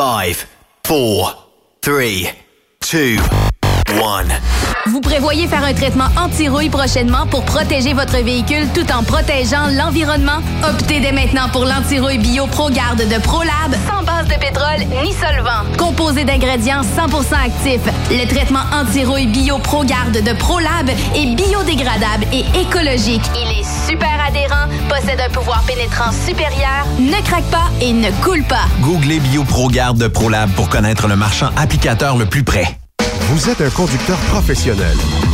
5, 4, 3, 2, 1. Vous prévoyez faire un traitement anti-rouille prochainement pour protéger votre véhicule tout en protégeant l'environnement? Optez dès maintenant pour l'anti-rouille bio ProGarde de ProLab sans base de pétrole ni solvant. Composé d'ingrédients 100% actifs, le traitement anti-rouille bio ProGarde de ProLab est biodégradable et écologique. Super adhérent, possède un pouvoir pénétrant supérieur, ne craque pas et ne coule pas. Googlez BioProGarde de ProLab pour connaître le marchand applicateur le plus près. Vous êtes un conducteur professionnel.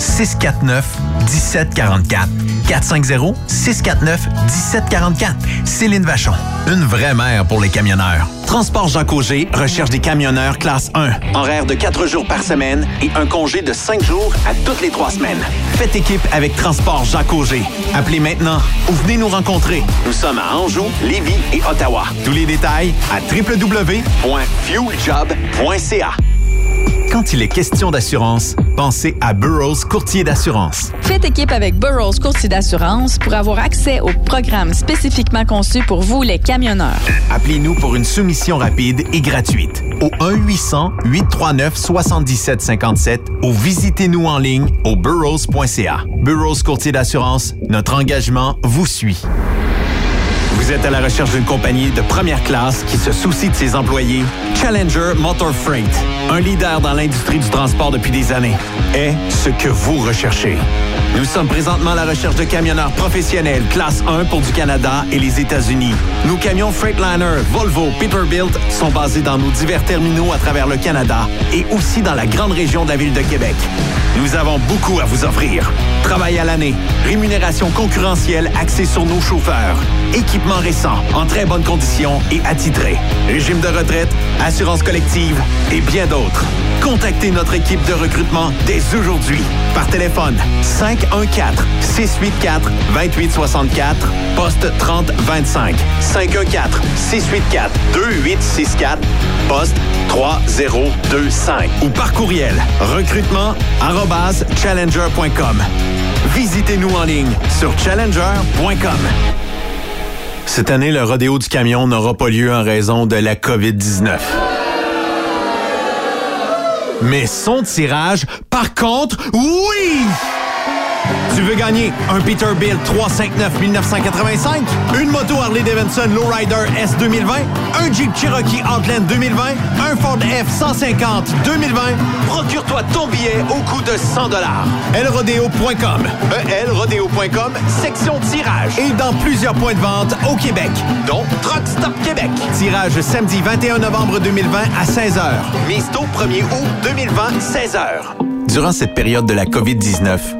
649 1744. 450 649 1744. Céline Vachon, une vraie mère pour les camionneurs. Transport Jacques Auger recherche des camionneurs classe 1. Horaire de 4 jours par semaine et un congé de 5 jours à toutes les 3 semaines. Faites équipe avec Transport Jacques Auger. Appelez maintenant ou venez nous rencontrer. Nous sommes à Anjou, Lévis et Ottawa. Tous les détails à www.fueljob.ca. Quand il est question d'assurance, pensez à Burroughs Courtier d'assurance. Faites équipe avec Burroughs Courtier d'assurance pour avoir accès aux programmes spécifiquement conçus pour vous, les camionneurs. Appelez-nous pour une soumission rapide et gratuite au 1-800-839-7757 ou visitez-nous en ligne au burrows.ca. Burroughs Courtier d'assurance, notre engagement vous suit. Vous êtes à la recherche d'une compagnie de première classe qui se soucie de ses employés? Challenger Motor Freight, un leader dans l'industrie du transport depuis des années, est ce que vous recherchez. Nous sommes présentement à la recherche de camionneurs professionnels classe 1 pour du Canada et les États-Unis. Nos camions Freightliner, Volvo, Peterbilt sont basés dans nos divers terminaux à travers le Canada et aussi dans la grande région de la ville de Québec. Nous avons beaucoup à vous offrir. Travail à l'année, rémunération concurrentielle axée sur nos chauffeurs, équipement récent, en très bonne condition et attitré, régime de retraite, assurance collective et bien d'autres. Contactez notre équipe de recrutement dès aujourd'hui par téléphone 514 684 2864 poste 3025 514 684 2864 poste 3025 ou par courriel recrutement arobase challenger.com. Visitez-nous en ligne sur challenger.com. Cette année, le rodéo du camion n'aura pas lieu en raison de la COVID-19. Mais son tirage, par contre, oui! Tu veux gagner un Peterbilt 359 1985, une moto Harley Davidson Lowrider S 2020, un Jeep Cherokee Outland 2020, un Ford F 150 2020. Procure-toi ton billet au coût de 100 dollars. elrodeo.com, elrodeo.com, section tirage et dans plusieurs points de vente au Québec, dont Truck Stop Québec. Tirage samedi 21 novembre 2020 à 16h. Mise tôt 1er août 2020 16h. Durant cette période de la COVID-19,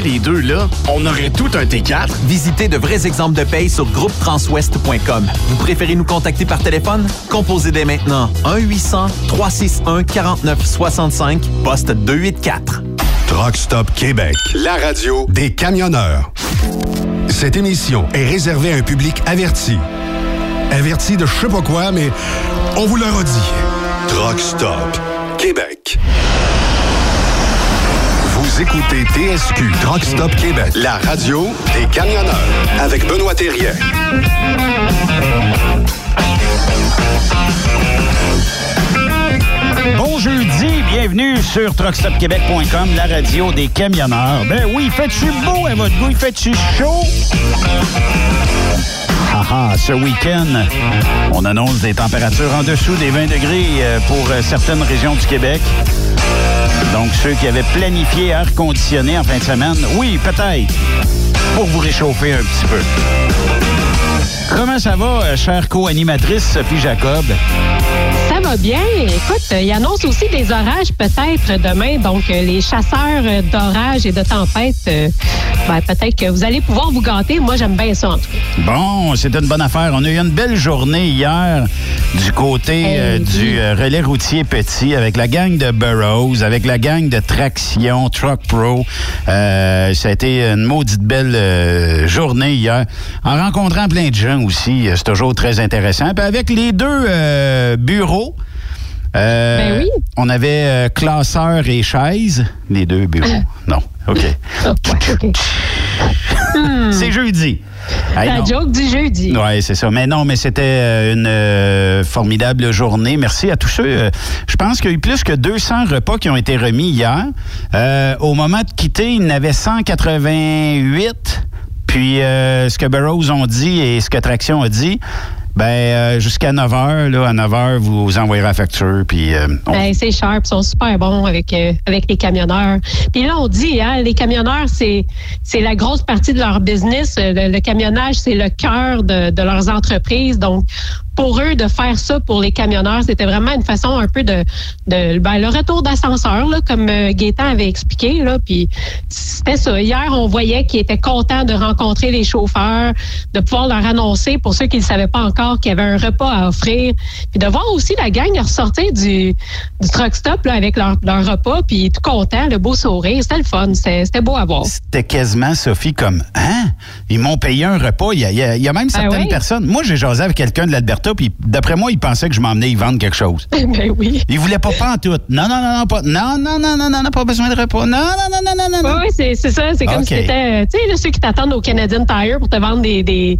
les deux, là, on aurait tout un T4. Visitez de vrais exemples de paye sur groupetranswest.com. Vous préférez nous contacter par téléphone? Composez dès maintenant 1-800-361-4965, poste 284. Truck Stop Québec, la radio des camionneurs. Cette émission est réservée à un public averti. Averti de je sais pas quoi, mais on vous le redit. Truck Stop Québec. Écoutez TSQ Truck Stop Québec, la radio des camionneurs avec Benoît Thérien. Bon jeudi, bienvenue sur truckstopquebec.com, la radio des camionneurs. Ben oui, faites-tu beau à votre goût, il fait-tu chaud? Ce week-end, on annonce des températures en dessous des 20 degrés euh, pour euh, certaines régions du Québec. Donc, ceux qui avaient planifié air conditionné en fin de semaine, oui, peut-être, pour vous réchauffer un petit peu. Comment ça va, euh, chère co-animatrice Sophie Jacob? Ça va bien. Écoute, euh, il annonce aussi des orages peut-être demain. Donc, euh, les chasseurs d'orages et de tempêtes, ben, peut-être que vous allez pouvoir vous gâter. Moi, j'aime bien ça en tout cas. Bon, c'est une bonne affaire. On a eu une belle journée hier du côté euh, du euh, relais routier petit avec la gang de Burroughs, avec la gang de Traction, Truck Pro. Euh, ça a été une maudite belle journée hier. En rencontrant plein de gens aussi, euh, c'est toujours très intéressant. Puis avec les deux euh, bureaux, euh, Ben oui. on avait classeur et chaise, les deux bureaux. non, OK. Ah, OK. C'est jeudi. Hey, La non. joke du jeudi. Oui, c'est ça. Mais non, mais c'était une euh, formidable journée. Merci à tous ceux. euh, je pense qu'il y a eu plus que 200 repas qui ont été remis hier. Euh, au moment de quitter, il y en avait 188. Puis euh, ce que Burroughs ont dit et ce que Traction a dit, ben euh, jusqu'à 9 h, à 9 h, vous envoyerez la facture. Puis euh, Ben, c'est sharp, ils sont super bons avec, avec les camionneurs. Puis là, on dit, hein, les camionneurs, c'est, c'est la grosse partie de leur business. Le, le camionnage, c'est le cœur de, de leurs entreprises. Donc, pour eux, de faire ça pour les camionneurs, c'était vraiment une façon un peu de, de ben, le retour d'ascenseur, là, comme euh, Gaétan avait expliqué. Là, puis c'était ça. Hier, on voyait qu'ils étaient contents de rencontrer les chauffeurs, de pouvoir leur annoncer, pour ceux qui ne savaient pas encore, qu'il y avait un repas à offrir. Puis de voir aussi la gang ressortir du, du truck stop là, avec leur, leur repas, puis tout content, le beau sourire. C'était le fun. C'était beau à voir. C'était quasiment, Sophie, comme Hein? Ils m'ont payé un repas. Il y a, il y a- même certaines oui? personnes. Moi, j'ai jasé avec quelqu'un de l'Alberta, puis d'après moi, il pensait que je m'emmenais y vendre quelque chose. ben oui. Il voulait pas en tout. Non, non, non, non, pas. Non, non, non, non, non, non, pas besoin de repas. Non, non, non, non, non, non. Oui, c'est ça. C'est comme si c'était, tu sais, ceux qui t'attendent au Canadian Tire pour te vendre des, des,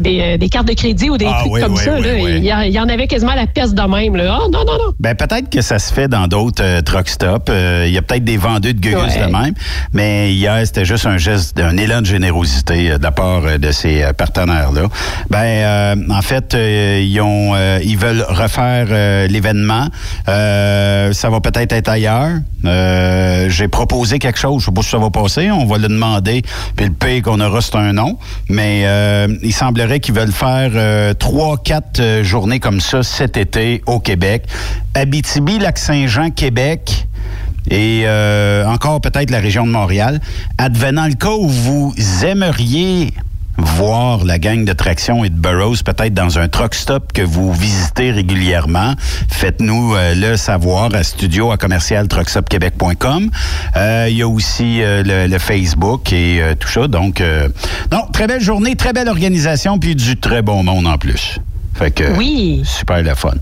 des, euh, des cartes de crédit ou des Ah trucs oui, comme oui, ça. oui, là. oui. Il, y en, il y en avait quasiment la pièce de même. Là. Oh, non, non, non. Ben peut-être que ça se fait dans d'autres euh, truck stops. Euh, Il y a peut-être des vendeurs de gugus Ouais. de même. Mais hier, c'était juste un geste, un élan de générosité euh, de la part de ces partenaires-là. Ben euh, en fait, ils ont, euh, ils veulent refaire l'événement. Euh, ça va peut-être être ailleurs. Euh, J'ai proposé quelque chose. Je sais pas si ça va passer. On va le demander. Puis le pays qu'on aura, c'est un nom. Mais euh, il semblerait qu'ils veulent faire euh, trois, quatre euh, journées comme ça cet été au Québec. Abitibi, Lac-Saint-Jean, Québec et euh, encore peut-être la région de Montréal. Advenant le cas où vous aimeriez voir la gang de traction et de Burroughs peut-être dans un truck stop que vous visitez régulièrement, faites-nous euh, le savoir à studio à commercial truckstopquebec.com. Euh, il y a aussi euh, le, Facebook et tout ça. Donc, non, très belle journée, très belle organisation, puis du très bon monde en plus. Fait que, oui. Super le fun.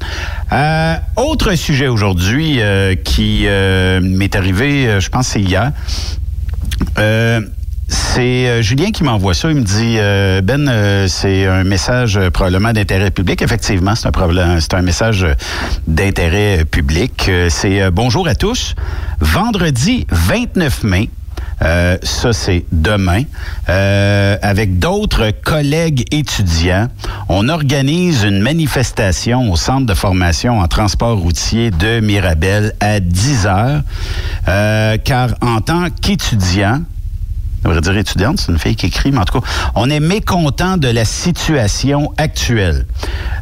autre sujet aujourd'hui qui m'est arrivé, je pense c'est hier. C'est euh, Julien qui m'envoie ça. Il me dit euh, Ben, euh, c'est un message probablement d'intérêt public. Effectivement, c'est un c'est un message d'intérêt public. c'est bonjour à tous. Vendredi 29 mai. ça, c'est demain. avec d'autres collègues étudiants, on organise une manifestation au centre de formation en transport routier de Mirabel à 10 heures. car en tant qu'étudiant, dire étudiante, c'est une fille qui écrit, en tout cas, on est mécontent de la situation actuelle.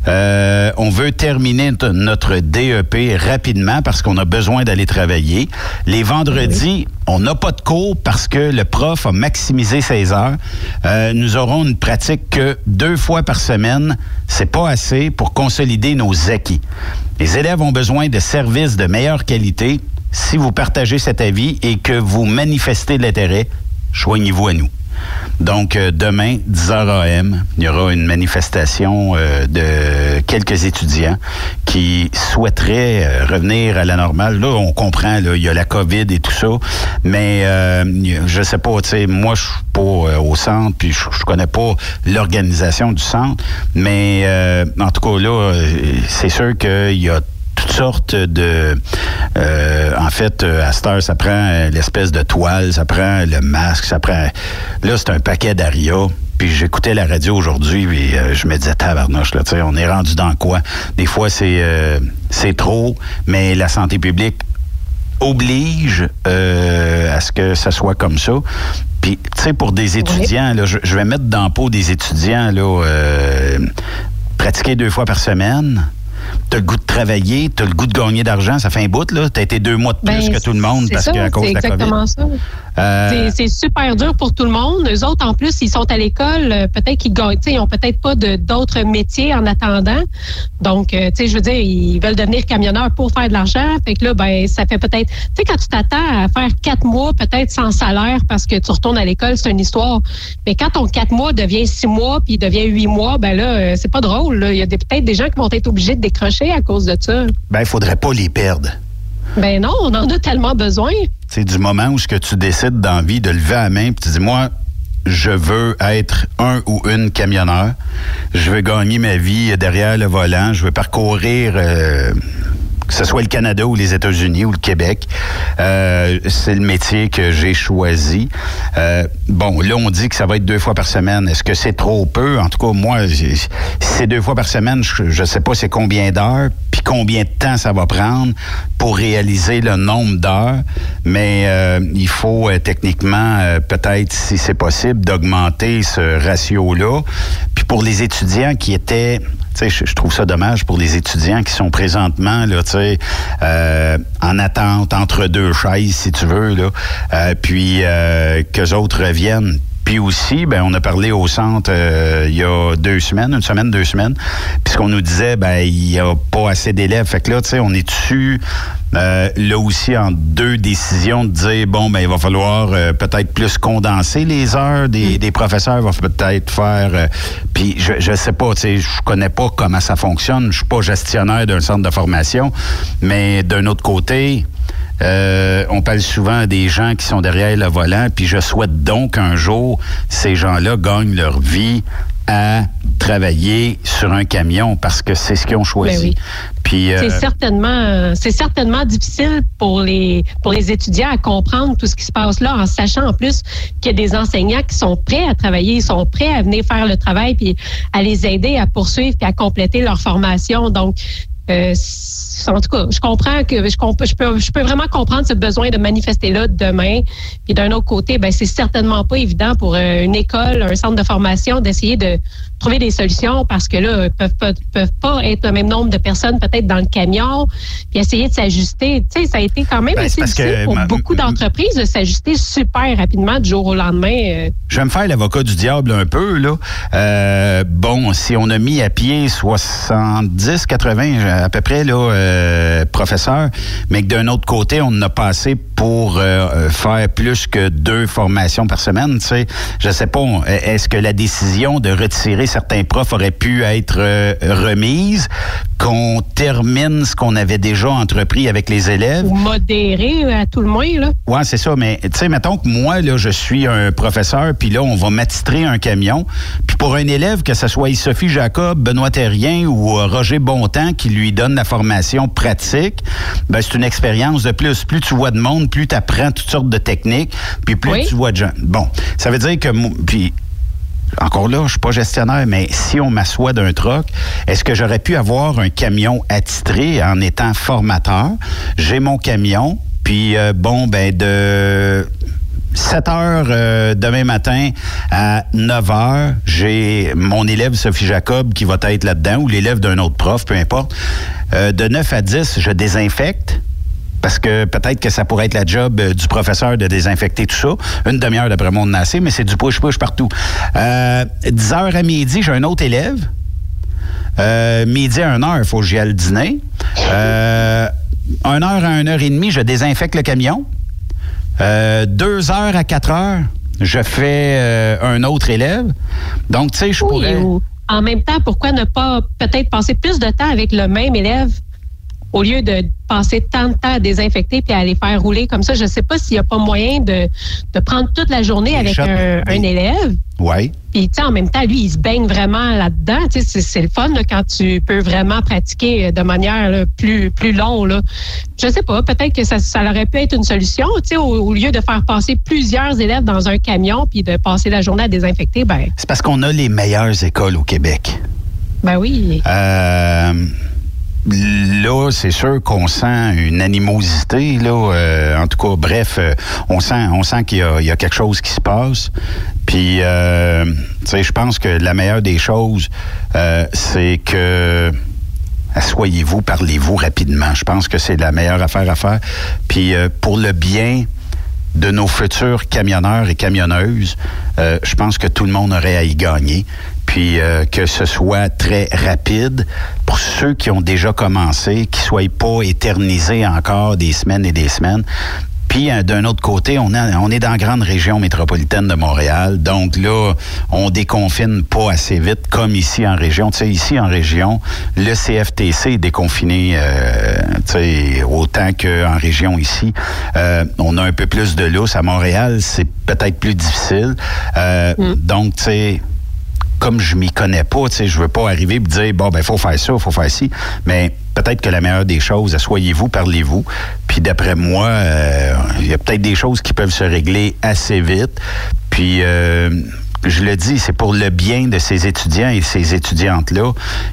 Euh, on veut terminer notre DEP rapidement parce qu'on a besoin d'aller travailler. Les vendredis, on n'a pas de cours parce que le prof a maximisé ses heures. Euh, nous aurons une pratique que deux fois par semaine. C'est pas assez pour consolider nos acquis. Les élèves ont besoin de services de meilleure qualité. Si vous partagez cet avis et que vous manifestez de l'intérêt, joignez-vous à nous. Donc, euh, demain, 10h AM, il y aura une manifestation euh, de quelques étudiants qui souhaiteraient euh, revenir à la normale. Là, on comprend, là, il y a la COVID et tout ça, mais je sais pas, tu sais, moi, je suis pas au centre, puis je, je connais pas l'organisation du centre, mais en tout cas, là, c'est sûr qu'il y a toutes sortes de... Euh, en fait, euh, à cette heure, ça prend euh, l'espèce de toile, ça prend le masque, ça prend... Là, c'est un paquet d'aria. Puis j'écoutais la radio aujourd'hui, et je me disais, tabarnouche, là, tu sais, on est rendu dans quoi? Des fois, c'est c'est trop, mais la santé publique oblige à ce que ça soit comme ça. Puis, tu sais, pour des étudiants, là, je, vais mettre dans le pot des étudiants, là, pratiquer deux fois par semaine t'as le goût de travailler, t'as le goût de gagner d'argent, ça fait un bout, là. T'as été deux mois de plus ben, que tout le monde parce qu'à cause de la COVID. exactement ça. Euh, c'est super dur pour tout le monde. Eux autres, en plus, ils sont à l'école, euh, peut-être qu'ils gagnent, ils ont peut-être pas d'autres métiers en attendant. Donc, euh, tu sais, je veux dire, ils veulent devenir camionneurs pour faire de l'argent. Fait que là, ben, ça fait peut-être, tu sais, quand tu t'attends à faire quatre mois, peut-être sans salaire parce que tu retournes à l'école, c'est une histoire. Mais quand ton quatre mois devient six mois puis devient huit mois, ben là, c'est pas drôle. Il y a peut-être des gens qui vont être obligés de décrocher à cause de ça. Ben, il faudrait pas les perdre. Ben non, on en a tellement besoin. C'est du moment où ce que tu décides d'envie de lever la main, puis tu dis moi, je veux être un ou une camionneur. Je veux gagner ma vie derrière le volant. Je veux parcourir euh, que ce soit le Canada ou les États-Unis ou le Québec. Euh, c'est le métier que j'ai choisi. Euh, bon, là, on dit que ça va être deux fois par semaine. Est-ce que c'est trop peu? En tout cas, moi, c'est deux fois par semaine, je ne sais pas c'est combien d'heures, puis combien de temps ça va prendre pour réaliser le nombre d'heures. Mais euh, il faut techniquement, peut-être, si c'est possible, d'augmenter ce ratio-là. Puis pour les étudiants qui étaient je, je trouve ça dommage pour les étudiants qui sont présentement là, euh, en attente entre deux chaises, si tu veux, là, euh, puis euh, qu'eux autres reviennent. Puis aussi, ben, on a parlé au centre euh, il y a deux semaines, une semaine, deux semaines. Puis ce qu'on nous disait, ben, il n'y a pas assez d'élèves. Fait que là, tu sais, on est dessus. Euh, là aussi, en deux décisions de dire, bon, ben, il va falloir euh, peut-être plus condenser les heures des, mm. des professeurs, va peut-être faire. puis je, je sais pas, tu sais, je connais pas comment ça fonctionne. Je suis pas gestionnaire d'un centre de formation, mais d'un autre côté, euh, on parle souvent des gens qui sont derrière le volant, puis je souhaite donc un jour ces gens-là gagnent leur vie à travailler sur un camion parce que c'est ce qu'ils ont choisi. Ben puis euh, c'est certainement c'est certainement difficile pour les pour les étudiants à comprendre tout ce qui se passe là en sachant en plus qu'il y a des enseignants qui sont prêts à travailler, ils sont prêts à venir faire le travail puis à les aider à poursuivre et à compléter leur formation. Donc euh, en tout cas, je comprends que je, je, peux, je peux vraiment comprendre ce besoin de manifester là demain. Puis d'un autre côté, ben c'est certainement pas évident pour euh, une école, un centre de formation d'essayer de trouver des solutions parce que là, peuvent pas, peuvent pas être le même nombre de personnes peut-être dans le camion, puis essayer de s'ajuster. Tu sais, ça a été quand même Ben, assez difficile que pour ma- beaucoup d'entreprises de s'ajuster super rapidement du jour au lendemain. euh, Je vais me faire l'avocat du diable un peu, là. Euh, bon, si on a mis à pied 70, 80 à peu près, là, euh, professeurs, mais que d'un autre côté, on en a passé pour euh, faire plus que deux formations par semaine, tu sais. Je sais pas, est-ce que la décision de retirer certains profs aurait pu être euh, remise, qu'on termine ce qu'on avait déjà entrepris avec les élèves? ou modéré à tout le moins. Là. Ouais, c'est ça. Mais tu sais, mettons que moi, là, je suis un professeur, puis là, on va m'attitrer un camion. Puis pour un élève, que ce soit Sophie Jacob, Benoît Terrien ou euh, Roger Bontemps qui lui donne la formation pratique, ben c'est une expérience de plus. Plus tu vois de monde, plus tu apprends toutes sortes de techniques, puis plus Oui. tu vois de gens. Bon, ça veut dire que puis encore là, je suis pas gestionnaire, mais si on m'assoit d'un troc, est-ce que j'aurais pu avoir un camion attitré en étant formateur? J'ai mon camion, puis euh, bon, ben de 7 heures euh, demain matin à 9 heures, j'ai mon élève Sophie Jacob qui va être là-dedans, ou l'élève d'un autre prof, peu importe. Euh, de 9 à 10, je désinfecte. Parce que peut-être que ça pourrait être la job euh, du professeur de désinfecter tout ça. Une demi-heure d'après moi, on en a assez, mais c'est du push-push partout. Euh, 10 heures à midi, j'ai un autre élève. Euh, midi à 1 heure, il faut que j'y aille dîner. Euh, 1 heure à 1 heure et demie, je désinfecte le camion. Euh, 2 heures à 4 heures, je fais euh, un autre élève. Donc, tu sais, je Oui, pourrais... ou en même temps, pourquoi ne pas peut-être passer plus de temps avec le même élève? Au lieu de passer tant de temps à désinfecter puis à les faire rouler comme ça? Je ne sais pas s'il n'y a pas moyen de, de prendre toute la journée avec un, élève. Oui. Puis, tu sais, en même temps, lui, il se baigne vraiment là-dedans. Tu sais, c'est- c'est le fun là, quand tu peux vraiment pratiquer de manière là, plus plus longue. Là. Je sais pas, peut-être que ça, ça aurait pu être une solution. Tu sais, au, au lieu de faire passer plusieurs élèves dans un camion puis de passer la journée à désinfecter, ben, C'est parce qu'on a les meilleures écoles au Québec. ben oui. Euh, là, c'est sûr qu'on sent une animosité. Là, euh, en tout cas, bref, euh, on sent, on sent qu'il y, a- quelque chose qui se passe. Puis, euh, je pense que la meilleure des choses, euh, c'est que asseyez-vous, parlez-vous rapidement. Je pense que c'est la meilleure affaire à faire. Puis, euh, pour le bien de nos futurs camionneurs et camionneuses, je pense que tout le monde aurait à y gagner. Puis euh, que ce soit très rapide pour ceux qui ont déjà commencé, qui ne soient pas éternisés encore des semaines et des semaines. Puis euh, d'un autre côté, on, a- on est dans la grande région métropolitaine de Montréal. Donc là, on déconfine pas assez vite comme ici en région. Tu sais, ici en région, le CFTC est déconfiné euh, tu sais, autant qu'en région ici. Euh, on a un peu plus de lousse. À Montréal, c'est peut-être plus difficile. Euh, Donc, tu sais, comme je m'y connais pas, tu sais, je veux pas arriver et dire bon ben faut faire ça, faut faire ci, mais peut-être que la meilleure des choses, asseyez-vous, parlez-vous, puis d'après moi, euh, il y a peut-être des choses qui peuvent se régler assez vite, puis euh, je le dis, c'est pour le bien de ces étudiants et ces étudiantes-là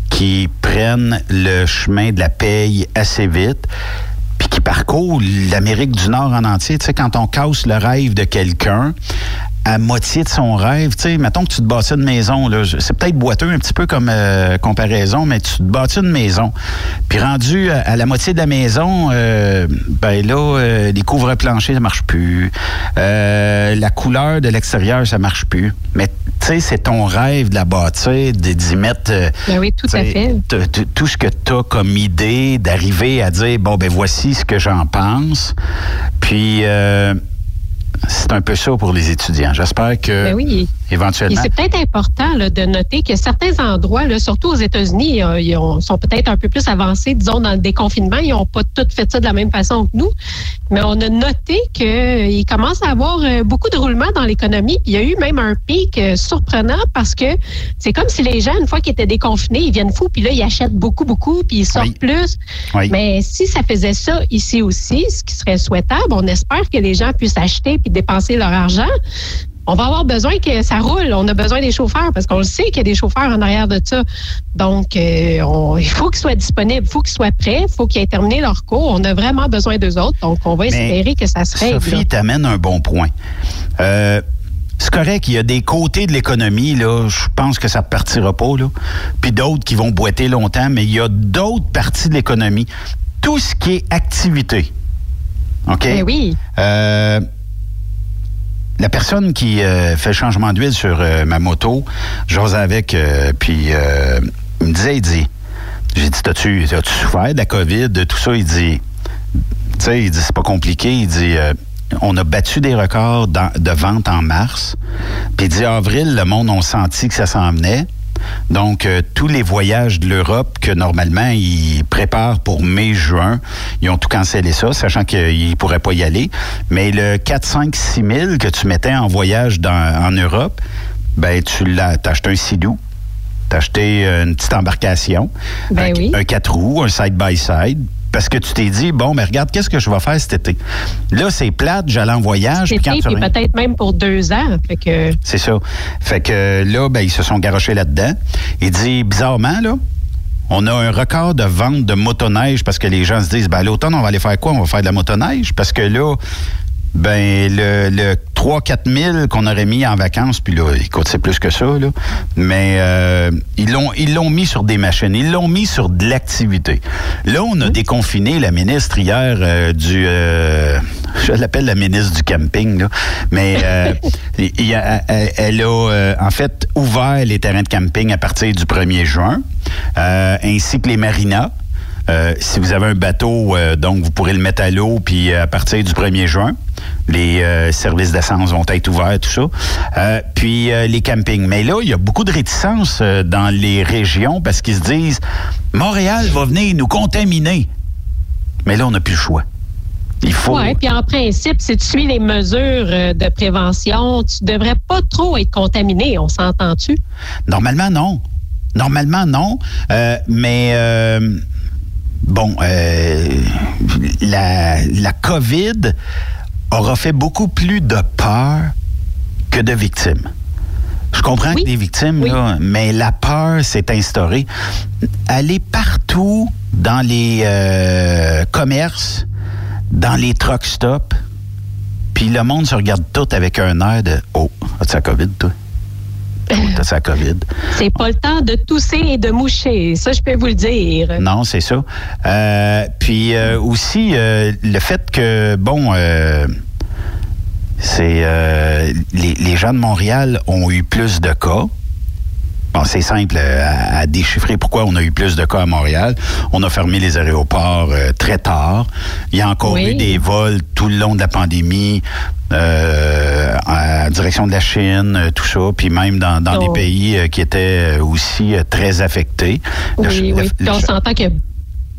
qui prennent le chemin de la paye assez vite puis qui parcourt l'Amérique du Nord en entier. Tu sais, quand on casse le rêve de quelqu'un, à moitié de son rêve, tu sais, mettons que tu te bâtis une maison, c'est peut-être boiteux un petit peu comme euh, comparaison, mais tu te bâtis une maison, puis rendu à, à la moitié de la maison, euh, ben là, euh, les couvre-planchers, ça marche plus, Euh, la couleur de l'extérieur, ça marche plus, mais tu sais, c'est ton rêve de la bâtir, de- d'y mettre... euh, Ben oui, tout à fait. Tout ce que tu as comme idée, d'arriver à dire, bon, ben voici ce que j'en pense. Puis, euh, c'est un peu ça pour les étudiants. J'espère que, Ben oui. Et éventuellement... c'est peut-être important là, de noter que certains endroits, là, surtout aux États-Unis, euh, ils ont- sont peut-être un peu plus avancés, disons, dans le déconfinement. Ils n'ont pas tous fait ça de la même façon que nous. Mais on a noté qu'il commence à avoir euh, beaucoup de roulement dans l'économie. Il y a eu même un pic euh, surprenant parce que c'est comme si les gens, une fois qu'ils étaient déconfinés, ils viennent fous, puis là, ils achètent beaucoup, beaucoup, puis ils sortent Oui. plus. Oui. Mais si ça faisait ça ici aussi, ce qui serait souhaitable, on espère que les gens puissent acheter puis dépenser leur argent. on va avoir besoin que ça roule. On a besoin des chauffeurs parce qu'on le sait qu'il y a des chauffeurs en arrière de ça. Donc, euh, il faut qu'ils soient disponibles, il faut qu'ils soient prêts, il faut qu'ils aient terminé leur cours. On a vraiment besoin d'eux autres. Donc, on va espérer que ça se règle. Sophie t'amène un bon point. Euh, c'est correct, il y a des côtés de l'économie, là, je pense que ça ne partira pas, là. Puis d'autres qui vont boiter longtemps, mais il y a d'autres parties de l'économie. Tout ce qui est activité. OK? Ben oui. Euh, la personne qui euh, fait changement d'huile sur euh, ma moto, j'ose avec, euh, puis euh, il me disait, il dit, j'ai dit, t'as-tu, as-tu souffert de la COVID, de tout ça? Il dit, tu sais, il dit, c'est pas compliqué. Il dit, euh, on a battu des records de vente en mars. Puis il dit, avril, le monde a senti que ça s'en venait. Donc, euh, tous les voyages de l'Europe que normalement ils préparent pour mai, juin, ils ont tout cancellé ça, sachant qu'ils ne pourraient pas y aller. Mais le 4, 5, 6 000 que tu mettais en voyage dans- en Europe, ben tu l'as, acheté un sidou. T'as acheté euh, une petite embarcation, Ben un, oui. un 4 roues, un side-by-side, parce que tu t'es dit, bon, mais regarde, qu'est-ce que je vais faire cet été? Là, c'est plate, j'allais en voyage. Cet été, puis peut-être même pour deux ans. Que, c'est ça. Fait que là, ben, ils se sont garochés là-dedans. Il dit, bizarrement, là, on a un record de vente de motoneige parce que les gens se disent, ben, à l'automne, on va aller faire quoi? On va faire de la motoneige? Parce que là, ben, le, le 3-4 000 qu'on aurait mis en vacances, puis là, écoute, c'est plus que ça, là. Mais euh, ils l'ont ils l'ont mis sur des machines, ils l'ont mis sur de l'activité. Là, on a déconfiné la ministre hier euh, du... euh, je l'appelle la ministre du camping, là. Mais euh, il y a- elle, elle a, euh, en fait, ouvert les terrains de camping à partir du 1er juin, euh, ainsi que les marinas. Euh, si vous avez un bateau, euh, donc vous pourrez le mettre à l'eau, puis euh, à partir du 1er juin, les euh, services d'essence vont être ouverts, tout ça. Euh, puis euh, les campings. Mais là, il y a beaucoup de réticence euh, dans les régions parce qu'ils se disent Montréal va venir nous contaminer. Mais là, on n'a plus le choix. Il faut. ouais, puis en principe, si tu suis les mesures de prévention, tu devrais pas trop être contaminé. On s'entend-tu? Normalement, non. Normalement, non. Mais bon, euh, la, la COVID aura fait beaucoup plus de peur que de victimes. Je comprends Oui. que des victimes, Oui. là, mais la peur s'est instaurée. Aller partout dans les euh, commerces, dans les truck stops, puis le monde se regarde tout avec un air de Oh, as-tu la COVID, toi? COVID? C'est pas le temps de tousser et de moucher. Ça, je peux vous le dire. Non, c'est ça. Euh, puis euh, aussi, euh, le fait que, bon, c'est les, les gens de Montréal ont eu plus de cas. Bon, c'est simple euh, à, à déchiffrer pourquoi on a eu plus de cas à Montréal. On a fermé les aéroports euh, très tard. Il y a encore Oui. eu des vols tout le long de la pandémie euh, en direction de la Chine, euh, tout ça, puis même dans, dans Oh. des pays euh, qui étaient aussi très affectés. Oui, le- oui. le on s'entend que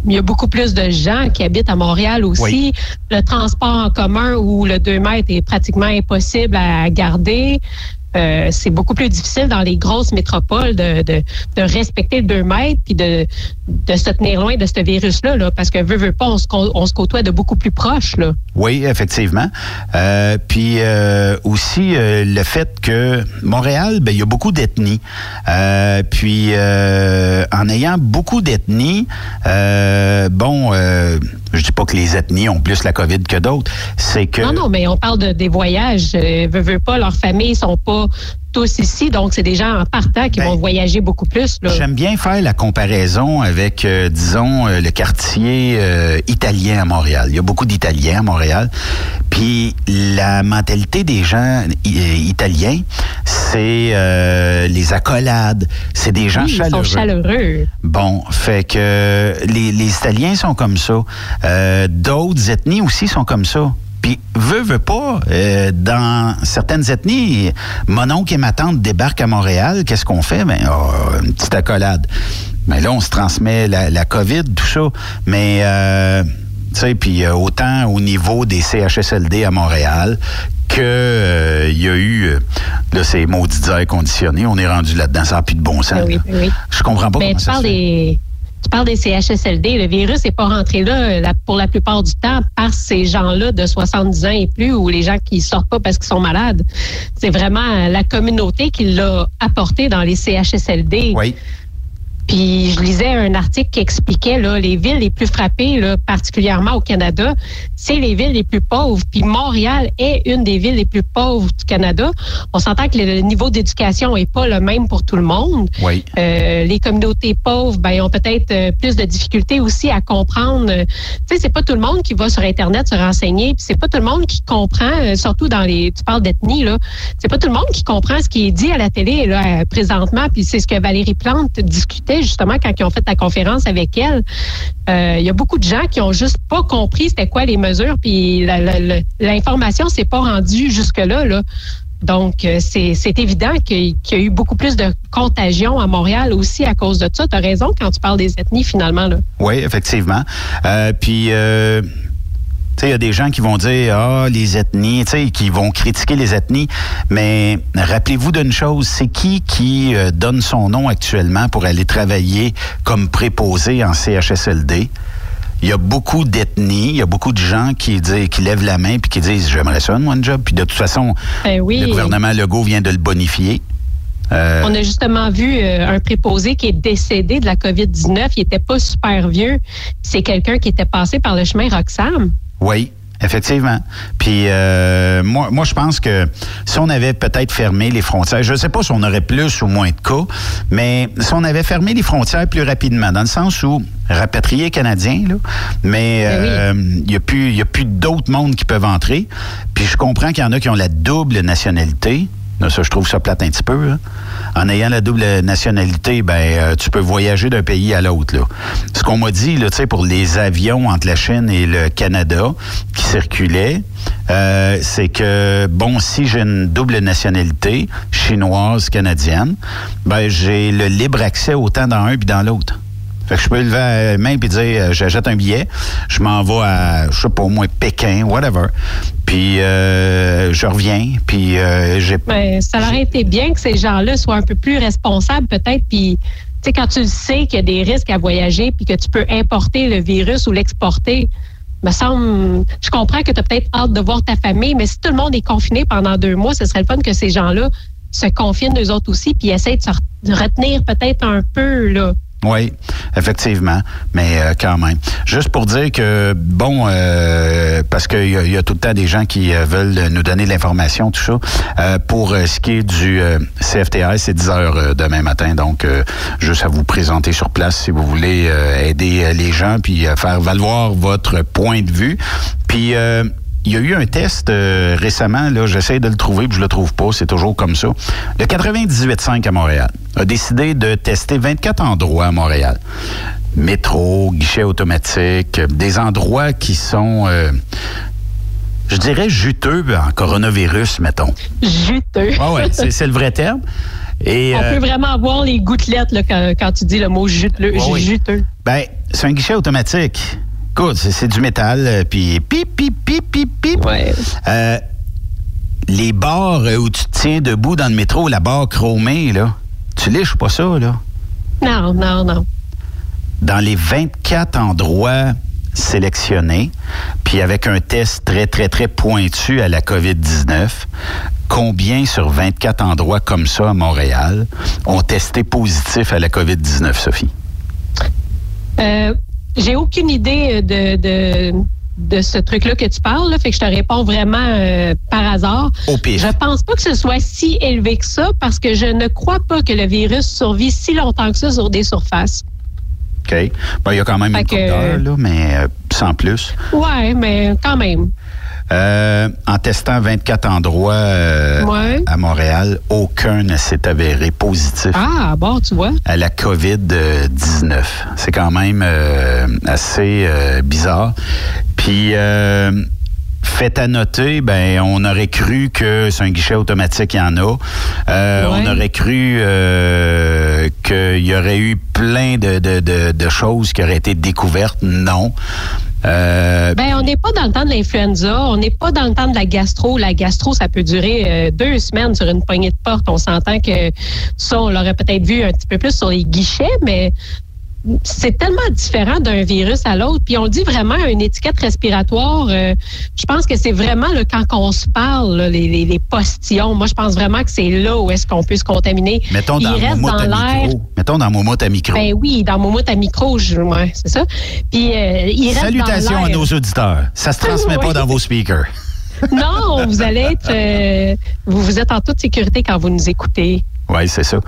il y a beaucoup plus de gens qui habitent à Montréal aussi. Oui. Le transport en commun où le 2 mètres est pratiquement impossible à garder. Euh, c'est beaucoup plus difficile dans les grosses métropoles de, de, de respecter 2 mètres puis de, de se tenir loin de ce virus-là, là, parce que veut, veut pas, on se, co- on se côtoie de beaucoup plus proche. Là. Oui, effectivement. Euh, puis euh, aussi euh, le fait que Montréal, ben il y a beaucoup d'ethnies. Puis en ayant beaucoup d'ethnies, bon, je dis pas que les ethnies ont plus la COVID que d'autres, c'est que Non, non, mais on parle de, des voyages. Veut, veut pas, leurs familles sont pas tous ici, donc c'est des gens en partant qui Ben, vont voyager beaucoup plus. J'aime bien faire la comparaison avec, euh, disons, euh, le quartier euh, italien à Montréal. Il y a beaucoup d'Italiens à Montréal. Puis la mentalité des gens italiens, c'est euh, les accolades. C'est des gens Oui, ils chaleureux. sont chaleureux. Bon, fait que les, les Italiens sont comme ça. D'autres ethnies aussi sont comme ça. Puis, veut, veut pas, euh, dans certaines ethnies, mon oncle et ma tante débarquent à Montréal, qu'est-ce qu'on fait? Ben, oh, une petite accolade. Mais là, on se transmet la, la COVID, tout ça. Mais, euh, tu sais, puis euh, autant au niveau des CHSLD à Montréal que euh, il y a eu, euh, là, ces maudits airs conditionnés, on est rendu là-dedans, ça n'a plus de bon sens. Ben oui, ben oui. Je comprends pas Mais comment tu ça parles se fait. des, tu parles des CHSLD, le virus n'est pas rentré là pour la plupart du temps par ces gens-là de 70 ans et plus ou les gens qui sortent pas parce qu'ils sont malades. C'est vraiment la communauté qui l'a apporté dans les CHSLD. Oui. Puis je lisais un article qui expliquait là, les villes les plus frappées, là, particulièrement au Canada, c'est les villes les plus pauvres. Puis Montréal est une des villes les plus pauvres du Canada. On s'entend que le niveau d'éducation est pas le même pour tout le monde. Oui. Euh, les communautés pauvres, ben, ont peut-être euh, plus de difficultés aussi à comprendre. Euh, tu sais, c'est pas tout le monde qui va sur Internet se renseigner. Puis c'est pas tout le monde qui comprend, surtout dans les. Tu parles d'ethnie là. C'est pas tout le monde qui comprend ce qui est dit à la télé là présentement. Puis c'est ce que Valérie Plante discutait justement quand ils ont fait la conférence avec elle. Euh, il y a beaucoup de gens qui ont juste pas compris c'était quoi les mesures, puis l'information s'est pas rendue jusque là. Donc, euh, c'est évident qu'il y a eu beaucoup plus de contagion à Montréal aussi à cause de ça. Tu as raison quand tu parles des ethnies, finalement. Là. Oui, effectivement. Euh, puis, il y a des gens qui vont dire ah les ethnies, qui vont critiquer les ethnies, mais rappelez-vous d'une chose, c'est qui qui euh, donne son nom actuellement pour aller travailler comme préposé en CHSLD il y a beaucoup d'ethnies, il y a beaucoup de gens qui disent, qui lèvent la main puis qui disent j'aimerais ça un job. Puis de toute façon, ben le gouvernement Legault vient de le bonifier. Euh, On a justement vu euh, un préposé qui est décédé de la COVID-19. Il était pas super vieux. C'est quelqu'un qui était passé par le chemin Roxham. Oui. Effectivement. Puis euh, moi, moi, je pense que si on avait peut-être fermé les frontières, je ne sais pas si on aurait plus ou moins de cas, mais si on avait fermé les frontières plus rapidement, dans le sens où rapatrier canadiens, là, mais ben euh, il n'y a plus, y a plus d'autres mondes qui peuvent entrer. Puis je comprends qu'il y en a qui ont la double nationalité. Ça, je trouve ça plate un petit peu. Hein. En ayant la double nationalité, ben, euh, tu peux voyager d'un pays à l'autre. Ce qu'on m'a dit, là, pour les avions entre la Chine et le Canada qui circulaient, euh, c'est que, bon, si j'ai une double nationalité, chinoise, canadienne, ben, j'ai le libre accès autant dans un puis dans l'autre. Fait que je peux lever la main et dire, euh, j'achète un billet, je m'en vais à, je sais pas, au moins Pékin, whatever. Puis euh, je reviens, puis euh, j'ai... Ben, ça aurait été bien que ces gens-là soient un peu plus responsables peut-être, puis... Tu sais, quand tu sais qu'il y a des risques à voyager puis que tu peux importer le virus ou l'exporter, me semble, je comprends que tu as peut-être hâte de voir ta famille, mais si tout le monde est confiné pendant deux mois, ce serait le fun que ces gens-là se confinent eux autres aussi puis essayent de se retenir peut-être un peu, là. Oui, effectivement, mais euh, quand même. Juste pour dire que, bon, euh, parce qu'il y, y, a tout le temps des gens qui euh, veulent nous donner de l'information, tout ça, pour ce qui est du CFTR, c'est 10 heures demain matin, donc juste à vous présenter sur place si vous voulez aider les gens, puis faire valoir votre point de vue. Puis il y a eu un test euh, récemment, là, j'essaie de le trouver, puis je le trouve pas, c'est toujours comme ça. Le 98.5 à Montréal a décidé de tester 24 endroits à Montréal. Métro, guichet automatique, des endroits qui sont, euh, je dirais, juteux en coronavirus, mettons. Juteux. Ah ouais, c'est le vrai terme. Et, On euh, peut vraiment voir les gouttelettes là, quand, tu dis le mot juteux. juteux. Ben, c'est un guichet automatique. Écoute, c'est du métal, euh, puis pip, pip, pip, pip, pip. Ouais. Euh, les barres où tu te tiens debout dans le métro, la barre chromée, là, tu liches pas ça, là? Non, non, non. Dans les 24 endroits sélectionnés, puis avec un test très, très, très pointu à la COVID-19, combien sur 24 endroits comme ça à Montréal ont testé positif à la COVID-19, Sophie? Euh, j'ai aucune idée de, de, de ce truc-là que tu parles, là, fait que je te réponds vraiment euh, par hasard. Au pire. Je pense pas que ce soit si élevé que ça parce que je ne crois pas que le virus survit si longtemps que ça sur des surfaces. OK. Ben, il y a quand même une coupe là, mais euh, sans plus. Ouais, mais quand même. Euh, en testant 24 endroits euh, à Montréal, aucun ne s'est avéré positif. Ah, bon, tu vois. À la COVID-19. C'est quand même euh, assez bizarre. Puis fait à noter, ben on aurait cru que c'est un guichet automatique, il y en a. On aurait cru qu'il y aurait eu plein de, de, choses qui auraient été découvertes. Non. Euh, ben, on n'est pas dans le temps de l'influenza, on n'est pas dans le temps de la gastro. La gastro, ça peut durer euh, deux semaines sur une poignée de porte. On s'entend que ça, on l'aurait peut-être vu un petit peu plus sur les guichets, mais c'est tellement différent d'un virus à l'autre. Puis on dit vraiment une étiquette respiratoire. euh, je pense que c'est vraiment là, quand on se parle, là, les, les, les postillons. Moi, je pense vraiment que c'est là où est-ce qu'on peut se contaminer. Mettons dans Il reste dans à l'air. micro. Mettons dans Momote à micro. Ben oui, dans Momote à micro, je- ouais, c'est ça. Puis euh, il reste Salutations dans à l'air. nos auditeurs. Ça se transmet pas dans vos speakers. Non, vous allez être, euh, vous, vous êtes en toute sécurité quand vous nous écoutez. Oui, c'est ça.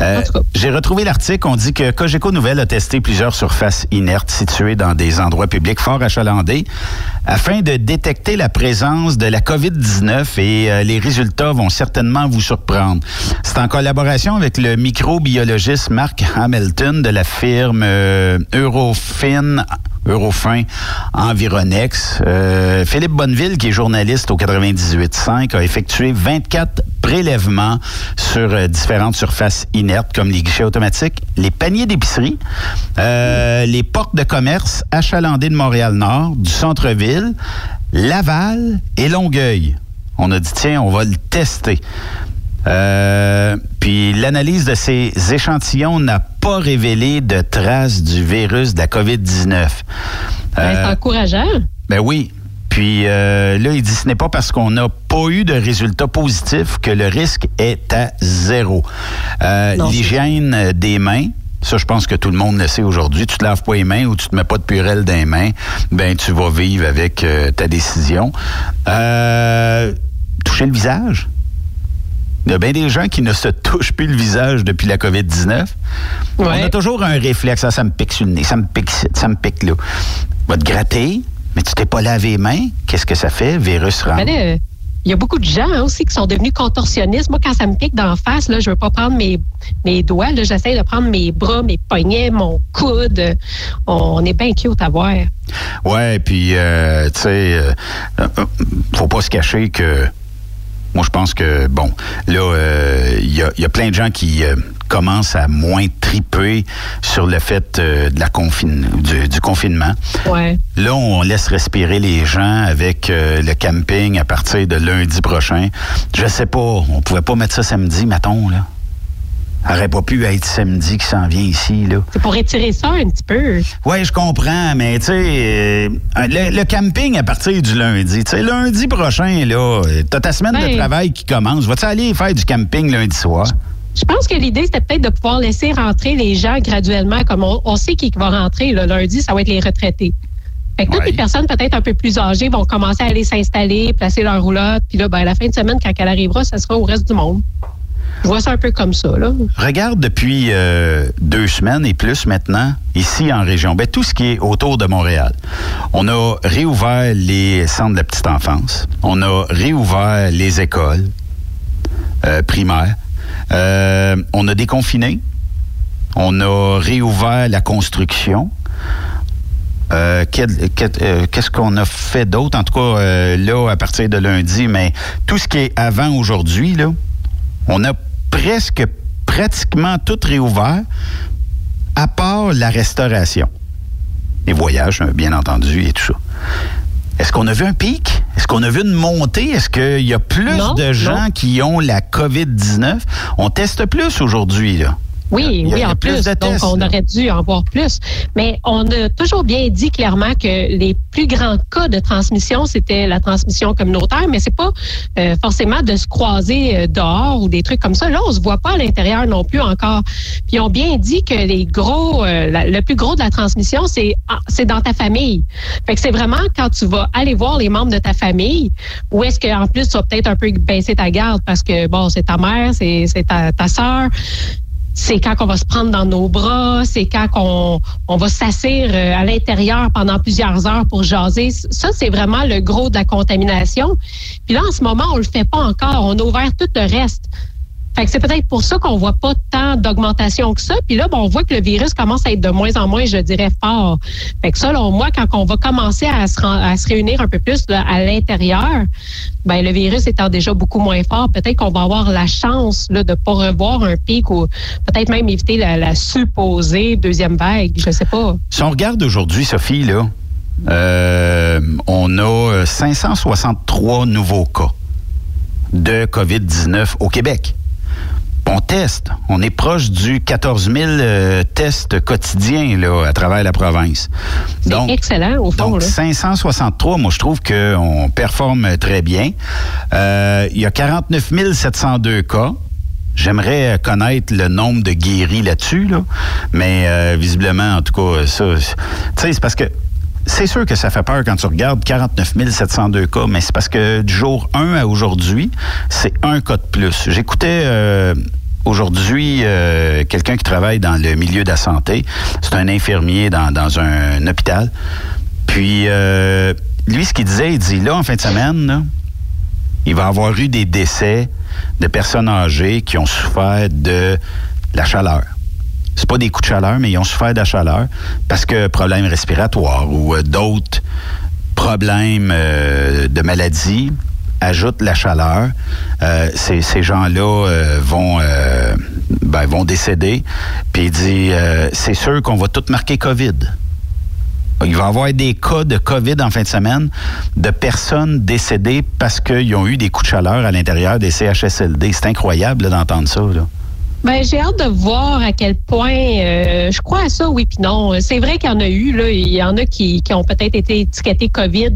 Euh. J'ai retrouvé l'article. On dit que Cogeco Nouvelle a testé plusieurs surfaces inertes situées dans des endroits publics fort achalandés afin de détecter la présence de la COVID-19 et euh, les résultats vont certainement vous surprendre. C'est en collaboration avec le microbiologiste Mark Hamilton de la firme euh, Eurofin. Eurofin Environex. Euh, Philippe Bonneville, qui est journaliste au 98.5, a effectué 24 prélèvements sur euh, différentes surfaces inertes comme les guichets automatiques, les paniers d'épicerie, euh, les portes de commerce achalandées de Montréal-Nord, du centre-ville, Laval et Longueuil. On a dit, tiens, on va le tester. Euh, puis l'analyse de ces échantillons n'a pas révélé de traces du virus de la COVID-19. Ben, c'est Euh, encourageant. ben oui. Puis euh, là, il dit ce n'est pas parce qu'on n'a pas eu de résultats positifs que le risque est à zéro. Euh. L'hygiène des mains. Ça, je pense que tout le monde le sait aujourd'hui. Tu te laves pas les mains ou tu te mets pas de purelle dans les mains, ben tu vas vivre avec euh, ta décision. Euh, toucher le visage. Il y a bien des gens qui ne se touchent plus le visage depuis la COVID-19. On a toujours un réflexe. Ah, ça me pique sur le nez, ça me pique ça me pique là. Va te gratter, mais tu t'es pas lavé les mains. Qu'est-ce que ça fait? Virus rentre. Ben là, il y a beaucoup de gens hein, aussi qui sont devenus contorsionnistes. Moi, quand ça me pique d'en face, là, je veux pas prendre mes, mes doigts. là, J'essaie de prendre mes bras, mes poignets, mon coude. On est bien cute à voir. Ouais, puis, euh, tu sais, euh, euh, faut pas se cacher que. Moi, je pense que, bon, là, euh, il y, a, il y a plein de gens qui euh, commencent à moins triper sur le fait euh, de la confine, du, du confinement. Ouais. Là, on laisse respirer les gens avec euh, le camping à partir de lundi prochain. Je sais pas, on pouvait pas mettre ça samedi, mettons, là. Aurait pas pu être samedi qui s'en vient ici, là. C'est pour étirer ça un petit peu. Oui, je comprends, mais tu sais, euh, le, le camping à partir du lundi, tu sais, lundi prochain, là, t'as ta semaine de travail qui commence. Vas-tu aller faire du camping lundi soir? Je pense que l'idée, c'était peut-être de pouvoir laisser rentrer les gens graduellement, comme on, on sait qui va rentrer le lundi, ça va être les retraités. Fait que toutes Ouais. les personnes peut-être un peu plus âgées vont commencer à aller s'installer, placer leur roulotte, puis là, ben, à la fin de semaine, quand elle arrivera, ça sera au reste du monde. Je vois ça un peu comme ça, là. Regarde depuis euh, deux semaines et plus maintenant, ici en région, ben, tout ce qui est autour de Montréal. On a réouvert les centres de la petite enfance. On a réouvert les écoles euh, primaires. Euh, on a déconfiné. On a réouvert la construction. Qu'est-ce qu'on a fait d'autre? En tout cas, là, à partir de lundi, mais tout ce qui est avant aujourd'hui, là, on a presque, pratiquement tout réouvert, à part la restauration. Les voyages, euh, bien entendu, et tout ça. Est-ce qu'on a vu un pic? Est-ce qu'on a vu une montée? Est-ce qu'il y a plus Non, de gens non. qui ont la COVID-19? On teste plus aujourd'hui, là. Oui, a- oui, en plus Donc, on là. aurait dû en voir plus. Mais on a toujours bien dit clairement que les plus grands cas de transmission, c'était la transmission communautaire, mais c'est pas euh, forcément de se croiser euh, dehors ou des trucs comme ça. Là, on se voit pas à l'intérieur non plus encore. Puis, ils ont bien dit que les gros, euh, la- le plus gros de la transmission, c'est ah, c'est dans ta famille. Fait que c'est vraiment quand tu vas aller voir les membres de ta famille, ou est-ce qu'en plus, tu vas peut-être un peu baisser ta garde parce que, bon, c'est ta mère, c'est c'est ta, ta sœur c'est quand on va se prendre dans nos bras, c'est quand on, on va s'asseoir euh, à l'intérieur pendant plusieurs heures pour jaser. Ça, c'est vraiment le gros de la contamination. Puis là, en ce moment, on le fait pas encore. On a ouvert tout le reste. Fait que c'est peut-être pour ça qu'on voit pas tant d'augmentation que ça. Puis là, ben, on voit que le virus commence à être de moins en moins, je dirais, fort. Fait que selon moi, quand on va commencer à se, réunir un peu plus à l'intérieur, ben le virus étant déjà beaucoup moins fort, peut-être qu'on va avoir la chance là, de pas revoir un pic ou peut-être même éviter la, supposée deuxième vague. Je sais pas. Si on regarde aujourd'hui, Sophie, là, euh, on a euh, 563 nouveaux cas de COVID-19 au Québec. On teste. On est proche du 14 000 euh, tests quotidiens là, à travers la province. C'est excellent, au fond. Donc, là. 563, moi, je trouve qu'on performe très bien. Euh, il y a 49 702 cas. J'aimerais connaître le nombre de guéris là-dessus, là. mais euh, visiblement, en tout cas, ça, tu sais, c'est parce que c'est sûr que ça fait peur quand tu regardes 49 702 cas, mais c'est parce que du jour 1 à aujourd'hui, c'est un cas de plus. J'écoutais euh, aujourd'hui euh, quelqu'un qui travaille dans le milieu de la santé. C'est un infirmier dans, un, hôpital. Puis, euh, lui, ce qu'il disait, il dit, là, en fin de semaine, il va avoir eu des décès de personnes âgées qui ont souffert de la chaleur. C'est pas des coups de chaleur, mais ils ont souffert de la chaleur parce que problèmes respiratoires ou euh, d'autres problèmes de maladie ajoutent la chaleur. Euh, ces, gens-là euh, vont euh, ben, vont décéder. Puis il dit c'est sûr qu'on va tout marquer COVID. Il va y avoir des cas de COVID en fin de semaine de personnes décédées parce qu'ils ont eu des coups de chaleur à l'intérieur des CHSLD. C'est incroyable d'entendre ça. Là. Ben, j'ai hâte de voir à quel point euh, je crois à ça, oui puis non. C'est vrai qu'il y en a eu, là. Il y en a qui, qui ont peut-être été étiquetés COVID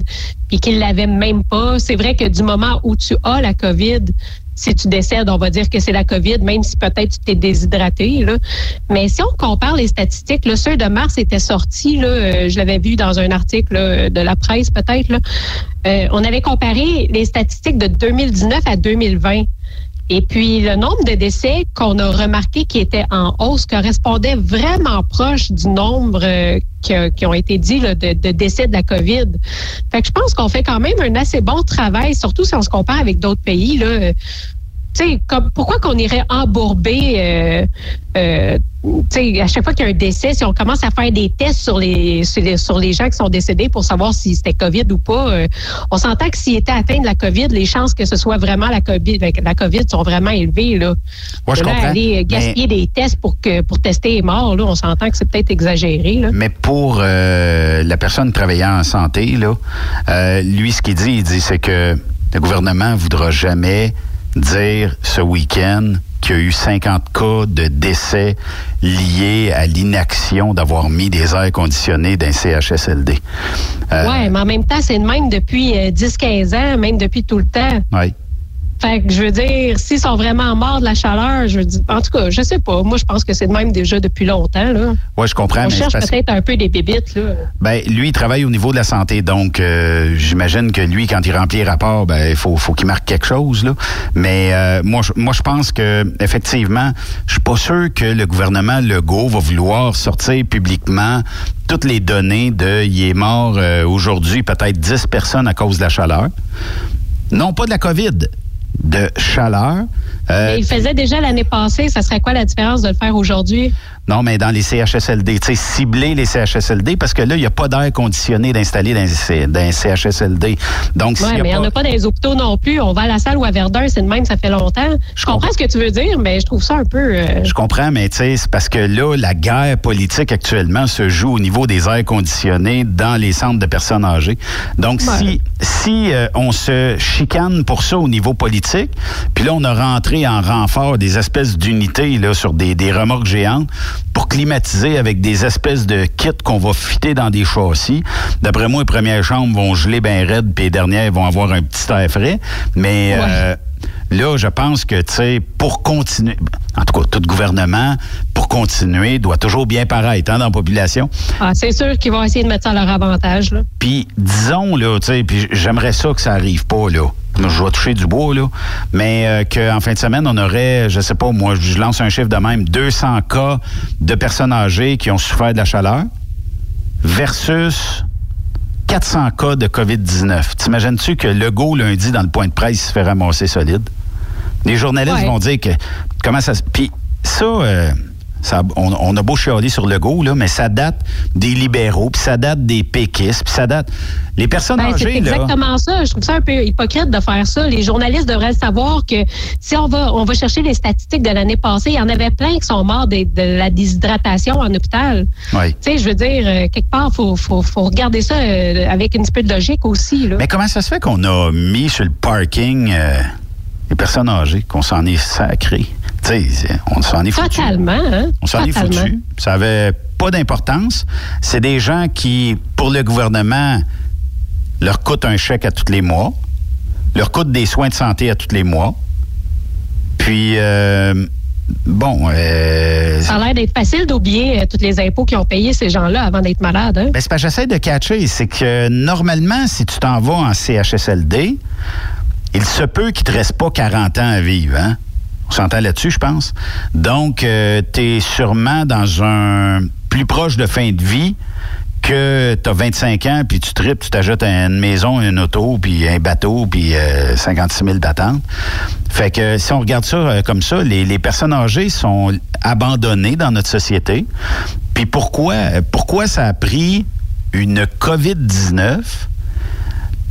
puis qui ne l'avaient même pas. C'est vrai que du moment où tu as la COVID, si tu décèdes, on va dire que c'est la COVID, même si peut-être tu t'es déshydraté. Là. Mais si on compare les statistiques, le ceux de mars étaient sortis, là, euh, je l'avais vu dans un article là, de la presse peut-être. Euh, on avait comparé les statistiques de 2019 à 2020. Et puis, le nombre de décès qu'on a remarqué qui était en hausse correspondait vraiment proche du nombre euh, qui, ont été dit là, de, de décès de la COVID. Fait que je pense qu'on fait quand même un assez bon travail, surtout si on se compare avec d'autres pays. Là. Tu sais, comme, pourquoi qu'on irait embourber euh, euh, tu sais, à chaque fois qu'il y a un décès, si on commence à faire des tests sur les, sur les, sur les gens qui sont décédés pour savoir si c'était COVID ou pas, euh, on s'entend que s'ils étaient atteints de la COVID, les chances que ce soit vraiment la COVID, la COVID sont vraiment élevées. Là. Ouais, je là, comprends. aller gaspiller des tests pour, que, pour tester les morts, là, on s'entend que c'est peut-être exagéré. Là. Mais pour euh, la personne travaillant en santé, là, lui, ce qu'il dit, il dit, c'est que le gouvernement voudra jamais dire ce week-end qu'il y a eu 50 cas de décès liés à l'inaction d'avoir mis des airs conditionnés d'un CHSLD. Euh, Ouais, mais en même temps, c'est le même depuis euh, 10-15 ans, même depuis tout le temps. ouais. Fait que je veux dire, s'ils sont vraiment morts de la chaleur, je veux dire, en tout cas, je sais pas. Moi, je pense que c'est de même déjà depuis longtemps. Là. Ouais, je comprends. On mais cherche peut-être un peu des bébites. Là. Ben, lui, il travaille au niveau de la santé, donc euh, j'imagine que lui, quand il remplit les rapports, ben, il faut, faut qu'il marque quelque chose. Là. Mais euh, moi, je, moi, je pense que effectivement, je suis pas sûr que le gouvernement Legault va vouloir sortir publiquement toutes les données de il est mort euh, aujourd'hui peut-être 10 personnes à cause de la chaleur. Non pas de la COVID, de chaleur. Euh, il faisait déjà l'année passée. Ça serait quoi la différence de le faire aujourd'hui? Non, mais dans les CHSLD, tu sais, cibler les CHSLD parce que là, il n'y a pas d'air conditionné d'installer dans, les CHSLD. Donc, a mais il n'y en a pas dans les hôpitaux non plus. On va à la salle ou à Verdun, c'est de même, ça fait longtemps. Je comprends ce que tu veux dire, mais je trouve ça un peu. euh, Je comprends, mais tu sais, c'est parce que là, la guerre politique actuellement se joue au niveau des airs conditionnés dans les centres de personnes âgées. Donc, Ouais. si, si euh, on se chicane pour ça au niveau politique, puis là, on a rentré en renfort des espèces d'unités là sur des, des remorques géantes pour climatiser avec des espèces de kits qu'on va fitter dans des châssis. D'après moi, les premières chambres vont geler bien raide, puis les dernières vont avoir un petit air frais. Mais Ouais. euh, Là, je pense que, tu sais, pour continuer, en tout cas, tout gouvernement, pour continuer, doit toujours bien paraître hein, dans la population. ah, c'est sûr qu'ils vont essayer de mettre ça à leur avantage. Là. Puis, disons, là, tu sais, puis j'aimerais ça que ça arrive pas, là. Je vais toucher du bois, là. Mais euh, qu'en fin de semaine, on aurait, je sais pas, moi, je lance un chiffre de même, 200 cas de personnes âgées qui ont souffert de la chaleur versus 400 cas de COVID-19. T'imagines-tu que Legault, lundi, dans le point de presse, il se fait ramasser solide? Les journalistes Ouais. vont dire que comment ça se. Puis ça, euh, ça on, on a beau chialer sur Legault, là, mais ça date des libéraux, puis ça date des péquistes, puis ça date. Les personnes Ben, c'est âgées, là. exactement ça. Je trouve ça un peu hypocrite de faire ça. Les journalistes devraient savoir que si on va, on va chercher les statistiques de l'année passée, il y en avait plein qui sont morts de, de la déshydratation en hôpital. Oui. Tu sais, je veux dire, euh, quelque part, faut, faut, faut regarder ça euh, avec un petit peu de logique aussi. Là. Mais comment ça se fait qu'on a mis sur le parking euh, les personnes âgées, qu'on s'en est sacré? On s'en est foutu. Totalement, hein? On s'en est foutu. Ça avait pas d'importance. C'est des gens qui, pour le gouvernement, leur coûtent un chèque à tous les mois, leur coûtent des soins de santé à tous les mois. Puis, euh, bon, euh, Ça a l'air d'être facile d'oublier euh, tous les impôts qu'ils ont payés, ces gens-là, avant d'être malades. Hein? Ben, c'est que j'essaie de catcher. C'est que normalement, si tu t'en vas en CHSLD, il se peut qu'il te reste pas 40 ans à vivre. Hein? S'entend là-dessus, je pense. Donc, tu es sûrement dans un plus proche de fin de vie que tu as 25 ans, puis tu tripes, tu t'ajoutes une maison, une auto, puis un bateau, puis euh, 56 000 d'attente. Fait que si on regarde ça euh, comme ça, les, les personnes âgées sont abandonnées dans notre société. Puis pourquoi, pourquoi ça a pris une COVID-19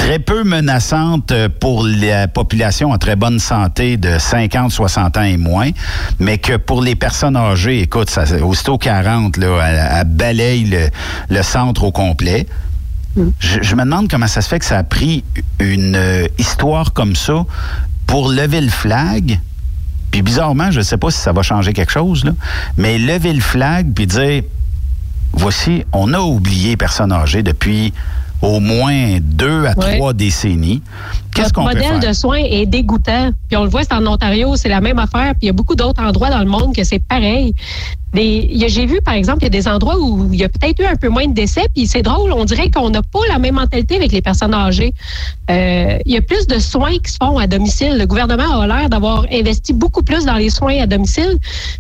très peu menaçante pour la population en très bonne santé de 50, 60 ans et moins, mais que pour les personnes âgées, écoute, ça, aussitôt 40, là, elle, elle balaye le, le centre au complet. Je, je me demande comment ça se fait que ça a pris une euh, histoire comme ça pour lever le flag. Puis bizarrement, je ne sais pas si ça va changer quelque chose, là, mais lever le flag puis dire voici, on a oublié les personnes âgées depuis au moins deux à Ouais. trois décennies. Qu'est-ce qu'on peut modèle faire? de soins est dégoûtant. Puis on le voit, c'est en Ontario, c'est la même affaire. Puis il y a beaucoup d'autres endroits dans le monde que c'est pareil. J'ai vu, par exemple, il y a des endroits où il y a peut-être eu un peu moins de décès. Puis c'est drôle, on dirait qu'on n'a pas la même mentalité avec les personnes âgées. Euh, il y a plus de soins qui se font à domicile. Le gouvernement a l'air d'avoir investi beaucoup plus dans les soins à domicile.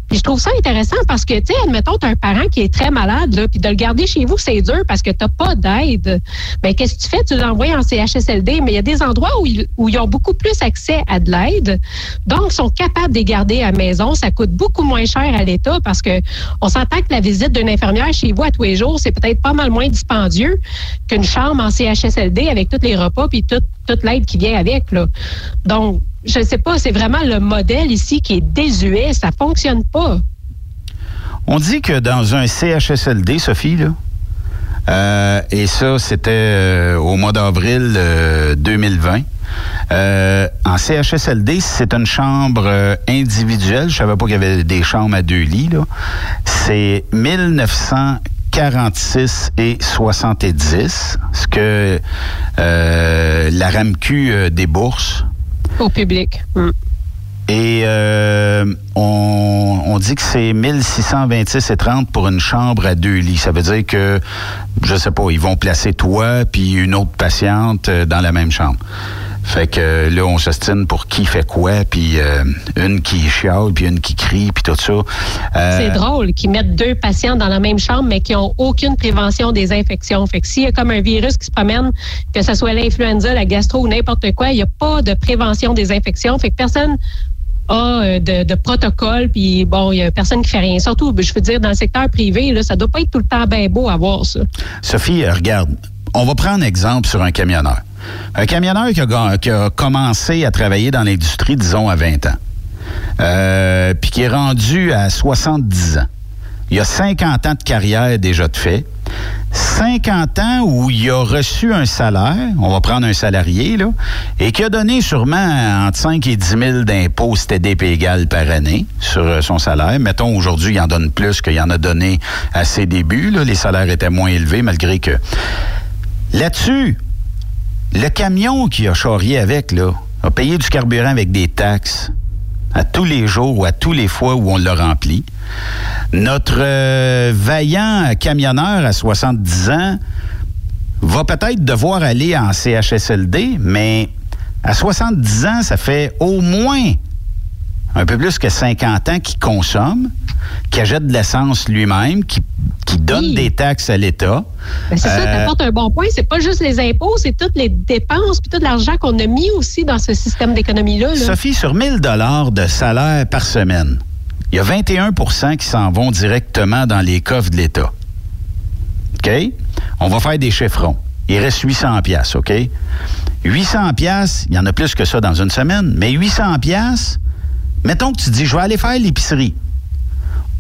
Puis je trouve ça intéressant parce que, tu sais, admettons, tu as un parent qui est très malade, là, puis de le garder chez vous, c'est dur parce que tu pas d'aide. Ben, qu'est-ce que tu fais? Tu l'envoies en CHSLD, mais il y a des endroits où où ils ont beaucoup plus accès à de l'aide. Donc, ils sont capables de les garder à la maison. Ça coûte beaucoup moins cher à l'État parce que on s'entend que la visite d'une infirmière chez vous à tous les jours, c'est peut-être pas mal moins dispendieux qu'une chambre en CHSLD avec tous les repas puis toute, toute l'aide qui vient avec. Là. Donc, je ne sais pas, c'est vraiment le modèle ici qui est désuet. Ça fonctionne pas. On dit que dans un CHSLD, Sophie, là, euh, et ça, c'était euh, au mois d'avril euh, 2020. Euh, en CHSLD, c'est une chambre euh, individuelle. Je savais pas qu'il y avait des chambres à deux lits. là. C'est 1946 et 70, ce que euh, la RAMQ euh, débourse. Au public. Mm. Et euh, on, on dit que c'est 1626 et 30 pour une chambre à deux lits. Ça veut dire que, je sais pas, ils vont placer toi puis une autre patiente euh, dans la même chambre. Fait que euh, là, on s'ostine pour qui fait quoi, puis euh, une qui chiale, puis une qui crie, puis tout ça. Euh, C'est drôle qu'ils mettent deux patients dans la même chambre, mais qui ont aucune prévention des infections. Fait que s'il y a comme un virus qui se promène, que ce soit l'influenza, la gastro ou n'importe quoi, il n'y a pas de prévention des infections. Fait que personne euh, de, protocole, puis bon, il y a personne qui fait rien. Surtout, je veux dire, dans le secteur privé, là, ça doit pas être tout le temps bien beau à voir ça. Sophie, euh, regarde, on va prendre exemple sur un camionneur. Un camionneur qui a, ga- qui a commencé à travailler dans l'industrie, disons, à 20 ans, euh, puis qui est rendu à 70 ans. Il a 50 ans de carrière déjà de fait. 50 ans où il a reçu un salaire, on va prendre un salarié, là, et qui a donné sûrement entre 5 et 10 000 d'impôts TDP égal par année sur euh, son salaire. Mettons, aujourd'hui, il en donne plus qu'il en a donné à ses débuts. Les salaires étaient moins élevés, malgré que... Là-dessus, le camion qui a charrié avec, là, a payé du carburant avec des taxes à tous les jours ou à tous les fois où on l'a rempli. Notre euh, vaillant camionneur à 70 ans va peut-être devoir aller en CHSLD, mais à 70 ans, ça fait au moins un peu plus que 50 ans qu'il consomme, qui achète de l'essence lui-même, qui, qui donne Oui. des taxes à l'État. Ben, c'est ça, Euh, tu apportes un bon point. C'est pas juste les impôts, c'est toutes les dépenses puis tout l'argent qu'on a mis aussi dans ce système d'économie-là. là. Sophie, sur 1000 dollars de salaire par semaine, il y a 21% qui s'en vont directement dans les coffres de l'État. OK? On va faire des chiffrons. Il reste 800 pièces, OK? 800 pièces, il y en a plus que ça dans une semaine, mais 800 pièces, mettons que tu dis je vais aller faire l'épicerie.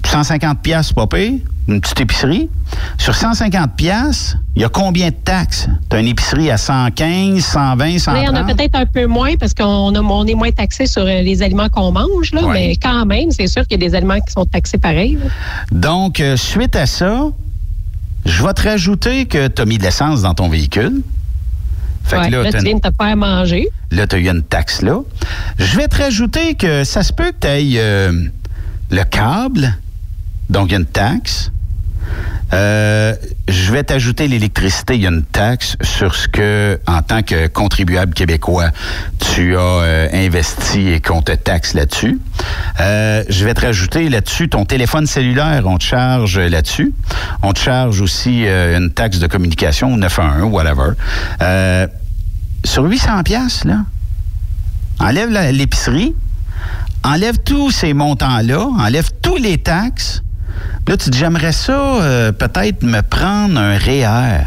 150 pièces pas pire, une petite épicerie. Sur 150 pièces, il y a combien de taxes? Tu as une épicerie à 115, 120, 130? Il y en a peut-être un peu moins parce qu'on on est moins taxé sur euh, les aliments qu'on mange, là, mais quand même, c'est sûr qu'il y a des aliments qui sont taxés pareil. là. Donc, euh, suite à ça, je vais te rajouter que tu as mis de l'essence dans ton véhicule. Fait Ouais, que là, tu viens de te faire manger. Là, tu as eu une taxe là. Je vais te rajouter que ça se peut que tu aies le câble, donc il y a une taxe. Euh, je vais t'ajouter l'électricité, il y a une taxe sur ce que, en tant que contribuable québécois, tu as euh, investi et qu'on te taxe là-dessus. Euh, je vais te rajouter là-dessus ton téléphone cellulaire, on te charge là-dessus. On te charge aussi une taxe de communication, 911, whatever. Sur 800 pièces là, enlève l'épicerie, enlève tous ces montants-là, enlève tous les taxes. Là, tu dis, j'aimerais ça euh, peut-être me prendre un REER.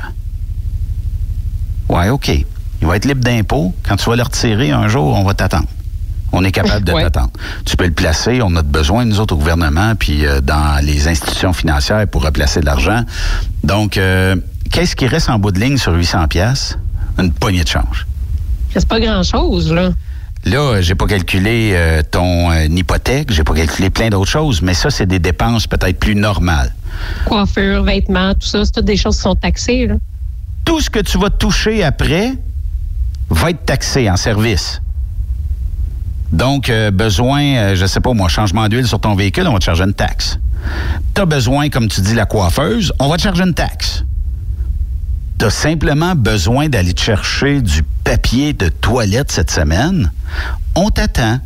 Ouais, OK. Il va être libre d'impôt. Quand tu vas le retirer un jour, on va t'attendre. On est capable de Ouais. t'attendre. Tu peux le placer. On a besoin, nous autres, au gouvernement, puis euh, dans les institutions financières pour replacer de l'argent. Donc, euh, qu'est-ce qui reste en bout de ligne sur 800 pièces Une poignée de change. C'est pas grand-chose, là. Là, j'ai pas calculé euh, ton euh, hypothèque, j'ai pas calculé plein d'autres choses, mais ça, c'est des dépenses peut-être plus normales. Coiffure, vêtements, tout ça, c'est toutes des choses qui sont taxées, là. Tout ce que tu vas toucher après va être taxé en service. Donc, euh, besoin, je sais pas moi, changement d'huile sur ton véhicule, on va te charger une taxe. Tu as besoin, comme tu dis, la coiffeuse, on va te charger une taxe. Tu as simplement besoin d'aller te chercher du papier de toilette cette semaine, on t'attend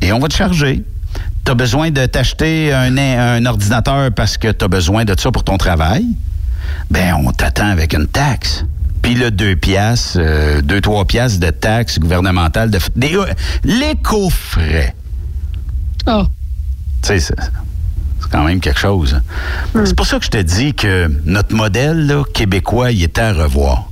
et on va te charger. Tu as besoin de t'acheter un, un ordinateur parce que tu as besoin de ça pour ton travail? Ben, on t'attend avec une taxe. Puis le 2 piastres, 2-3 piastres de taxes gouvernementales, de, des, euh, l'éco-frais. Ah, Tu sais, c'est quand même quelque chose. hein. C'est pour ça que je te dis que notre modèle là, québécois, il est à revoir.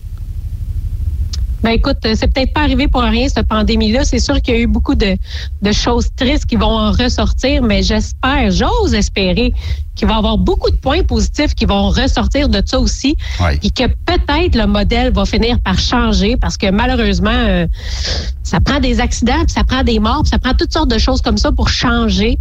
Ben écoute, euh, c'est peut-être pas arrivé pour rien, cette pandémie-là. C'est sûr qu'il y a eu beaucoup de, de choses tristes qui vont en ressortir, mais j'espère, j'ose espérer qu'il va y avoir beaucoup de points positifs qui vont ressortir de ça aussi. Et que peut-être le modèle va finir par changer parce que malheureusement, euh, ça prend des accidents, puis ça prend des morts, puis ça prend toutes sortes de choses comme ça pour changer.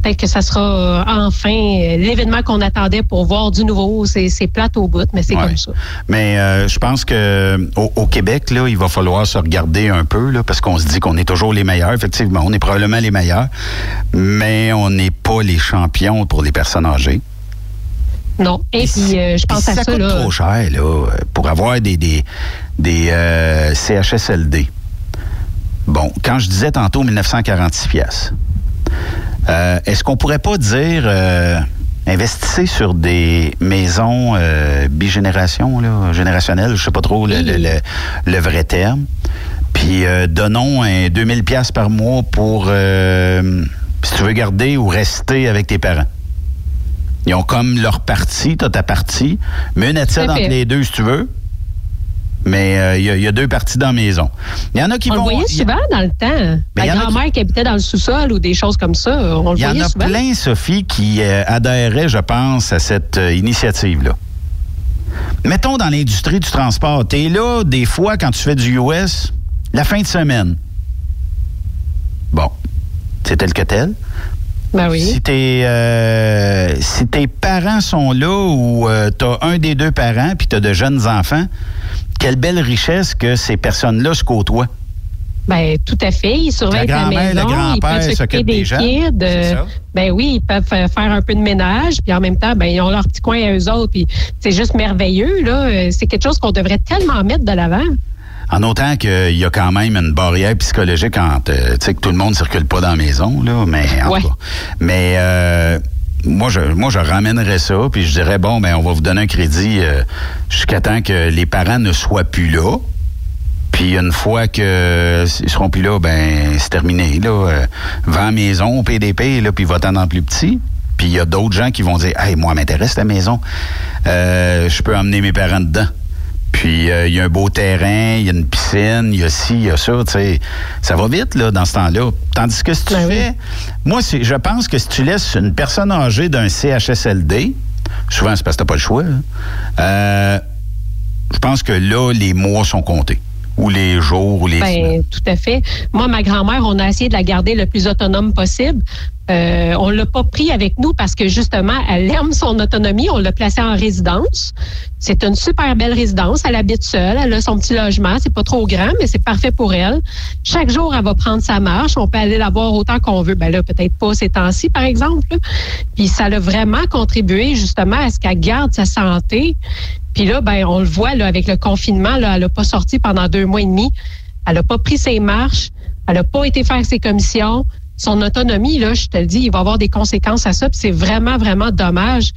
Peut-être que ça sera euh, enfin euh, l'événement qu'on attendait pour voir du nouveau. C'est plate au bout, mais c'est Ouais. comme ça. Mais euh, je pense que au, au Québec, là, il va falloir se regarder un peu, là, parce qu'on se dit qu'on est toujours les meilleurs. Effectivement, on est probablement les meilleurs, mais on n'est pas les champions pour les personnes âgées. Non. Et puis, euh, je pense Puis à ça ça, coûte là. trop cher, là, pour avoir des, des, des euh, CHSLD. Bon, quand je disais tantôt 1946 pièces, euh, est-ce qu'on pourrait pas dire euh, investissez sur des maisons euh, bigénération, là, générationnelles, je sais pas trop le, le- le- le vrai terme, puis euh, donnons un 2000 pièces par mois pour euh, si tu veux garder ou rester avec tes parents. Ils ont comme leur partie, t'as ta partie, mais une étude entre les deux si tu veux. Mais euh, il y, a- il y a deux parties dans la maison. Il y en a qui On le vont. voyait souvent dans le temps. Mais Ma y en a qui- grand-mère qui... habitait dans le sous-sol ou des choses comme ça, on le Il y en a souvent. plein, Sophie, qui euh, adhéreraient, je pense, à cette euh, initiative-là. Mettons dans l'industrie du transport, tu es là des fois quand tu fais du US, la fin de semaine. Bon, c'est tel que tel. Ben oui. Si, tes, euh, si tes parents sont là ou tu as un des deux parents puis tu as de jeunes enfants, quelle belle richesse que ces personnes-là se côtoient. Ben, tout à fait. Ils surveillent La la, maison, le grand-père ils peuvent s'occuper s'occupent des des gens. kids. euh, ben oui, ils peuvent euh, faire un peu de ménage, puis en même temps, ben ils ont leur petit coin à eux autres, puis c'est juste merveilleux là. Euh, C'est quelque chose qu'on devrait tellement mettre de l'avant. En autant qu'il y a quand même une barrière psychologique entre, euh, tu sais, que tout le monde ne circule pas dans la maison, là, mais en Ouais. tout cas. Mais euh, moi, je, moi, je ramènerais ça, puis je dirais, bon, ben, on va vous donner un crédit euh, jusqu'à temps que les parents ne soient plus là. Puis une fois que ils seront plus là, ben c'est terminé. Là, euh, vends maison, PDP, là, puis va-t'en dans plus petit. Puis il y a d'autres gens qui vont dire, hey, moi m'intéresse la maison, Euh, je peux emmener mes parents dedans. Puis euh, il y a un beau terrain, il y a une piscine, il y a ci, il y a ça, tu sais. Ça va vite, là, dans ce temps-là. Tandis que si tu Ben oui. fais... Moi, je pense que si tu laisses une personne âgée d'un CHSLD, souvent c'est parce que t'as pas le choix, hein, euh, je pense que là, les mois sont comptés. Ou les jours, ou les semaines. Ben, tout à fait. Moi, ma grand-mère, on a essayé de la garder le plus autonome possible. Euh, on l'a pas pris avec nous parce que justement, elle aime son autonomie. On l'a placée en résidence. C'est une super belle résidence. Elle habite seule. Elle a son petit logement. C'est pas trop grand, mais c'est parfait pour elle. Chaque jour, elle va prendre sa marche. On peut aller la voir autant qu'on veut. Ben là, peut-être pas ces temps-ci, par exemple. Puis ça a vraiment contribué justement à ce qu'elle garde sa santé. Puis là, ben, on le voit avec le confinement, elle n'a pas sorti pendant deux mois et demi. Elle n'a pas pris ses marches. Elle n'a pas été faire ses commissions. Son autonomie, là, je te le dis, il va avoir des conséquences à ça. Puis c'est vraiment, vraiment dommage.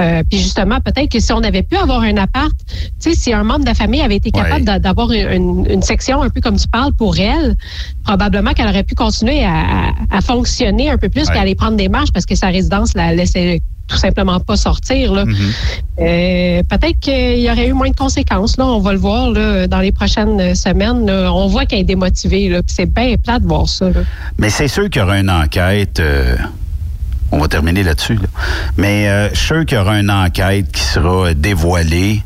Euh, puis justement, peut-être que si on avait pu avoir un appart, tu sais, si un membre de la famille avait été capable d'a- d'avoir une, section un peu comme tu parles pour elle, probablement qu'elle aurait pu continuer à, à- à fonctionner un peu plus Ouais. aller prendre des marches parce que sa résidence la laissait tout simplement pas sortir. Là. Mhm. Euh, peut-être qu'il y aurait eu moins de conséquences. Là, on va le voir là, dans les prochaines semaines. là. On voit qu'elle est démotivée. C'est bien plat de voir ça. Là. Mais c'est sûr qu'il y aura une enquête. euh, on va terminer là-dessus. là. Mais euh, je suis sûr qu'il y aura une enquête qui sera dévoilée.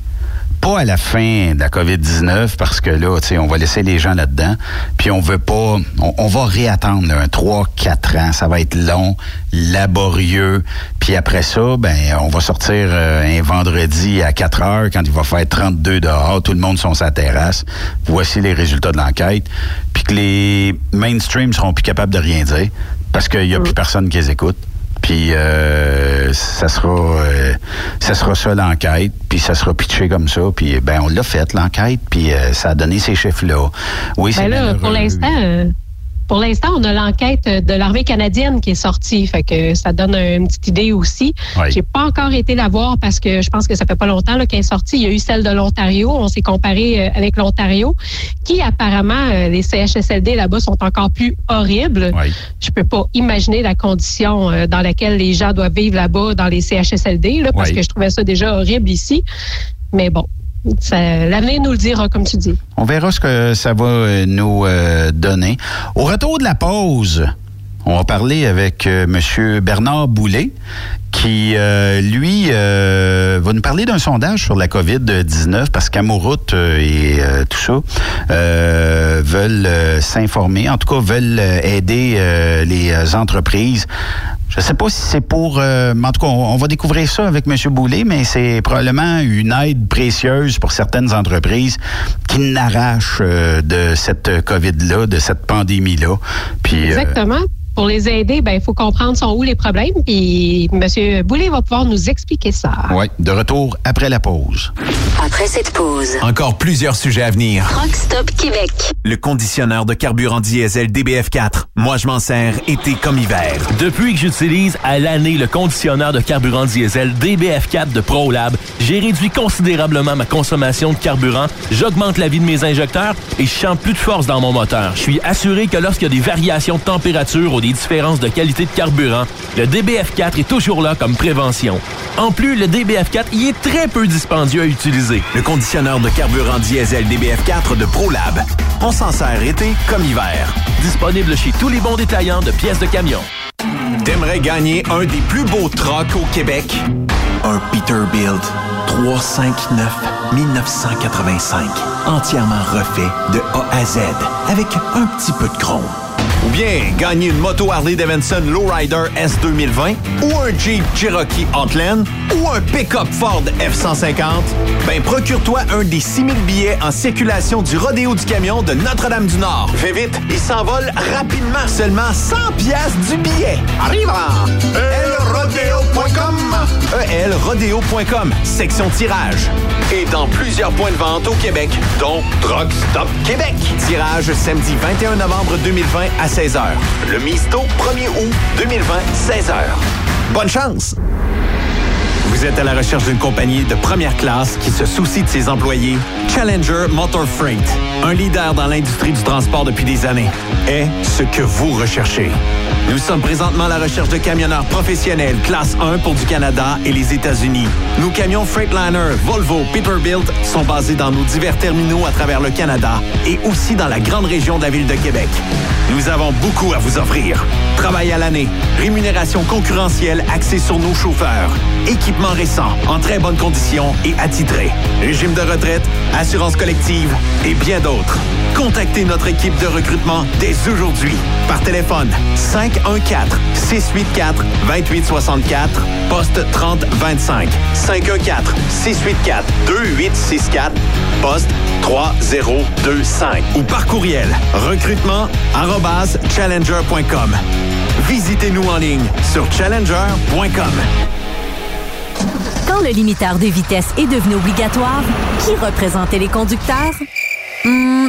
Pas à la fin de la COVID-19, parce que là, tu sais, on va laisser les gens là-dedans. Puis on veut pas. On, on va réattendre là, un 3-4 ans. Ça va être long, laborieux. Puis après ça, ben, on va sortir euh, un vendredi à 4 heures quand il va faire 32 dehors. Tout le monde sont sa terrasse. Voici les résultats de l'enquête. Puis que les mainstream seront plus capables de rien dire parce qu'il n'y a plus personne qui les écoute. Puis euh, ça sera euh, ça sera ça l'enquête, puis ça sera pitché comme ça, puis ben on l'a fait l'enquête, puis euh, ça a donné ces chiffres là. Oui, c'est Ben là, pour l'instant, euh, pour l'instant, on a l'enquête de l'armée canadienne qui est sortie. Fait que ça donne une petite idée aussi. Oui. J'ai pas encore été la voir parce que je pense que ça fait pas longtemps qu'elle est sortie. Il y a eu celle de l'Ontario. On s'est comparé euh, avec l'Ontario, qui apparemment euh, les CHSLD là-bas sont encore plus horribles. Oui. Je peux pas imaginer la condition euh, dans laquelle les gens doivent vivre là-bas dans les CHSLD, là, parce Oui. que je trouvais ça déjà horrible ici. Mais bon, l'avenir nous le dira, comme tu dis. On verra ce que ça va euh, nous euh, donner. Au retour de la pause, on va parler avec euh, M. Bernard Boulet, qui, lui, va nous parler d'un sondage sur la COVID-19, parce qu'Amouroute et tout ça veulent s'informer, en tout cas veulent aider les entreprises. Je sais pas si c'est pour... euh, en tout cas, on, va découvrir ça avec M. Boulet, mais c'est probablement une aide précieuse pour certaines entreprises qui n'arrachent euh, de cette COVID-là, de cette pandémie-là. Euh, Exactement. Pour les aider, ben il faut comprendre sont où les problèmes. Puis M. Boulet va pouvoir nous expliquer ça. oui, de retour après la pause. Après cette pause, Encore plusieurs sujets à venir. Rock Stop Québec. Le conditionneur de carburant diesel DBF4. Moi, je m'en sers été comme hiver. Depuis que j'utilise à l'année le conditionneur de carburant diesel DBF4 de ProLab, j'ai réduit considérablement ma consommation de carburant, j'augmente la vie de mes injecteurs et je sens plus de force dans mon moteur. Je suis assuré que lorsqu'il y a des variations de température ou des différences de qualité de carburant, le DBF4 est toujours là comme prévention. En plus, le DBF4 y est très peu dispendieux à utiliser. Le conditionneur de carburant diesel DBF4 de ProLab. On s'en sert été comme hiver. Disponible chez tous les bons détaillants de pièces de camion. T'aimerais gagner un des plus beaux trucks au Québec? Un Peterbilt 359 1985. Entièrement refait de A à Z avec un petit peu de chrome. Ou bien gagner une moto Harley Davidson Lowrider S 2020 ou un Jeep Cherokee Outland ou un pick-up Ford F-150, ben procure-toi un des 6000 billets en circulation du Rodéo du Camion de Notre-Dame-du-Nord. Fais vite, il s'envole rapidement. Seulement 100 pièces du billet. Arrive elrodeo.com elrodeo.com, section tirage. Et dans plusieurs points de vente au Québec, dont Truck Stop Québec. Tirage samedi 21 novembre 2020 à 16h. Le Misto 1er août 2020, 16h. Bonne chance! Vous êtes à la recherche d'une compagnie de première classe qui se soucie de ses employés? Challenger Motor Freight, un leader dans l'industrie du transport depuis des années. est ce que vous recherchez. Nous sommes présentement à la recherche de camionneurs professionnels classe 1 pour du Canada et les États-Unis. Nos camions Freightliner, Volvo, Peterbilt sont basés dans nos divers terminaux à travers le Canada et aussi dans la grande région de la ville de Québec. Nous avons beaucoup à vous offrir. Travail à l'année, rémunération concurrentielle axée sur nos chauffeurs, équipement récent, en très bonne condition et attitré, régime de retraite, assurance collective et bien d'autres. Contactez notre équipe de recrutement dès aujourd'hui par téléphone 514 684 2864 poste 3025 514 684 2864 poste 3025 ou par courriel recrutement arobase challenger.com. Visitez-nous en ligne sur challenger.com. Quand le limiteur de vitesse est devenu obligatoire, qui représentait les conducteurs? Hmm,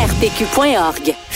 arpq.org.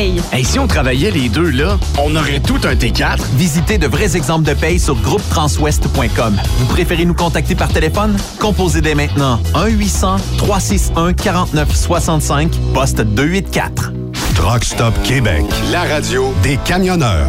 paye. Hey, si on travaillait les deux là, on aurait tout un T4. Visitez de vrais exemples de paye sur groupetranswest.com. Vous préférez nous contacter par téléphone? Composez dès maintenant 1-800-361-4965, poste 284. Truck Stop Québec, la radio des camionneurs.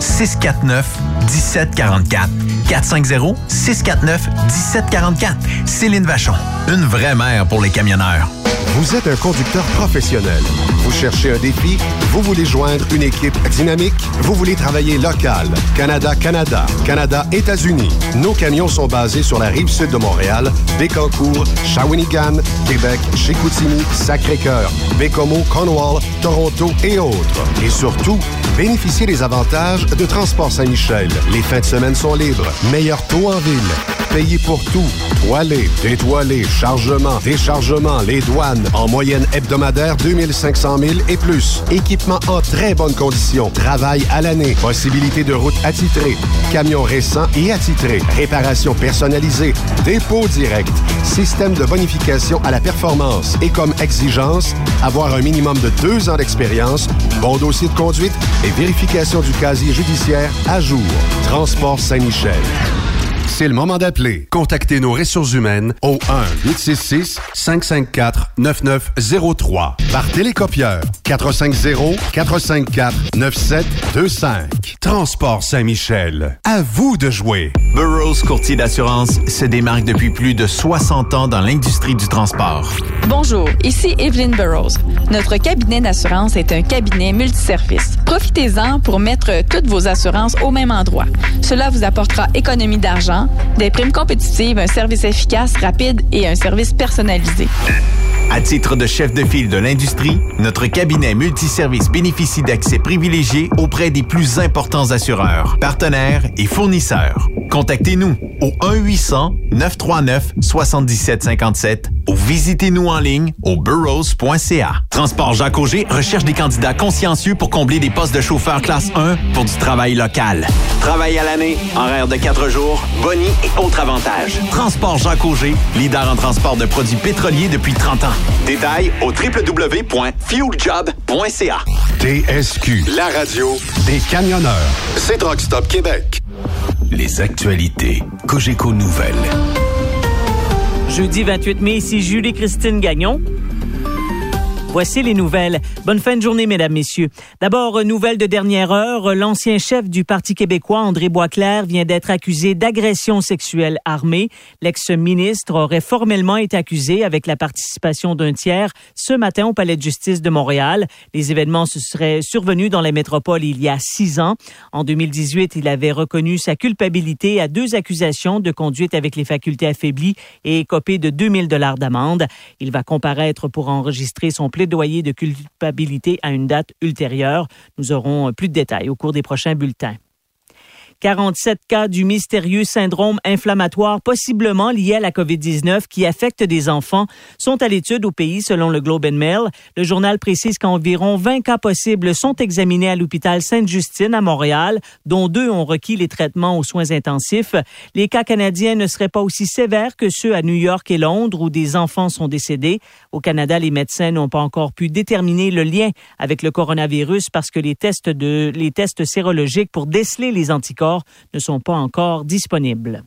649 1744. 450 649 1744. Céline Vachon, une vraie mère pour les camionneurs. Vous êtes un conducteur professionnel. Vous cherchez un défi? Vous voulez joindre une équipe dynamique? Vous voulez travailler local? Canada-Canada, Canada-États-Unis. Nos camions sont basés sur la rive sud de Montréal, Bécancour, Shawinigan, Québec, Chicoutimi, Sacré-Cœur, Bécomo, Cornwall, Toronto et autres. Et surtout, bénéficiez des avantages de Transport Saint-Michel. Les fins de semaine sont libres. Meilleur taux en ville. Payé pour tout. Toilé, détoilé, chargement, déchargement, les douanes. En moyenne hebdomadaire, 2500 000 et plus. Équipement en très bonne condition. Travail à l'année. Possibilité de route attitrée. Camions récents et attitrés. Réparation personnalisée. Dépôt direct. Système de bonification à la performance. Et comme exigence, avoir un minimum de deux ans d'expérience, bon dossier de conduite et vérification du casier judiciaire à jour. Transport Saint-Michel. C'est le moment d'appeler. Contactez nos ressources humaines au 1-866-554-9903 par télécopieur 450-454-9725. Transport Saint-Michel. À vous de jouer. Burroughs Courtier d'assurance se démarque depuis plus de 60 ans dans l'industrie du transport. Bonjour, ici Evelyn Burrows. Notre cabinet d'assurance est un cabinet multiservice. Profitez-en pour mettre toutes vos assurances au même endroit. Cela vous apportera économie d'argent, des primes compétitives, un service efficace, rapide et un service personnalisé. À titre de chef de file de l'industrie, notre cabinet multiservice bénéficie d'accès privilégié auprès des plus importants assureurs, partenaires et fournisseurs. Contactez-nous au 1-800-939-7757 ou visitez-nous en ligne au burrows.ca. Transport Jacques Auger recherche des candidats consciencieux pour combler des postes de chauffeur classe 1 pour du travail local. Travail à l'année, horaire de 4 jours, boni et autres avantages. Transport Jacques Auger, leader en transport de produits pétroliers depuis 30 ans. Détails au www.fueljob.ca. TSQ. La radio des camionneurs. C'est Truck Stop Québec. Les actualités Cogeco Nouvelles. Jeudi 28 mai, ici Julie-Christine Gagnon. Voici les nouvelles. Bonne fin de journée, mesdames, messieurs. D'abord, nouvelle de dernière heure. L'ancien chef du Parti québécois, André Boisclair, vient d'être accusé d'agression sexuelle armée. L'ex-ministre aurait formellement été accusé avec la participation d'un tiers ce matin au Palais de justice de Montréal. Les événements se seraient survenus dans la métropole il y a six ans. En 2018, il avait reconnu sa culpabilité à deux accusations de conduite avec les facultés affaiblies et copé de 2000 dollars d'amende. Il va comparaître pour enregistrer son plaidoyer de culpabilité à une date ultérieure. Nous aurons plus de détails au cours des prochains bulletins. 47 cas du mystérieux syndrome inflammatoire possiblement lié à la COVID-19 qui affecte des enfants sont à l'étude au pays selon le Globe and Mail. Le journal précise qu'environ 20 cas possibles sont examinés à l'hôpital Sainte-Justine à Montréal, dont deux ont requis les traitements aux soins intensifs. Les cas canadiens ne seraient pas aussi sévères que ceux à New York et Londres où des enfants sont décédés. Au Canada, les médecins n'ont pas encore pu déterminer le lien avec le coronavirus parce que les tests de les tests sérologiques pour déceler les anticorps ne sont pas encore disponibles.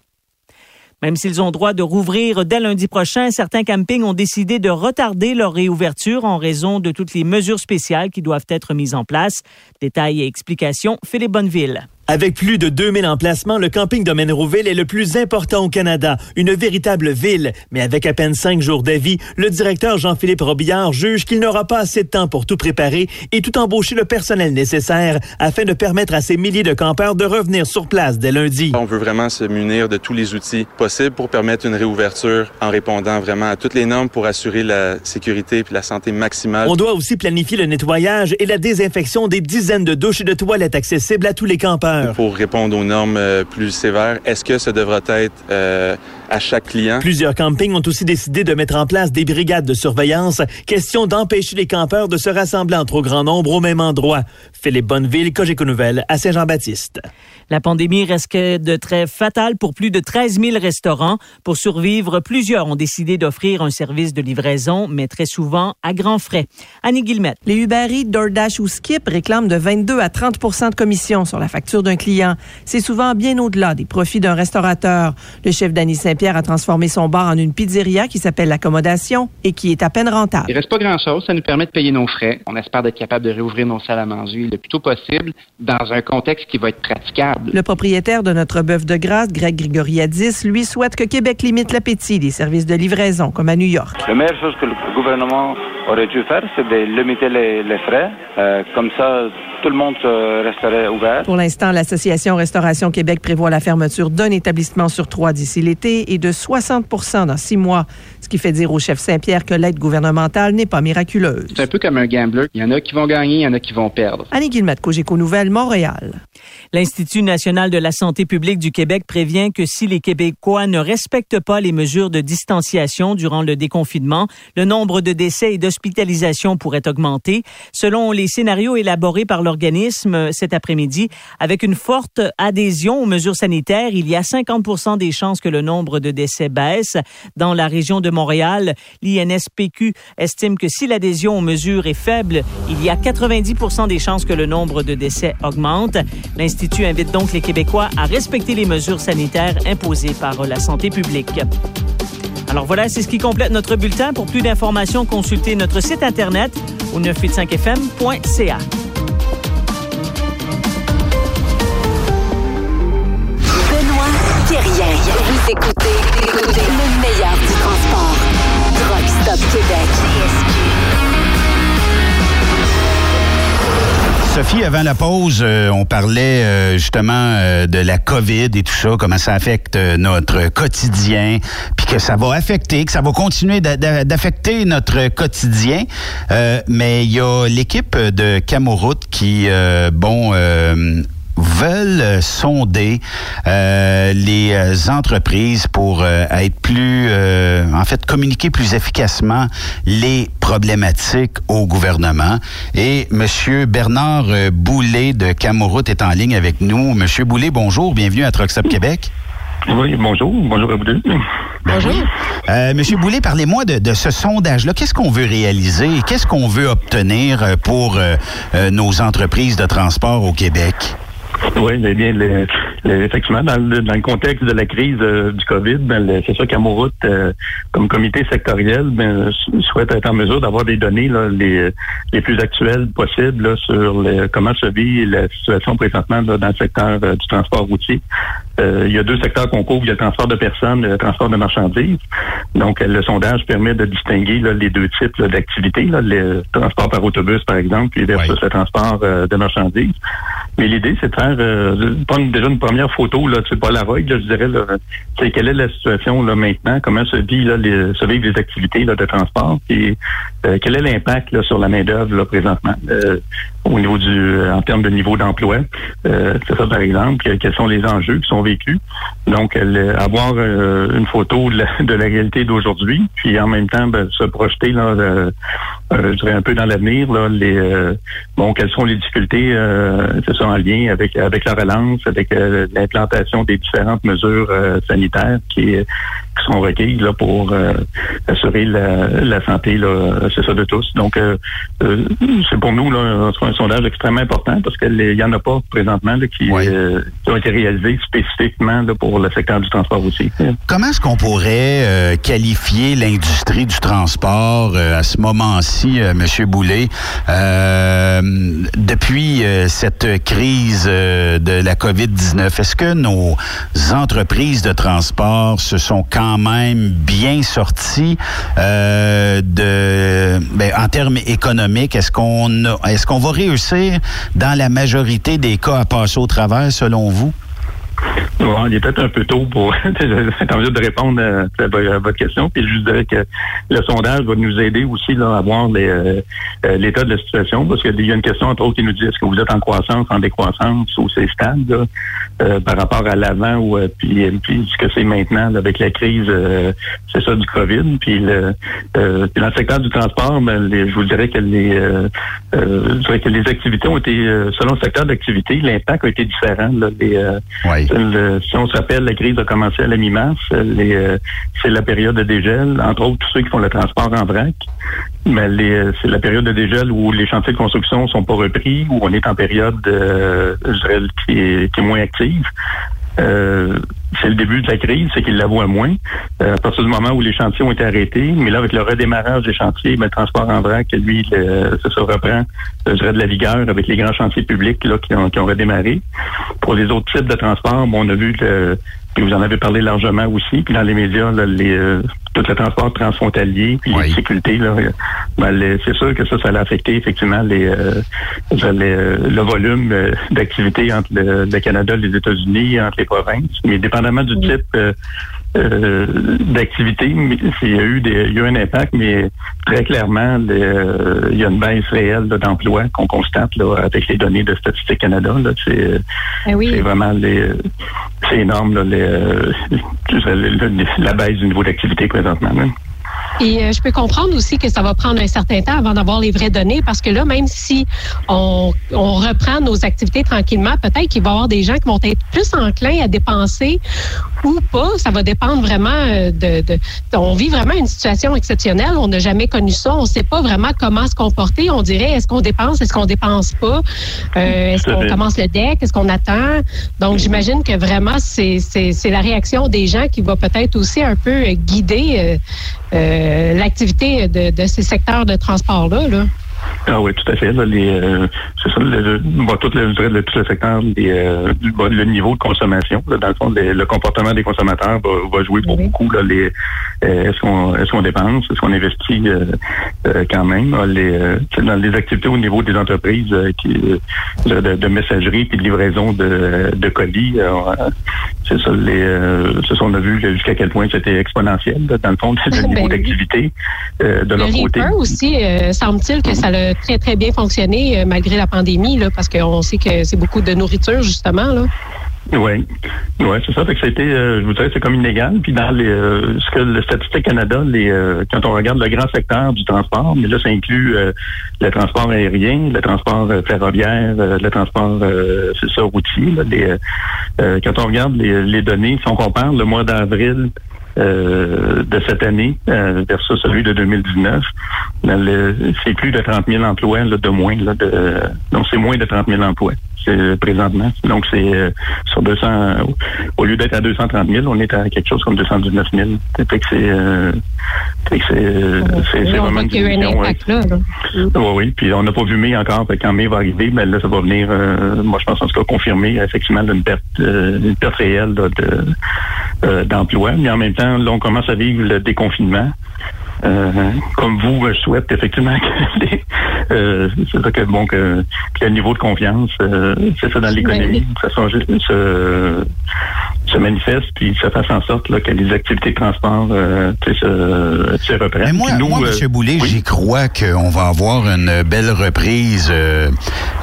Même s'ils ont droit de rouvrir dès lundi prochain, certains campings ont décidé de retarder leur réouverture en raison de toutes les mesures spéciales qui doivent être mises en place. Détails et explications, Philippe Bonneville. Avec plus de 2000 emplacements, le camping Domaine Rouville est le plus important au Canada, une véritable ville. Mais avec à peine cinq jours d'avis, le directeur Jean-Philippe Robillard juge qu'il n'aura pas assez de temps pour tout préparer et tout embaucher le personnel nécessaire afin de permettre à ces milliers de campeurs de revenir sur place dès lundi. On veut vraiment se munir de tous les outils possibles pour permettre une réouverture en répondant vraiment à toutes les normes pour assurer la sécurité et la santé maximale. On doit aussi planifier le nettoyage et la désinfection des dizaines de douches et de toilettes accessibles à tous les campeurs. Pour répondre aux normes euh, plus sévères, est-ce que ça devra être euh, à chaque client? Plusieurs campings ont aussi décidé de mettre en place des brigades de surveillance, question d'empêcher les campeurs de se rassembler en trop grand nombre au même endroit. Philippe Bonneville, Cogeco Nouvelle, à Saint-Jean-Baptiste. La pandémie reste de très fatale pour plus de 13 000 restaurants. Pour survivre, plusieurs ont décidé d'offrir un service de livraison, mais très souvent à grands frais. Annie Guillemette. Les Uber Eats, DoorDash ou Skip réclament de 22 à 30% de commission sur la facture d'un client. C'est souvent bien au-delà des profits d'un restaurateur. Le chef Danny Saint-Pierre a transformé son bar en une pizzeria qui s'appelle l'Accommodation et qui est à peine rentable. Il reste pas grand-chose. Ça nous permet de payer nos frais. On espère d'être capable de réouvrir nos salles à manger le plus tôt possible dans un contexte qui va être praticable. Le propriétaire de notre bœuf de grâce, Greg Grigoriadis, lui souhaite que Québec limite l'appétit des services de livraison, comme à New York. La meilleure chose que le gouvernement aurait dû faire, c'est de limiter les, les frais. Euh, comme ça, tout le monde resterait ouvert. Pour l'instant, l'Association Restauration Québec prévoit la fermeture d'un établissement sur trois d'ici l'été et de 60 dans six mois, ce qui fait dire au chef Saint-Pierre que l'aide gouvernementale n'est pas miraculeuse. C'est un peu comme un gambler. Il y en a qui vont gagner, il y en a qui vont perdre. Annie Guillemette, Cogeco Nouvelles, Montréal. L'Institut national de la santé publique du Québec prévient que si les Québécois ne respectent pas les mesures de distanciation durant le déconfinement, le nombre de décès et d'hospitalisations pourrait augmenter. Selon les scénarios élaborés par l'organisme cet après-midi, avec une forte adhésion aux mesures sanitaires, il y a 50 des chances que le nombre de décès baisse. Dans la région de Montréal, l'INSPQ estime que si l'adhésion aux mesures est faible, il y a 90 des chances que le nombre de décès augmente. L'Institut invite donc les Québécois à respecter les mesures sanitaires imposées par la santé publique. Alors voilà, c'est ce qui complète notre bulletin. Pour plus d'informations, consultez notre site Internet au 985fm.ca. Thérien. Vous écoutez le meilleur du transport. Stop Québec. Sophie, avant la pause, euh, on parlait euh, justement euh, de la COVID et tout ça, comment ça affecte notre quotidien, puis que ça va affecter, que ça va continuer d'affecter notre quotidien. mais il y a l'équipe de Camoroute qui, bon veulent sonder euh, les euh, entreprises pour euh, être plus, en fait, communiquer plus efficacement les problématiques au gouvernement. Et Monsieur Bernard Boulet de Camoroute est en ligne avec nous. Monsieur Boulet, bonjour, bienvenue à Truckstop Québec. Oui, bonjour, bonjour à vous deux. Bonjour. Euh, Monsieur Boulay, parlez-moi de, de ce sondage-là. Qu'est-ce qu'on veut réaliser? Qu'est-ce qu'on veut obtenir euh, pour euh, euh, nos entreprises de transport au Québec? Oui, eh bien, le- effectivement, dans le, dans le contexte de la crise euh, du COVID, ben, c'est sûr qu'Amouroute, euh, comme comité sectoriel, ben, souhaite être en mesure d'avoir des données là, les, les plus actuelles possibles là, sur le- comment se vit la situation présentement là, dans le secteur euh, du transport routier. Euh, il y a deux secteurs qu'on couvre, il y a le transport de personnes et le transport de marchandises. Donc, euh, le sondage permet de distinguer là, les deux types d'activités, le transport par autobus, par exemple, puis versus le transport euh, de marchandises. Mais l'idée, c'est de faire euh, prendre déjà une première photo, là, la vogue, là, je dirais, là, c'est quelle est la situation là maintenant, comment se vit là, les, se vivent les activités là, de transport, et euh, quel est l'impact sur la main d'œuvre là, présentement euh, au niveau du, en termes de niveau d'emploi, c'est ça par exemple, que- quels sont les enjeux qui sont vécus. Donc, euh, avoir euh, une photo de la, de la réalité d'aujourd'hui, puis en même temps ben, se projeter là, euh, euh, je dirais un peu dans l'avenir, là, les bon, quelles sont les difficultés, c'est ça en lien avec avec la relance, avec l'implantation des différentes mesures sanitaires qui, qui sont requises là, pour assurer la, la santé, là, c'est ça de tous. Donc, c'est pour nous là, un sondage extrêmement important parce qu'il n'y en a pas présentement là, qui, qui ont été réalisés spécifiquement pour le secteur du transport. Comment est-ce qu'on pourrait euh, qualifier l'industrie du transport euh, à ce moment-ci, euh, Monsieur Boulay, Euh, depuis euh, cette crise euh, de la COVID-19? Est-ce que nos entreprises de transport se sont quand même bien sorties de, ben, en termes économiques? Est-ce qu'on est-ce qu'on va réussir dans la majorité des cas à passer au travers, selon vous? Bon, il est peut-être un peu tôt pour être en de répondre à, à vo- à votre question. Puis je dirais que le sondage va nous aider aussi là, à voir euh, euh, l'état de la situation, parce qu'il y a une question entre autres qui nous dit est-ce que vous êtes en croissance, en décroissance ou c'est stable euh, par rapport à l'avant ou euh, euh, puis ce que c'est maintenant là, avec la crise, euh, c'est ça du COVID. Puis, le, euh, puis dans le secteur du transport, ben, les- je vous dirais que les, euh, euh, je dirais que les activités ont été, euh, selon le secteur d'activité, l'impact a été différent. Là, euh, le- si on se rappelle, la crise a commencé à la mi-mars. Euh, c'est la période de dégel, entre autres tous ceux qui font le transport en vrac. Euh, c'est la période de dégel où les chantiers de construction sont pas repris, où on est en période, euh, je dirais, qui est, qui est moins active. Euh, c'est le début de la crise, c'est qu'il la voit moins. Euh, à partir du moment où les chantiers ont été arrêtés, mais là, avec le redémarrage des chantiers, ben, le transport en vrac, lui, le- ça se reprend, je dirais, de la vigueur avec les grands chantiers publics là, qui, ont, qui ont redémarré. Pour les autres types de transport, bon, on a vu que puis vous en avez parlé largement aussi, puis dans les médias, là, les, euh, tout le transport transfrontalier, puis les difficultés, là, euh, ben, les- c'est sûr que ça, ça a affecté effectivement les, euh, je dirais, le, volume euh, d'activité entre le, le Canada les États-Unis, entre les provinces. Mais dépendamment du type euh, d'activité, il y a eu des, il y a eu un impact, mais très clairement, les, euh, il y a une baisse réelle d'emploi qu'on constate là, avec les données de Statistique Canada. Là, c'est, Eh oui. c'est vraiment les, c'est énorme là, les, la baisse du niveau d'activité présentement. là. Et euh, je peux comprendre aussi que ça va prendre un certain temps avant d'avoir les vraies données parce que là, même si on, on reprend nos activités tranquillement, peut-être qu'il va y avoir des gens qui vont être plus enclins à dépenser ou pas. Ça va dépendre vraiment euh, de, de- On vit vraiment une situation exceptionnelle. On n'a jamais connu ça. On ne sait pas vraiment comment se comporter. On dirait est-ce qu'on dépense, est-ce qu'on dépense pas, Euh, est-ce qu'on commence le deck, est-ce qu'on attend? Donc, j'imagine que vraiment, c'est la réaction des gens qui va peut-être aussi un peu guider euh, l'activité de, de ces secteurs de transport-là. Là. Ah oui, tout à fait. là, les, euh, c'est ça, le, le- bon, tout, le, le- tout le secteur, les, euh, bon, le niveau de consommation. là, dans le fond, les- le comportement des consommateurs va, va jouer pour beaucoup. Là, les, euh, est-ce qu'on est-ce qu'on dépense, est-ce qu'on investit euh, euh, quand même là, les, euh, c'est dans les activités au niveau des entreprises euh, qui, de, de messagerie puis de livraison de, de colis. euh, c'est ça, les, euh, c'est ça, on a vu jusqu'à quel point c'était exponentiel là, dans le fond, le niveau oui. d'activité euh, de Le leur côté. Aussi, euh, semble-t-il que ça a très, très bien fonctionné euh, malgré la pandémie, là, parce qu'on sait que c'est beaucoup de nourriture, justement. Là. Oui, ouais, c'est ça. Fait que c'était, euh, je vous dirais, c'est comme inégal. Puis dans les, euh, ce que le Statistique Canada, les, quand on regarde le grand secteur du transport, mais là, ça inclut le transport aérien, le transport ferroviaire, le transport, c'est ça, routier. quand on regarde les données, si on compare le mois d'avril euh, de cette année euh, versus celui de 2019, c'est plus de 30 000 emplois là, de moins. Là, de, donc, c'est moins de 30 000 emplois c'est présentement. Donc, c'est euh, sur 200, au lieu d'être à 230 000, on est à quelque chose comme 219 000. Fait que c'est, euh, fait que c'est, euh, c'est, vraiment qu'il y a eu un impact là. là. Oui, oui. Puis on n'a pas vu mai encore. Quand mai va arriver, mais là, ça va venir, euh, moi, je pense en tout cas confirmer effectivement une perte, euh, une perte réelle là, de, euh, d'emploi. Mais en même temps, là, on commence à vivre le déconfinement. Euh, comme vous, je souhaite effectivement que les- euh, c'est ça que bon que, que le niveau de confiance, euh, c'est ça dans l'économie, que ça se, se manifeste puis ça fasse en sorte là, que les activités de transport euh, sais, se, se reprennent. Mais moi, nous, moi euh, M. Boulay, j'y crois qu'on va avoir une belle reprise euh,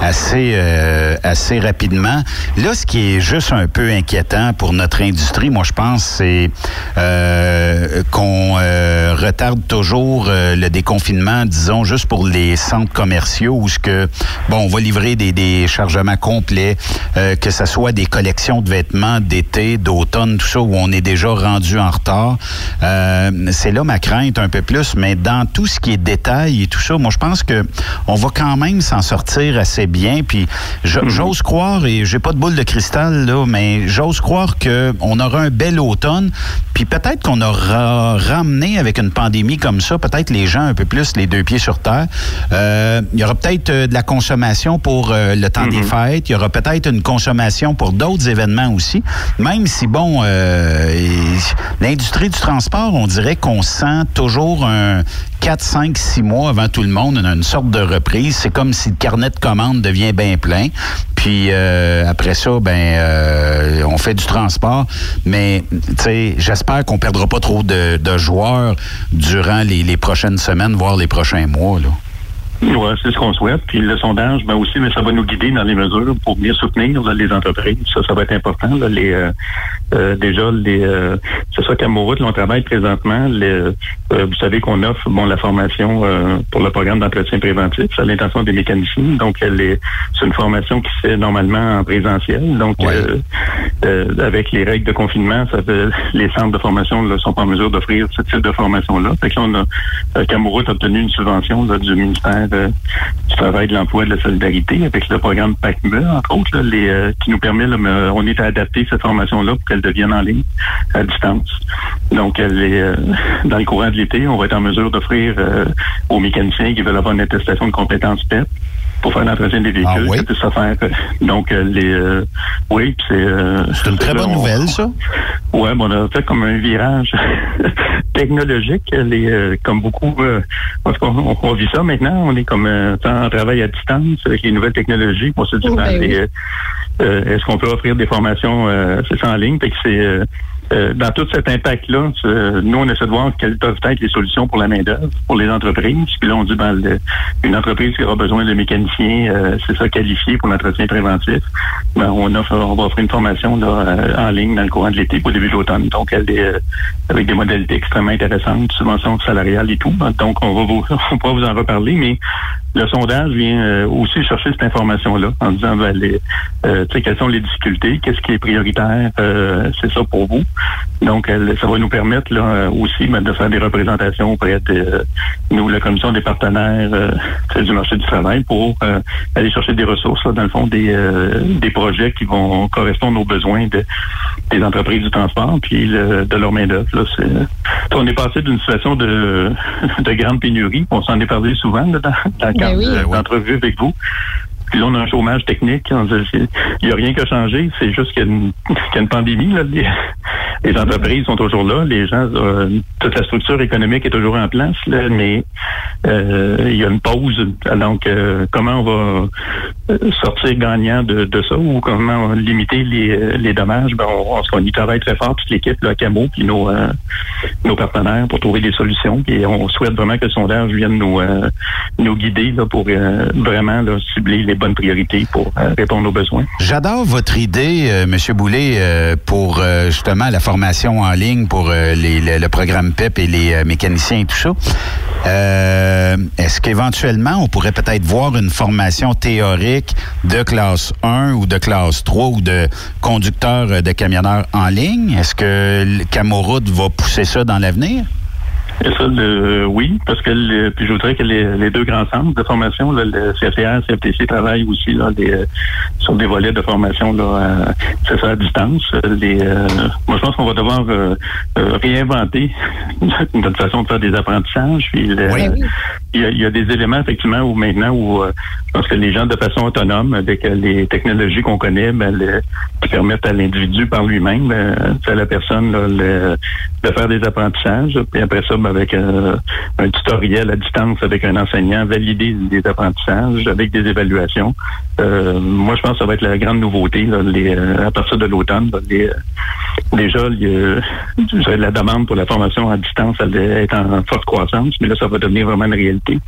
assez, euh, assez rapidement. Là, ce qui est juste un peu inquiétant pour notre industrie, moi, je pense, c'est euh, qu'on euh, retarde toujours euh, le déconfinement, disons, juste pour les centres commerciaux où ce que, bon, on va livrer des, des chargements complets, euh, que ce soit des collections de vêtements d'été, d'automne, tout ça, où on est déjà rendu en retard. Euh, c'est là ma crainte un peu plus, mais dans tout ce qui est détail et tout ça, moi, je pense que on va quand même s'en sortir assez bien. Puis je- j'ose croire, et j'ai pas de boule de cristal, là, mais j'ose croire qu'on aura un bel automne, puis peut-être qu'on aura ramené avec une pandémie comme ça, peut-être les gens un peu plus les deux pieds sur terre. Euh, Il y aura peut-être euh, de la consommation pour euh, le temps des fêtes. Il y aura peut-être une consommation pour d'autres événements aussi. Même si, bon, euh, l'industrie du transport, on dirait qu'on sent toujours un 4, 5, 6 mois avant tout le monde, une, une sorte de reprise. C'est comme si le carnet de commandes devient bien plein. Puis euh, après ça, ben, euh, on fait du transport. Mais, j'espère qu'on perdra pas trop de, de joueurs durant les, prochaines semaines, voire les prochains mois. Oui, c'est ce qu'on souhaite. Puis le sondage, ben aussi, mais ça va nous guider dans les mesures pour bien soutenir là, les entreprises. Ça, ça va être important. Là, les, euh, euh, déjà, les, euh, c'est ça qu'à on travaille présentement. Les, euh, vous savez qu'on offre bon la formation euh, pour le programme d'entretien préventif à l'intention des mécaniciens. Donc, elle est, c'est une formation qui se fait normalement en présentiel. Donc, euh, euh, avec les règles de confinement, ça fait, les centres de formation ne sont pas en mesure d'offrir ce type de formation-là. Fait que là, on a, euh, a obtenu une subvention là, du ministère du Travail, de l'Emploi et de la Solidarité avec le programme PACME, entre autres, euh, qui nous permet, euh, on est à adapter cette formation-là pour qu'elle devienne en ligne, à distance. Donc, elle est, euh, dans le courant de l'été, on va être en mesure d'offrir aux mécaniciens qui veulent avoir une attestation de compétences PEP pour faire l'entretien des véhicules, que puisse se faire. euh, Donc, euh, les, euh, oui, puis c'est... euh, C'est une très bonne on- nouvelle, ça. Ouais, bon, on a fait comme un virage technologique. Les, euh, comme beaucoup, euh, parce qu'on on, on vit ça maintenant. On est comme euh, en travail à distance avec les nouvelles technologies. On se dit, Oh, ben, ben oui. les, euh, euh, est-ce qu'on peut offrir des formations euh, c'est ça en ligne? Fait que c'est euh, euh, dans tout cet impact-là, c'est- nous, on essaie de voir quelles peuvent être les solutions pour la main-d'œuvre, pour les entreprises. Puis là, on dit, ben, une entreprise qui aura besoin de mécaniciens, euh, c'est ça, qualifié pour l'entretien préventif. Ben, on, offre, on va offrir une formation là, euh, en ligne dans le courant de l'été le début de l'automne. Donc, elle est euh, avec des modalités extrêmement intéressantes, subventions salariales et tout. Donc, on va vous, on pourra vous en reparler, mais le sondage vient euh, aussi chercher cette information-là en disant ben, les, euh, quelles sont les difficultés, qu'est-ce qui est prioritaire, euh, c'est ça pour vous. Donc, elle- ça va nous permettre là euh, aussi ben, de faire des représentations auprès de euh, nous, la commission des partenaires euh, du marché du travail, pour aller chercher des ressources, là, dans le fond, des, des projets qui vont correspondre aux besoins de, des entreprises du transport, puis le- de leur main-d'œuvre. On est passé d'une situation de, de grande pénurie, on s'en est parlé souvent là, dans, dans le oui. de- d'entrevue avec vous. Puis là, on a un chômage technique. Il n'y a rien qui a changé. C'est juste qu'il y a une, qu'il y a une pandémie. Là. Les, les entreprises sont toujours là. Les gens, euh, toute la structure économique est toujours en place. Là, mais euh, il y a une pause. Donc, euh, comment on va euh, sortir gagnant de, de ça ou comment limiter les, euh, les dommages? Ben, on, on, y travaille très fort, toute l'équipe, là, Camo, puis nos, euh, nos partenaires pour trouver des solutions. Puis on souhaite vraiment que le sondage vienne nous, euh, nous guider là, pour euh, vraiment là, cibler les bonnes priorités pour euh, répondre aux besoins. J'adore votre idée, euh, Monsieur Boulay, euh, pour euh, justement la formation en ligne pour euh, les- le, le programme PEP et les euh, mécaniciens et tout ça. Euh, Est-ce qu'éventuellement, on pourrait peut-être voir une formation théorique de classe 1 ou de classe 3 ou de conducteur euh, de camionneurs en ligne? Est-ce que le Camoroute va pousser ça dans l'avenir? Et ça, le- oui, parce que le- puis je voudrais que les, les deux grands centres de formation, là, le CFTR, CFTC travaillent aussi là, des, euh, sur des volets de formation là, à, c'est ça, à distance. Euh, Les, euh, moi, je pense qu'on va devoir euh, euh, réinventer notre façon de faire des apprentissages. Puis le- il, y a, il y a des éléments effectivement où maintenant où pense que les gens de façon autonome avec les technologies qu'on connaît, ben, le- qui permettent à l'individu par lui-même, euh, à la personne là, le- de faire des apprentissages. Puis après ça, ben, avec euh, un tutoriel à distance avec un enseignant, valider des apprentissages avec des évaluations. Euh, moi, je pense que ça va être la grande nouveauté là, les, euh, à partir de l'automne. les, déjà, la demande pour la formation à distance elle est en forte croissance, mais là, ça va devenir vraiment une réalité.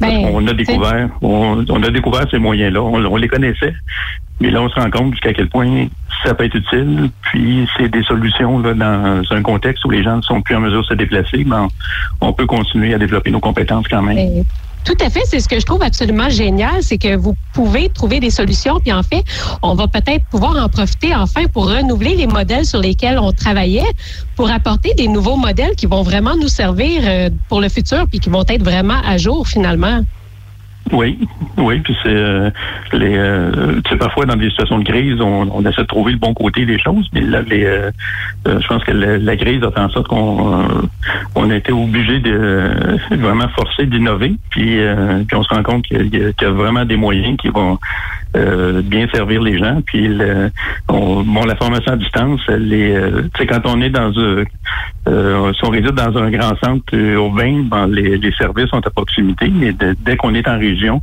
Parce Ben, qu'on a découvert, on, on a découvert ces moyens-là, on, les connaissait, mais là, on se rend compte jusqu'à quel point ça peut être utile. Puis, c'est des solutions là, dans un contexte où les gens ne sont plus en mesure de se déplacer. Ben, on peut continuer à développer nos compétences quand même. Tout à fait, c'est ce que je trouve absolument génial, c'est que vous pouvez trouver des solutions, puis en fait, on va peut-être pouvoir en profiter enfin pour renouveler les modèles sur lesquels on travaillait, pour apporter des nouveaux modèles qui vont vraiment nous servir euh, pour le futur, puis qui vont être vraiment à jour finalement. Oui, oui, puis c'est euh, les euh, tu sais, parfois dans des situations de crise, on, on essaie de trouver le bon côté des choses, mais là les euh, euh, je pense que la, la crise a fait en sorte qu'on euh, on a été obligé de vraiment forcer d'innover, puis euh, puis on se rend compte qu'il y, qu'il y a vraiment des moyens qui vont euh, bien servir les gens, puis le, on- bon la formation à distance, est euh, quand on est dans un euh, si on réside dans un grand centre euh, urbain, ben, les, les services sont à proximité, mais dès qu'on est en région,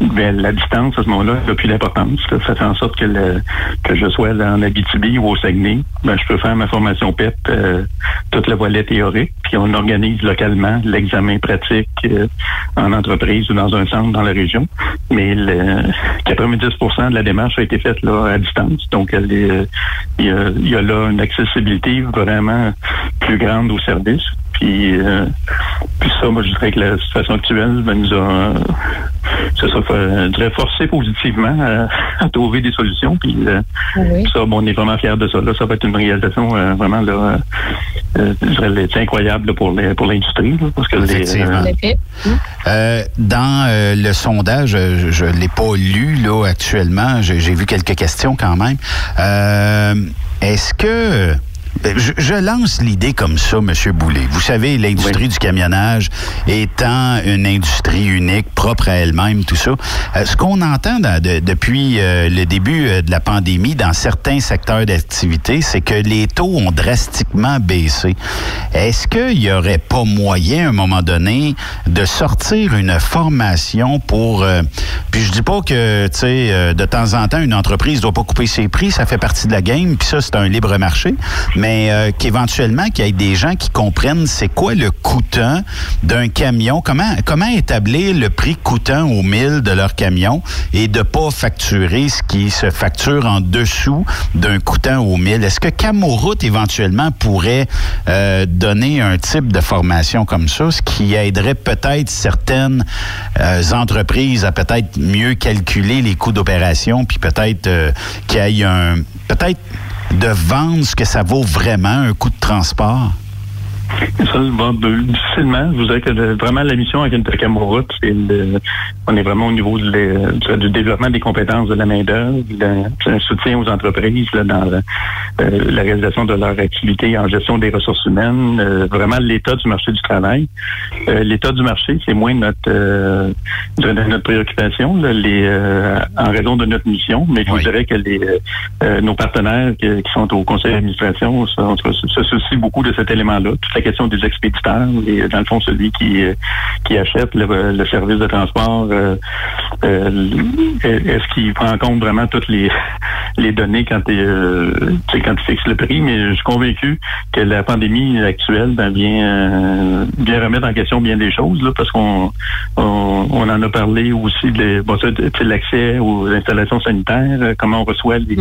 ben, la distance à ce moment-là n'a plus d'importance. Ça fait en sorte que, le- que je sois en Abitibi ou au Saguenay, ben, je peux faire ma formation PEP, euh, tout le volet théorique, puis on organise localement l'examen pratique euh, en entreprise ou dans un centre dans la région. Mais le 90% de la démarche a été faite là à distance. Donc, euh, il, y a, y a là une accessibilité vraiment plus grande au service. Puis, euh, puis ça, moi, je dirais que la situation actuelle ben, nous a, euh, c'est ça, fait- je dirais forcé positivement à, à trouver des solutions. Puis euh, ça, bon, on est vraiment fiers de ça. Là, ça va être une réalisation euh, vraiment là, euh, euh, je dirais, c'est incroyable là, pour les, pour l'industrie, là, parce que les, euh, Euh, dans euh, le sondage, euh, je ne l'ai pas lu là actuellement, j'ai j'ai vu quelques questions quand même. Euh, Est-ce que... Je, je lance l'idée comme ça, Monsieur Boulay. Vous savez, l'industrie du camionnage étant une industrie unique, propre à elle-même, tout ça. euh, ce qu'on entend dans- de- depuis euh, le début euh, de la pandémie dans certains secteurs d'activité, c'est que les taux ont drastiquement baissé. Est-ce qu'il n'y aurait pas moyen, à un moment donné, de sortir une formation pour... euh, puis je dis pas que, tu sais, euh, de temps en temps, une entreprise doit pas couper ses prix, ça fait partie de la game, puis ça, c'est un libre marché, mais euh, qu'éventuellement, qu'il y ait des gens qui comprennent c'est quoi le coûtant d'un camion, comment, comment établir le prix coûtant au mille de leur camion et de pas facturer ce qui se facture en dessous d'un coûtant au mille? Est-ce que Camoroute, éventuellement, pourrait euh, donner un type de formation comme ça, ce qui aiderait peut-être certaines euh, entreprises à peut-être mieux calculer les coûts d'opération, puis peut-être qu'il y ait un... peut-être de vendre ce que ça vaut vraiment, un coût de transport? Ça, bon, de- difficilement. Je vous dirais que le- vraiment la mission avec Intercamoroute, c'est le- on est vraiment au niveau de le- du, développement des compétences de la main-d'œuvre, c'est un soutien aux entreprises là, dans euh, la réalisation de leur activité en gestion des ressources humaines, euh, vraiment l'état du marché du travail. Euh, l'état du marché, c'est moins notre euh, de, notre préoccupation, là, les, euh, en raison de notre mission, mais je vous dirais que les, euh, euh, nos partenaires qui, qui sont au conseil d'administration se soucient beaucoup de cet élément-là. La question des expéditeurs, et dans le fond, celui qui, euh, qui achète le, le service de transport, euh, euh, est-ce qu'il prend en compte vraiment toutes les, les données quand tu sais, quand tu fixes le prix, mais je suis convaincu que la pandémie actuelle ben, vient, bien remettre en question bien des choses, là, parce qu'on on, on en a parlé aussi de bon, ça, l'accès aux installations sanitaires, comment on reçoit les,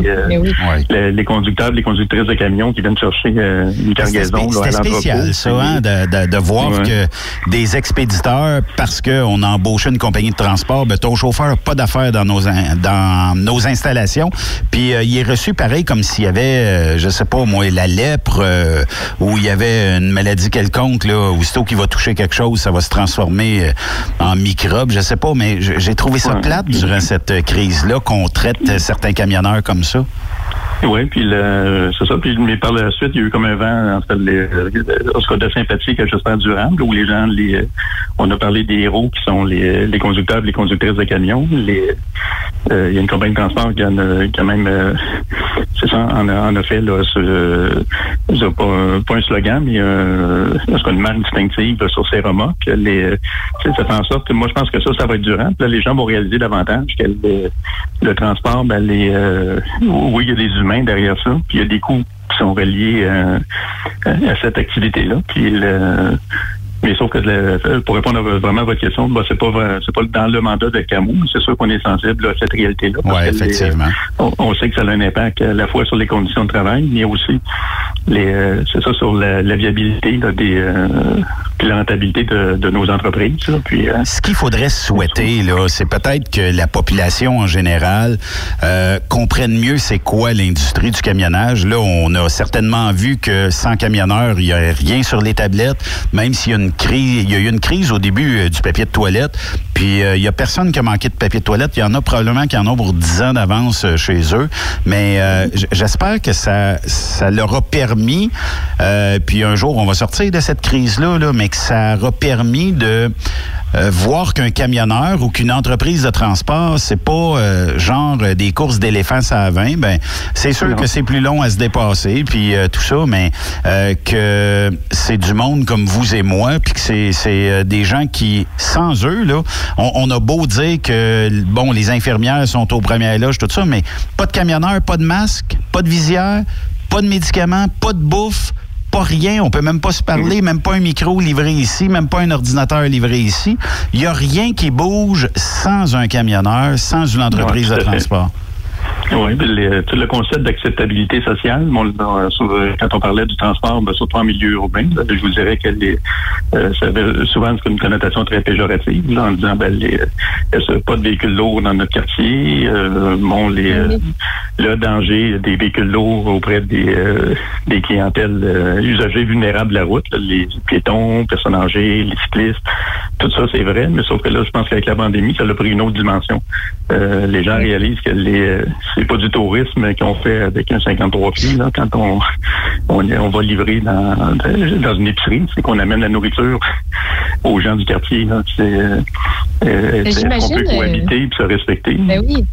les, les, conducteurs, les conductrices de camions qui viennent chercher une cargaison C'est ça, hein, de, de, de voir que des expéditeurs, parce qu'on a embauché une compagnie de transport, ben, ton chauffeur n'a pas d'affaires dans nos, dans nos installations. Puis euh, il est reçu pareil comme s'il y avait, euh, je sais pas moi, la lèpre euh, ou il y avait une maladie quelconque, là, aussitôt qu'il va toucher quelque chose, ça va se transformer en microbe. Je sais pas, mais j'ai trouvé ça plate durant cette crise-là qu'on traite certains camionneurs comme ça. Oui, puis c'est ça. Puis, mais par la suite, il y a eu comme un vent, en fait, les, cas de sympathie que j'espère durable, où les gens, les, on a parlé des héros qui sont les, les conducteurs, les conductrices de camions. Les, euh, il y a une compagnie de transport qui, en a, a même, euh, c'est ça, en a, en a fait là, ce, pas, pas, un slogan, mais euh, une marque distinctive sur ses remorques. Les, ça fait en sorte que moi, je pense que ça, ça va être durable. Là, les gens vont réaliser davantage que le, le transport, ben, les, euh, oui, il y a des derrière ça, puis il y a des coûts qui sont reliés euh, à cette activité-là. Puis le, mais sauf que pour répondre vraiment à votre question, bah, c'est pas c'est pas dans le mandat de Camus. C'est sûr qu'on est sensible à cette réalité-là. Oui, effectivement. on, sait que ça a un impact à la fois sur les conditions de travail, mais aussi les euh, c'est ça sur la, viabilité des euh, la rentabilité de, nos entreprises. Puis, euh, Ce qu'il faudrait souhaiter, là, c'est peut-être que la population en général comprenne mieux c'est quoi l'industrie du camionnage. Là, on a certainement vu que sans camionneurs, il n'y a rien sur les tablettes, même s'il y a une il y a eu une crise au début euh, du papier de toilette, puis euh, il y a personne qui a manqué de papier de toilette. Il y en a probablement qui en ont pour 10 ans d'avance euh, chez eux, mais j'espère que ça, ça leur a permis, puis un jour on va sortir de cette crise-là, là, mais que ça aura permis de euh, voir qu'un camionneur ou qu'une entreprise de transport, c'est pas euh, genre euh, des courses d'éléphants à 20, ben c'est sûr que c'est plus long à se dépasser, puis tout ça, mais que c'est du monde comme vous et moi, puis que c'est des gens qui, sans eux, là, on, a beau dire que, bon, les infirmières sont au premier loge, tout ça, mais pas de camionneur, pas de masque, pas de visière, pas de médicaments, pas de bouffe, pas rien, on peut même pas se parler, même pas un micro livré ici, même pas un ordinateur livré ici. Il y a rien qui bouge sans un camionneur, sans une entreprise de transport. Oui, tout le concept d'acceptabilité sociale, quand on parlait du transport, ben, surtout en milieu urbain, je vous dirais qu'elle est, euh, ça avait souvent une connotation très péjorative, en disant ben, les, a pas de véhicules lourds dans notre quartier, euh, bon, les, le danger des véhicules lourds auprès des, euh, des clientèles euh, usagers vulnérables de la route, les piétons, personnes âgées, les cyclistes, tout ça c'est vrai, mais sauf que là, je pense qu'avec la pandémie, ça a pris une autre dimension. les gens réalisent que les c'est pas du tourisme qu'on fait avec un 53 pieds là, quand on, on, va livrer dans, dans une épicerie, c'est qu'on amène la nourriture aux gens du quartier. C'est, euh, euh, on peut cohabiter et se respecter? Ben oui.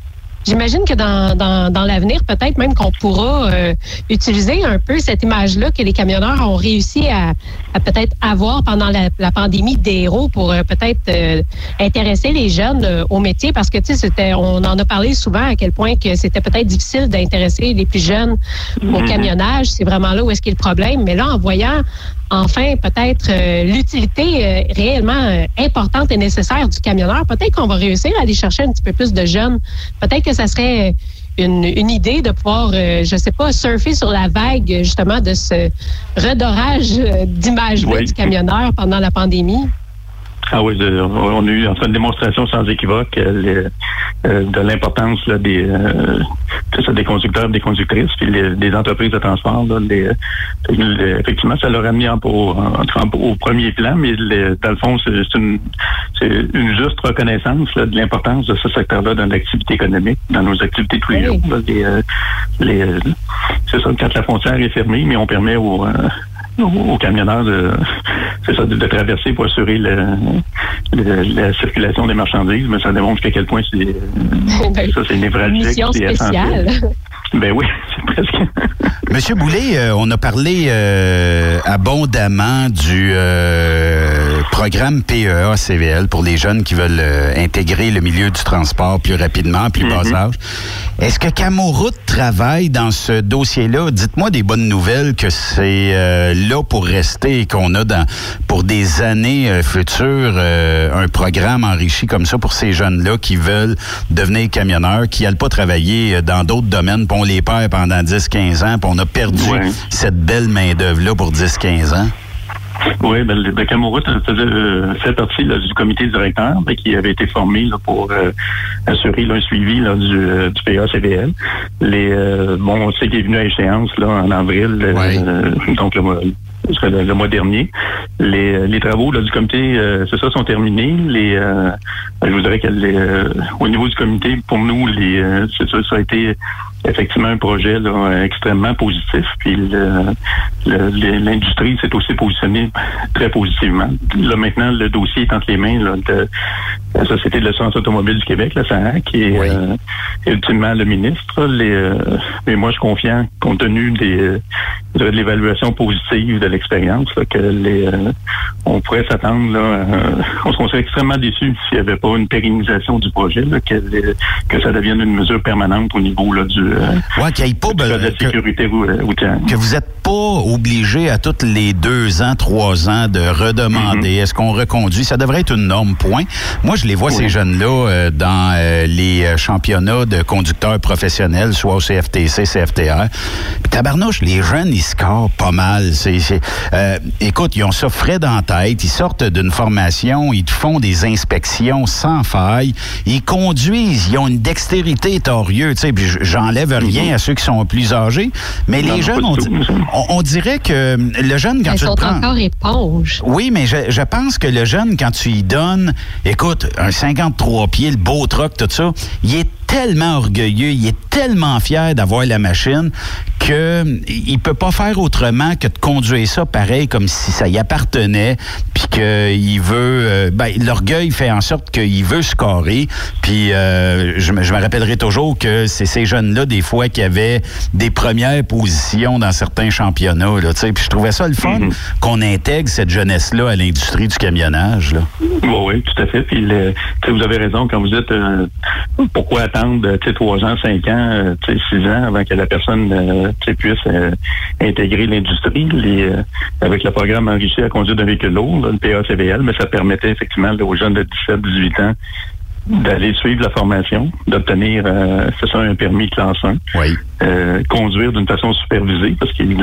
J'imagine que dans, dans, dans l'avenir, peut-être même qu'on pourra euh, utiliser un peu cette image-là que les camionneurs ont réussi à, à peut-être avoir pendant la, la, pandémie des héros pour euh, peut-être euh, intéresser les jeunes au métier parce que tu sais c'était on en a parlé souvent à quel point que c'était peut-être difficile d'intéresser les plus jeunes au mm-hmm. camionnage. C'est vraiment là où est-ce qu'il y a le problème. Mais là, en voyant enfin peut-être l'utilité réellement importante et nécessaire du camionneur, peut-être qu'on va réussir à aller chercher un petit peu plus de jeunes. Peut-être que ça serait une, idée de pouvoir, euh, je sais pas, surfer sur la vague justement de ce redorage euh, d'image du camionneur pendant la pandémie? Ah oui, on a eu en fait une démonstration sans équivoque euh, euh, de l'importance des, euh, des conducteurs, des conductrices, puis des entreprises de transport. effectivement, ça leur a mis en, au premier plan, mais dans le fond, c'est une, une, juste reconnaissance de l'importance de ce secteur-là dans l'activité économique, dans nos activités tous les jours. c'est ça, quand la frontière est fermée, mais on permet aux aux, camionneurs de, ça, de, traverser pour assurer la circulation des marchandises, mais ça démontre à quel point c'est ben, ça c'est névralgique, c'est essentiel. Ben oui, presque. Monsieur Boulay, euh, on a parlé euh, abondamment du euh, programme PEA CVL pour les jeunes qui veulent euh, intégrer le milieu du transport plus rapidement, plus bas âge. Est-ce que Camoroute travaille dans ce dossier-là? Dites-moi des bonnes nouvelles que c'est euh, là pour rester et qu'on a dans, pour des années euh, futures euh, un programme enrichi comme ça pour ces jeunes-là qui veulent devenir camionneurs, qui n'allent pas travailler euh, dans d'autres domaines, puis on les perd pendant 10-15 ans, puis on a perdu cette belle main-d'œuvre-là pour 10-15 ans. Oui, ben, le ben, Camoroute faisait euh, fait partie là, du comité directeur ben, qui avait été formé là, pour euh, assurer là, un suivi là, du, euh, du PACVL. Les, euh, bon, on sait qu'il est venu à échéance là, en avril, euh, donc le mois, le, le mois dernier. Les, les travaux là, du comité, euh, c'est ça, sont terminés. Les, euh, je vous dirais les, euh, au niveau du comité, pour nous, les, euh, c'est ça, ça a été effectivement un projet là, extrêmement positif. Puis l'industrie s'est aussi positionnée très positivement. Là maintenant, le dossier est entre les mains là, de la Société de l'assurance automobile du Québec, la SAAC, est euh, ultimement le ministre. Les, euh, mais moi, je suis confiant, compte tenu des, euh, de l'évaluation positive de l'expérience, que les, euh, on pourrait s'attendre. Là, euh, on serait extrêmement déçus s'il n'y avait pas une pérennisation du projet, là, que, les- que ça devienne une mesure permanente au niveau là, du, euh, Ouais, qu'il pas de la que- sécurité rou- euh, routière. que vous n'êtes pas obligé à tous les deux ans, trois ans de redemander est-ce qu'on reconduit? Ça devrait être une norme, point. Moi, je les vois, ces jeunes-là, euh, dans euh, les championnats de conducteurs professionnels, soit au CFTC, CFTR. Puis tabarnouche, les jeunes, ils scorent pas mal. Euh, écoute, ils ont ça frais dans la tête. Ils sortent d'une formation, ils font des inspections sans faille. Ils conduisent, ils ont une dextérité torieuse. Tu j'enlève rien à ceux qui sont plus âgés. Mais Non, les non, jeunes, on, on- on dirait que le jeune, quand Ils tu le sont prends... encore éponges. Oui, mais je, je pense que le jeune, quand tu lui donnes, écoute, un 53 pieds, le beau truck, tout ça, il est tellement orgueilleux, il est tellement fier d'avoir la machine que il peut pas faire autrement que de conduire ça pareil comme si ça y appartenait, puis qu'il veut, euh, ben, l'orgueil fait en sorte qu'il veut scorer, puis euh, je, me, je me rappellerai toujours que c'est ces jeunes-là des fois qui avaient des premières positions dans certains championnats, là, puis je trouvais ça le fun qu'on intègre cette jeunesse-là à l'industrie du camionnage, là. Oui, oui, tout à fait. Puis le- vous avez raison quand vous dites euh, pourquoi attendre euh, tu sais, trois ans, cinq ans, euh, six ans avant que la personne euh, puisse euh, intégrer l'industrie. Euh, avec le programme enrichi à conduire d'un véhicule lourd, là, le PACVL, mais ça permettait effectivement aux jeunes de 17-18 ans d'aller suivre la formation, d'obtenir euh, c'est ça un permis classe 1, euh, conduire d'une façon supervisée parce qu'il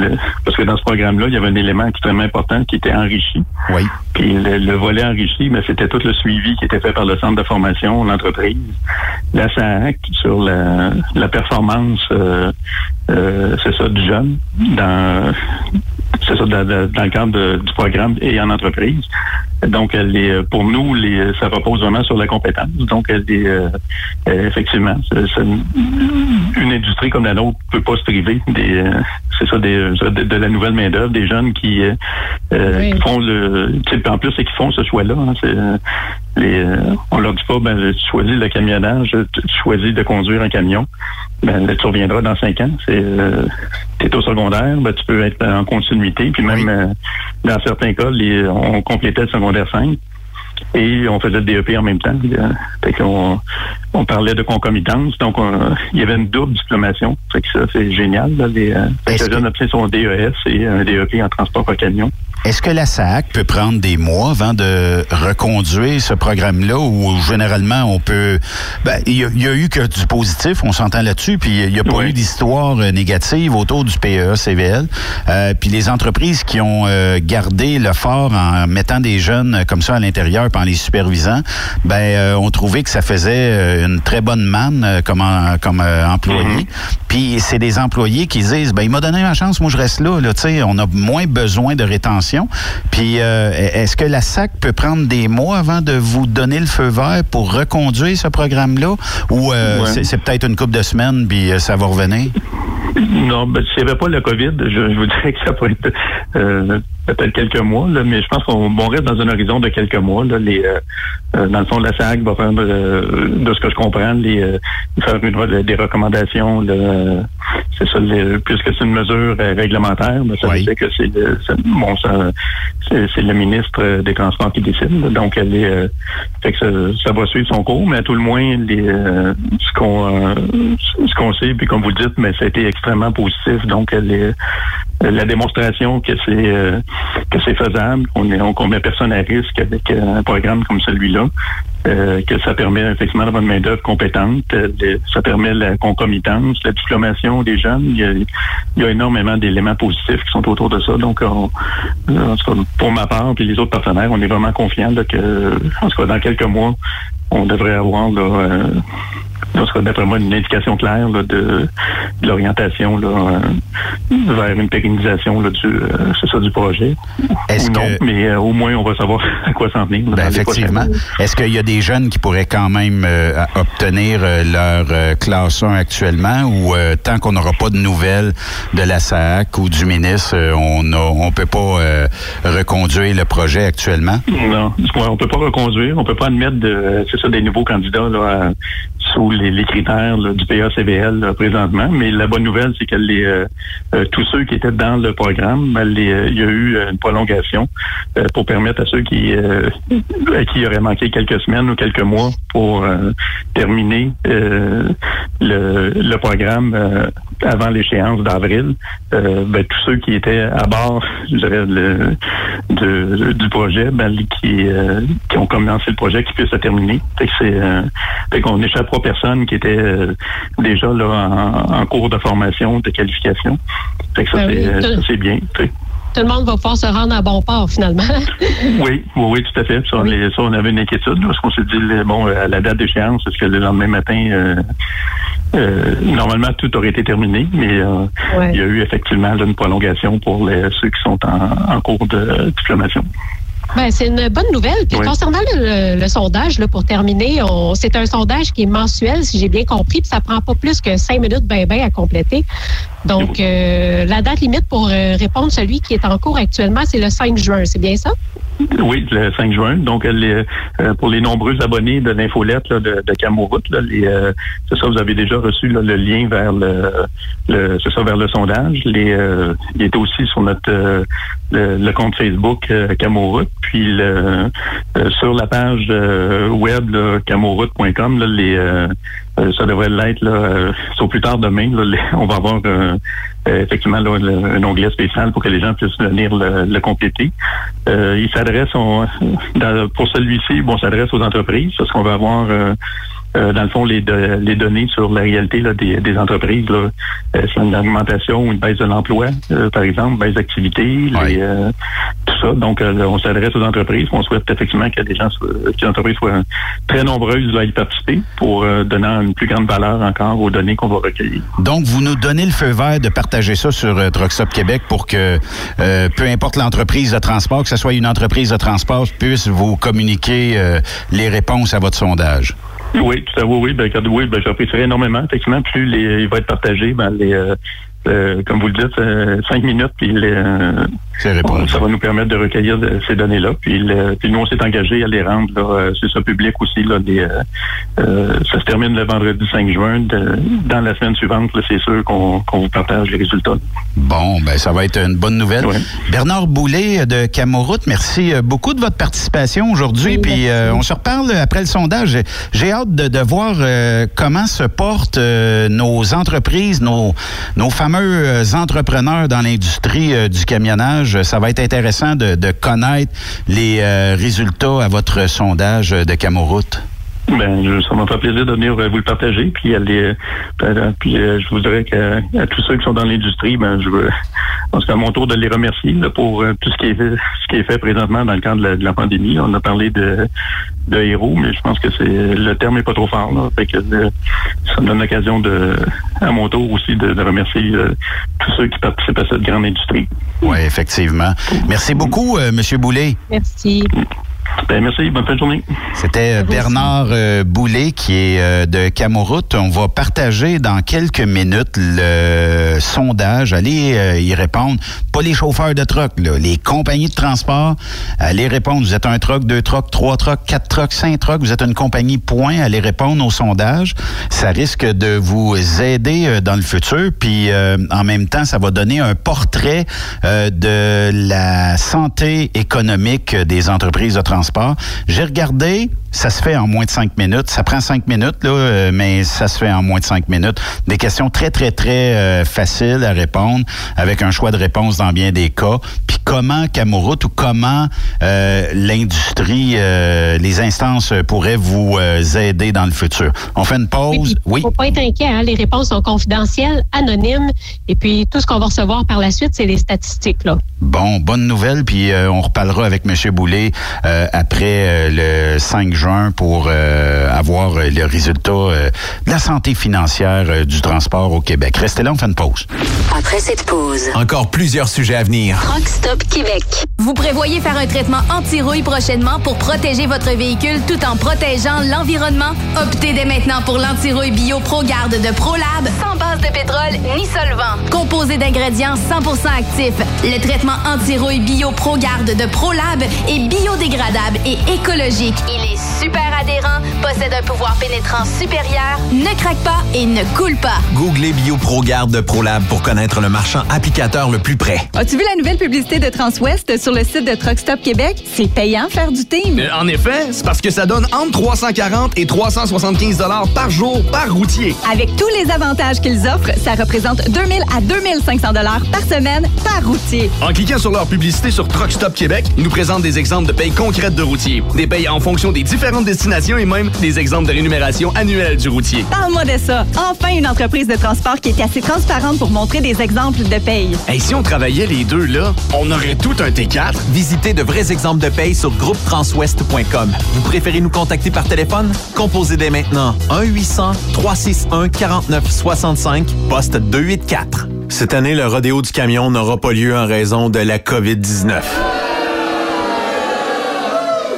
parce que dans ce programme-là, il y avait un élément extrêmement important qui était enrichi. Oui. Puis le, le volet enrichi, mais c'était tout le suivi qui était fait par le centre de formation, l'entreprise, la SAAC sur la, la performance, euh, euh, c'est ça, du jeune dans c'est ça, dans, dans- dans le cadre de- du programme et en entreprise. Donc, elle est, pour nous, les, ça repose vraiment sur la compétence. Donc, elle est, euh, euh, effectivement, c'est- une, une industrie comme la nôtre peut pas se priver des, euh, c'est ça, des, euh, de, de la nouvelle main d'œuvre, des jeunes qui, euh, euh, qui font le, tu sais, puis en plus, c'est qui font ce choix-là. hein. euh, les, euh, on leur dit pas, ben, tu choisis le camionnage, tu, tu choisis de conduire un camion. Ben, là, tu reviendras dans cinq ans. C'est, euh, t'es au secondaire, ben, tu peux être en continuité. Puis même, euh, dans certains cas, les, on complétait le secondaire 5 et on faisait le DEP en même temps. Euh, Fait qu'on on parlait de concomitance. Donc, on- il y avait une double diplomation. Fait que ça, c'est génial. Là, les, euh, fait que le jeune obtient son DES et un DEP en transport par camion. Est-ce que la SAC peut prendre des mois avant de reconduire ce programme-là ou généralement on peut... Ben, il y, a- il y a eu que du positif, on s'entend là-dessus, puis il n'y a pas eu d'histoire euh, négative autour du PEA CVL. Euh, puis les entreprises qui ont euh, gardé le fort en mettant des jeunes euh, comme ça à l'intérieur puis en les supervisant, ben euh, ont trouvé que ça faisait une très bonne manne euh, comme, en- comme euh, employé. Puis c'est des employés qui disent, ben il m'a donné ma chance, moi je reste là, là tu sais, on a moins besoin de rétention. Puis euh, est-ce que la SAC peut prendre des mois avant de vous donner le feu vert pour reconduire ce programme-là, ou euh, Ouais. c'est, peut-être une couple de semaines puis euh, ça va revenir? Non, ben, s'il n'y avait pas le COVID, je, je vous dirais que ça pourrait être euh, peut-être quelques mois, là, mais je pense qu'on on reste dans un horizon de quelques mois. Là, les, euh, euh, dans le fond, la SAC va faire, euh, de ce que je comprends, les, euh, faire une, des recommandations. là, c'est ça, les- puisque c'est une mesure euh, réglementaire, ben, ça veut dire que c'est bon, ça, c'est, c'est le ministre euh, des Transports qui décide. là. Donc, elle est, euh, fait que ça, ça va suivre son cours, mais à tout le moins, les, euh, ce qu'on euh, ce qu'on sait, puis comme vous le dites, mais ça a été extrêmement positif. Donc, elle est, la démonstration que c'est euh, que c'est faisable, qu'on est- qu'on met personne à risque avec euh, un programme comme celui-là, euh, que ça permet effectivement d'avoir une main-d'œuvre compétente, euh, ça permet la concomitance, la diplomation des jeunes. Il y a, il y a énormément d'éléments positifs qui sont autour de ça. Donc, on- en tout cas, pour ma part, puis les autres partenaires, on est vraiment confiants là, que, en tout cas, dans quelques mois, on devrait avoir là, euh, tout cas, d'après moi, une indication claire là, de, de l'orientation là, euh, vers une pérennisation là, du, euh, c'est ça, du projet. Ou non, mais euh, au moins, on va savoir à quoi s'en tenir. là, Ben, effectivement. Est-ce qu'il y a des jeunes qui pourraient quand même euh, obtenir euh, leur euh, classe 1 actuellement ou euh, tant qu'on n'aura pas de nouvelles de la SAC ou du ministre, euh, on ne on peut pas euh, reconduire le projet actuellement? Non, on peut pas reconduire, on peut pas admettre de, c'est ça, des nouveaux candidats là, à- sous les, critères du PACBL là, présentement. Mais la bonne nouvelle, c'est que euh, euh, tous ceux qui étaient dans le programme, euh, il y a eu euh, une prolongation pour permettre à ceux qui euh, à qui il aurait manqué quelques semaines ou quelques mois pour euh, terminer euh, le, le programme euh, avant l'échéance d'avril. Euh, ben, tous ceux qui étaient à bord, je dirais, le- de- du projet, ben, qui, euh, qui ont commencé le projet, qui puissent se terminer. Fait que c'est, euh, fait qu'on n'échappera personne qui était euh, déjà là en, en cours de formation, de qualification. Fait que ça, Ben c'est, ça, bien. Fait- Tout le monde va pouvoir se rendre à bon port, finalement. oui, oui, oui, tout à fait. Ça, on, les- ça, on avait une inquiétude, parce qu'on s'est dit, bon, à la date d'échéance, est-ce que le lendemain matin, euh, euh, normalement, tout aurait été terminé, mais euh, il y a eu effectivement là, une prolongation pour les- ceux qui sont en, en cours de diplomation. Ben, c'est une bonne nouvelle. Puis Oui. concernant le, le- le sondage, là, pour terminer, c'est un sondage qui est mensuel, si j'ai bien compris, puis ça prend pas plus que cinq minutes ben ben à compléter. Donc, euh, la date limite pour euh, répondre, celui qui est en cours actuellement, c'est le 5 juin. C'est bien ça? Oui, le 5 juin. Donc, les, euh, pour les nombreux abonnés de l'infolette de, de Camoroute, euh, c'est ça, vous avez déjà reçu là, le lien vers le, le c'est ça, vers le sondage. Les, euh, il est aussi sur notre euh, le, le compte Facebook euh, Camoroute. Puis le, euh, sur la page euh, web camoroute.com, les ça devrait l'être là, euh, au plus tard demain. Là, on va avoir euh, euh, effectivement là, un onglet spécial pour que les gens puissent venir le, le compléter. Euh, il s'adresse pour celui-ci, bon, on s'adresse aux entreprises parce qu'on va avoir euh, euh, dans le fond les, de- les données sur la réalité là, des, des entreprises. Là. Euh, c'est une augmentation ou une baisse de l'emploi, euh, par exemple, baisse d'activité, euh, tout ça. Donc, euh, on s'adresse aux entreprises. On souhaite effectivement que les gens soient, que les entreprises soient très nombreuses à y participer pour euh, donner une plus grande valeur encore aux données qu'on va recueillir. Donc, vous nous donnez le feu vert de partager ça sur euh, Truck Stop Québec pour que, euh, peu importe l'entreprise de transport, que ce soit une entreprise de transport, puisse vous communiquer euh, les réponses à votre sondage. Oui, tout à fait. Oui, ben, oui, ben, j'apprécierais énormément. Effectivement, plus les, il va être partagé, ben, les, euh, euh, comme vous le dites, euh, cinq minutes, puis euh, on- ça va nous permettre de recueillir de- ces données-là. Puis, nous, on s'est engagé à les rendre, là, c'est ça, public aussi. Là, des, ça se termine le vendredi 5 juin. De- dans la semaine suivante, c'est sûr qu'on vous partage les résultats. Bon, ben ça va être une bonne nouvelle. Bernard Boulet de Camoroute, merci beaucoup de votre participation aujourd'hui. Puis on se reparle après le sondage. J'ai- hâte de, de voir comment se portent nos entreprises, nos, nos fameux euh, entrepreneurs dans l'industrie euh, du camionnage. Ça va être intéressant de, connaître les euh, résultats à votre sondage de Camoroute. Ben, ça m'a fait plaisir de venir vous le partager. Puis, aller, euh, puis je vous dirais qu'à à tous ceux qui sont dans l'industrie, ben, je veux, c'est à mon tour de les remercier pour tout ce qui est fait, ce qui est fait présentement dans le cadre de la, de la pandémie. On a parlé de, de héros, mais je pense que c'est le terme est pas trop fort. Là, fait que, euh, ça me donne l'occasion de, à mon tour aussi, de, de remercier euh, tous ceux qui participent à cette grande industrie. Oui, effectivement. Merci beaucoup, euh, Monsieur Boulet. Merci. Ben, merci. Bonne fin de journée. C'était euh, Bernard euh, Boulet qui est euh, de Camoroute. On va partager dans quelques minutes le sondage. Allez euh, y répondre. Pas les chauffeurs de truck, là, les compagnies de transport. Allez répondre. Vous êtes un truck, deux trucks, trois trucks, quatre trucks, cinq trucks. Vous êtes une compagnie point. Allez répondre au sondage. Ça risque de vous aider euh, dans le futur. Puis en même temps, ça va donner un portrait de la santé économique des entreprises de transport. J'ai regardé, ça se fait en moins de cinq minutes. Ça prend cinq minutes, là, euh, mais ça se fait en moins de cinq minutes. Des questions très, très, très euh, faciles à répondre, avec un choix de réponse dans bien des cas. Puis comment Camoroute ou comment euh, l'industrie, euh, les instances pourraient vous aider dans le futur? On fait une pause. Oui. Faut pas être inquiet, hein, les réponses sont confidentielles, anonymes, et puis tout ce qu'on va recevoir par la suite, c'est les statistiques. Là. Bon, bonne nouvelle, puis on reparlera avec M. Boulet euh, après le 5 juin pour euh, avoir euh, le résultat euh, de la santé financière euh, du transport au Québec. Restez là, on fait une pause. Après cette pause, Encore plusieurs sujets à venir. Truck Stop Québec. Vous prévoyez faire un traitement anti-rouille prochainement pour protéger votre véhicule tout en protégeant l'environnement? Optez dès maintenant pour l'anti-rouille bio ProGarde de ProLab, sans base de pétrole ni solvant. Composé d'ingrédients 100% actifs, le traitement anti-rouille bio ProGarde de ProLab est biodégradable et écologique. Il est super adhérent, possède un pouvoir pénétrant supérieur, ne craque pas et ne coule pas. Googlez BioProGarde de ProLab pour connaître le marchand applicateur le plus près. As-tu vu la nouvelle publicité de Transwest sur le site de Truck Stop Québec? C'est payant faire du team. Euh, En effet, c'est parce que ça donne entre 340 et 375 dollars par jour par routier. Avec tous les avantages qu'ils offrent, ça représente 2000 à 2500 dollars par semaine par routier. En cliquant sur leur publicité sur Truck Stop Québec, ils nous présentent des exemples de payes concrètes de routiers, des payes en fonction des différentes destinations et même des exemples de rémunération annuelle du routier. Parle-moi de ça. Enfin, une entreprise de transport qui est assez transparente pour montrer des exemples de paye. Hey, si on travaillait les deux là, on aurait tout un T4. Visitez de vrais exemples de paye sur groupetranswest.com. Vous préférez nous contacter par téléphone? Composez dès maintenant 1-800-361-4965, poste 284. Cette année, le rodéo du camion n'aura pas lieu en raison de la COVID-19.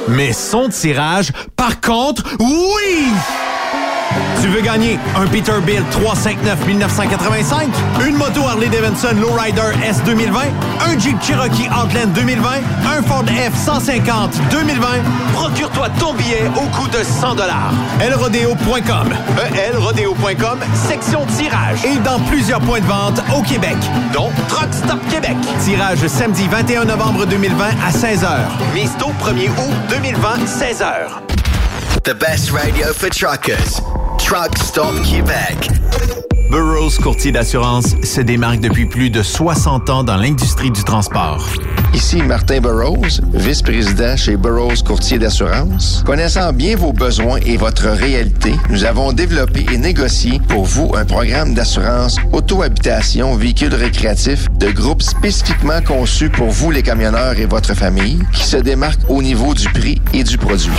Mais son tirage, par contre, oui! Tu veux gagner un Peterbilt 359 1985, une moto Harley Davidson Lowrider S 2020, un Jeep Cherokee Outland 2020, un Ford F 150 2020. Procure-toi ton billet au coût de 100 dollars. elrodeo.com, elrodeo.com, section tirage et dans plusieurs points de vente au Québec, dont Truck Stop Québec. Tirage samedi 21 novembre 2020 à 16h. Mise tôt 1er août 2020 16h. The best radio for truckers. Truck Stop Québec. Burroughs Courtier d'assurance se démarque depuis plus de 60 ans dans l'industrie du transport. Ici Martin Burroughs, vice-président chez Burroughs Courtier d'assurance. Connaissant bien vos besoins et votre réalité, nous avons développé et négocié pour vous un programme d'assurance auto-habitation véhicule récréatif de groupe spécifiquement conçu pour vous les camionneurs et votre famille qui se démarque au niveau du prix et du produit.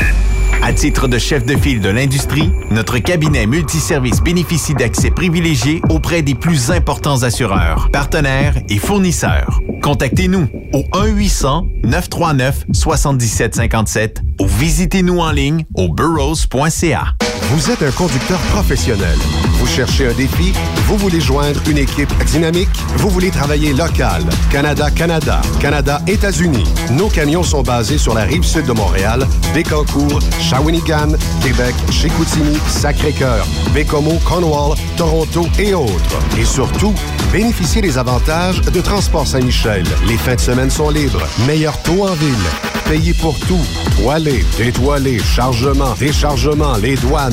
À titre de chef de file de l'industrie, notre cabinet multiservice bénéficie d'accès privilégié auprès des plus importants assureurs, partenaires et fournisseurs. Contactez-nous au 1-800-939-7757 ou visitez-nous en ligne au burrows.ca. Vous êtes un conducteur professionnel. Vous cherchez un défi? Vous voulez joindre une équipe dynamique? Vous voulez travailler local? Canada-Canada, Canada-États-Unis. Nos camions sont basés sur la rive sud de Montréal, Bécancour, Shawinigan, Québec, Chicoutimi, Sacré-Cœur, Bécomo, Cornwall, Toronto et autres. Et surtout, bénéficiez des avantages de Transport Saint-Michel. Les fins de semaine sont libres. Meilleur taux en ville. Payé pour tout. Toilé, détoilé, chargement, déchargement, les douanes.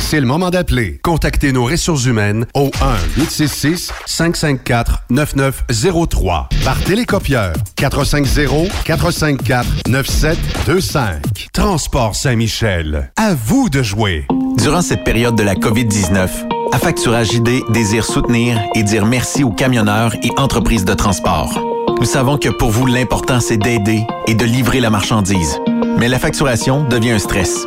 C'est le moment d'appeler. Contactez nos ressources humaines au 1-866-554-9903 par télécopieur 450-454-9725. Transport Saint-Michel. À vous de jouer. Durant cette période de la COVID-19, Affacturage JD désire soutenir et dire merci aux camionneurs et entreprises de transport. Nous savons que pour vous, l'important, c'est d'aider et de livrer la marchandise. Mais la facturation devient un stress.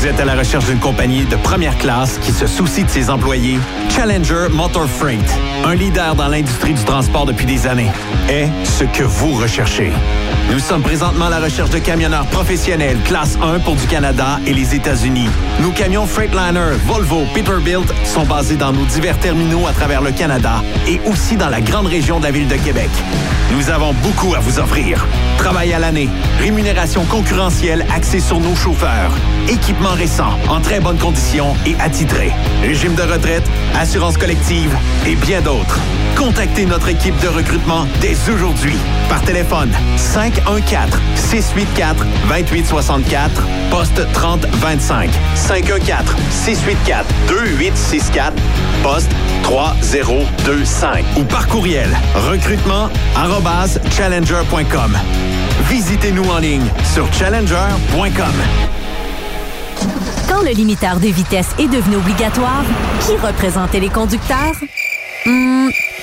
Vous êtes à la recherche d'une compagnie de première classe qui se soucie de ses employés? Challenger Motor Freight, un leader dans l'industrie du transport depuis des années, est ce que vous recherchez. Nous sommes présentement à la recherche de camionneurs professionnels classe 1 pour du Canada et les États-Unis. Nos camions Freightliner, Volvo, Peterbilt sont basés dans nos divers terminaux à travers le Canada et aussi dans la grande région de la ville de Québec. Nous avons beaucoup à vous offrir. Travail à l'année, rémunération concurrentielle axée sur nos chauffeurs, équipement récent, en très bonnes conditions et attitré, régime de retraite, assurance collective et bien d'autres. Contactez notre équipe de recrutement dès aujourd'hui par téléphone 514 684 2864 poste 3025 514 684 2864 poste 3025 ou par courriel recrutement arobase challenger.com. Visitez-nous en ligne sur challenger.com. Quand le limiteur de vitesse est devenu obligatoire, qui représentait les conducteurs? Hmm,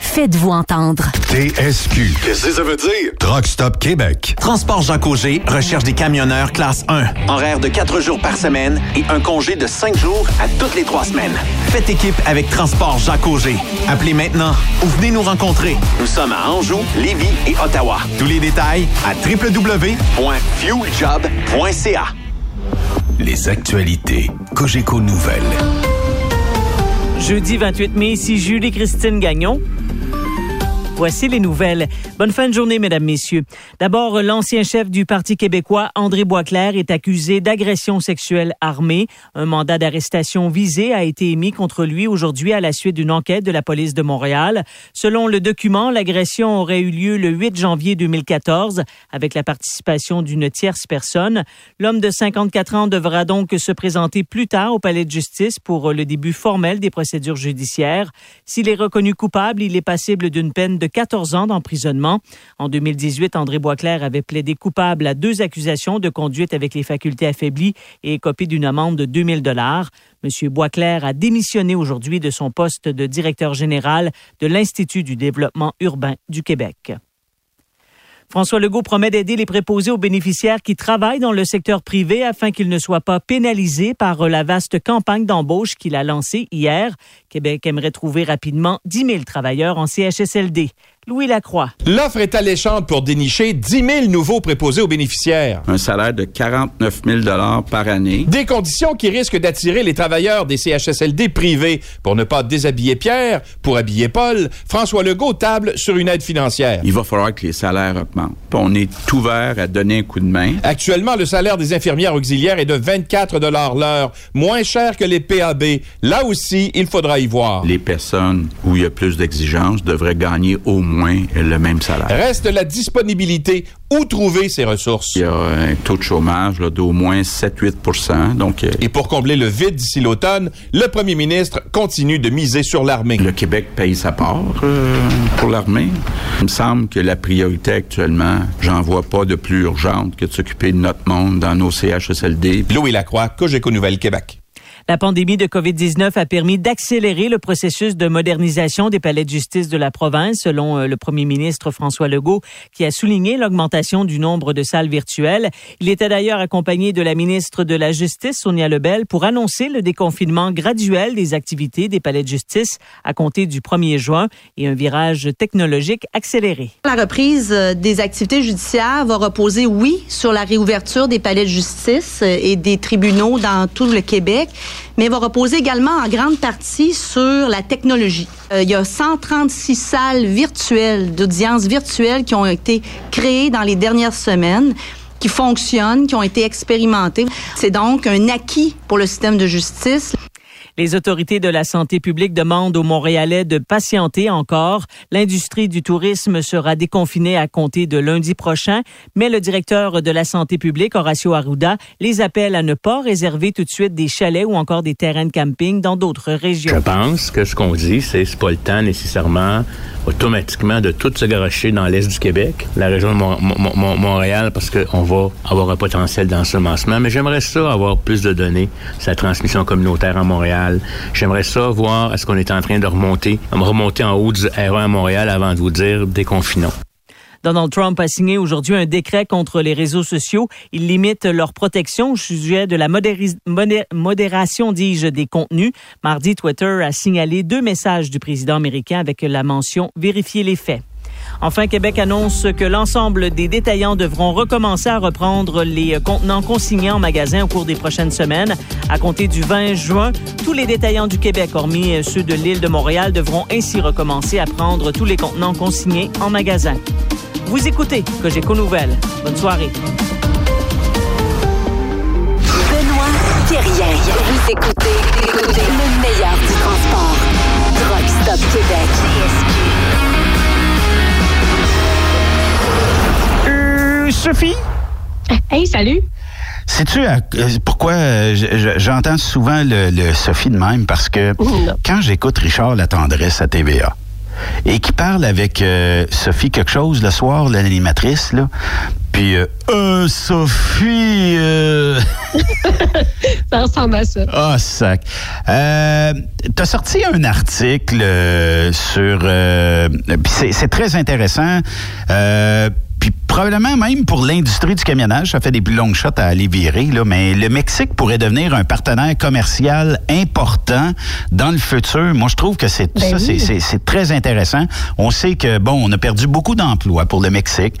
Faites-vous entendre. TSQ. Qu'est-ce que ça veut dire? Truck Stop Québec. Transport Jacques Auger recherche des camionneurs classe 1. Horaire de 4 jours par semaine et un congé de 5 jours à toutes les 3 semaines. Faites équipe avec Transport Jacques Auger. Appelez maintenant ou venez nous rencontrer. Nous sommes à Anjou, Lévis et Ottawa. Tous les détails à www.fueljob.ca. Les actualités Cogeco Nouvelles. Jeudi 28 mai, ici Julie-Christine Gagnon. Voici les nouvelles. Bonne fin de journée, mesdames, messieurs. D'abord, l'ancien chef du Parti québécois, André Boisclair, est accusé d'agression sexuelle armée. Un mandat d'arrestation visé a été émis contre lui aujourd'hui à la suite d'une enquête de la police de Montréal. Selon le document, l'agression aurait eu lieu le 8 janvier 2014 avec la participation d'une tierce personne. L'homme de 54 ans devra donc se présenter plus tard au palais de justice pour le début formel des procédures judiciaires. S'il est reconnu coupable, il est passible d'une peine de 14 ans d'emprisonnement. En 2018, André Boisclair avait plaidé coupable à deux accusations de conduite avec les facultés affaiblies et copie d'une amende de 2000 dollars. Monsieur Boisclair a démissionné aujourd'hui de son poste de directeur général de l'Institut du développement urbain du Québec. François Legault promet d'aider les préposés aux bénéficiaires qui travaillent dans le secteur privé afin qu'ils ne soient pas pénalisés par la vaste campagne d'embauche qu'il a lancée hier. Québec aimerait trouver rapidement 10 000 travailleurs en CHSLD. Louis Lacroix. L'offre est alléchante pour dénicher 10 000 nouveaux préposés aux bénéficiaires. Un salaire de 49 000 par année. Des conditions qui risquent d'attirer les travailleurs des CHSLD privés. Pour ne pas déshabiller Pierre, pour habiller Paul, François Legault table sur une aide financière. Il va falloir que les salaires augmentent. On est ouvert à donner un coup de main. Actuellement, le salaire des infirmières auxiliaires est de 24 l'heure, moins cher que les PAB. Là aussi, il faudra y voir. Les personnes où il y a plus d'exigences devraient gagner au moins le même salaire. Reste la disponibilité. Où trouver ces ressources? Il y a un taux de chômage d'au moins 7-8 donc, Et pour combler le vide d'ici l'automne, le premier ministre continue de miser sur l'armée. Le Québec paye sa part euh, pour l'armée. Il me semble que la priorité actuellement, j'en vois pas de plus urgente que de s'occuper de notre monde dans nos CHSLD. Louis Lacroix, Cogeco Nouvelle Québec. La pandémie de COVID-19 a permis d'accélérer le processus de modernisation des palais de justice de la province, selon euh, le premier ministre François Legault, qui a souligné l'augmentation du nombre de salles virtuelles. Il était d'ailleurs accompagné de la ministre de la Justice, Sonia Lebel, pour annoncer le déconfinement graduel des activités des palais de justice à compter du 1er juin et un virage technologique accéléré. La reprise euh, des activités judiciaires va reposer, oui, sur la réouverture des palais de justice euh, et des tribunaux dans tout le Québec, mais va reposer également en grande partie sur la technologie. Euh, il y a 136 salles virtuelles, d'audience virtuelles qui ont été créées dans les dernières semaines qui fonctionnent, qui ont été expérimentées. C'est donc un acquis pour le système de justice. Les autorités de la santé publique demandent aux Montréalais de patienter encore. L'industrie du tourisme sera déconfinée à compter de lundi prochain, mais le directeur de la santé publique, Horacio Arruda, les appelle à ne pas réserver tout de suite des chalets ou encore des terrains de camping dans d'autres régions. Je pense que ce qu'on dit, c'est pas le temps nécessairement automatiquement de tout se garocher dans l'est du Québec, la région de Mon- Mon- Mon- Montréal, parce qu'on va avoir un potentiel d'ensemencement. Mais j'aimerais ça avoir plus de données sur la transmission communautaire à Montréal. J'aimerais ça voir est-ce qu'on est en train de remonter, remonter en haut du R1 à Montréal avant de vous dire déconfinons. Donald Trump a signé aujourd'hui un décret contre les réseaux sociaux. Il limite leur protection au sujet de la modération, dis-je, des contenus. Mardi, Twitter a signalé deux messages du président américain avec la mention Vérifier les faits. Enfin, Québec annonce que l'ensemble des détaillants devront recommencer à reprendre les contenants consignés en magasin au cours des prochaines semaines. À compter du 20 juin, tous les détaillants du Québec, hormis ceux de l'île de Montréal, devront ainsi recommencer à prendre tous les contenants consignés en magasin. Vous écoutez Cogeco Nouvelles. Bonne soirée. Benoît Thérien. Vous écoutez le meilleur du transport. Truck Stop Québec. Euh, Sophie? Hey, salut! Sais-tu à- euh, pourquoi euh, je- je- j'entends souvent le, le Sophie de même? Parce que quand j'écoute Richard La Tendresse à TVA et qui parle avec euh, Sophie quelque chose le soir, l'animatrice, là, puis euh, Euh, Sophie... euh, Ça ressemble à ça. Ah, sac. Euh, T'as sorti un article sur... c'est très intéressant. Puis probablement même pour l'industrie du camionnage, ça fait des plus longues shots à aller virer, là, mais le Mexique pourrait devenir un partenaire commercial important dans le futur. Moi, je trouve que c'est ça, c'est- très intéressant. On sait que, bon, on a perdu beaucoup d'emplois pour le Mexique,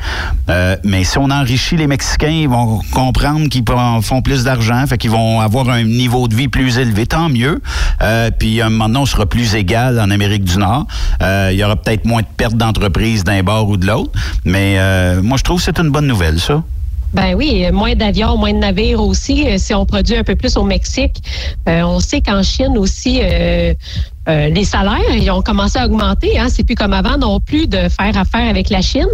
euh, mais si on enrichit les Mexicains, ils vont comprendre qu'ils font plus d'argent, fait qu'ils vont avoir un niveau de vie plus élevé, tant mieux. Euh, puis un moment donné, on sera plus égal en Amérique du Nord. Euh, Il y aura peut-être moins de pertes d'entreprises d'un bord ou de l'autre, mais euh, moi, je trouve que c'est une bonne nouvelle, ça. Ben oui, euh, moins d'avions, moins de navires aussi. euh, Si on produit un peu plus au Mexique, Euh, on sait qu'en Chine aussi, euh, euh, les salaires, ils ont commencé à augmenter. Hein. C'est plus comme avant non plus de faire affaire avec la Chine.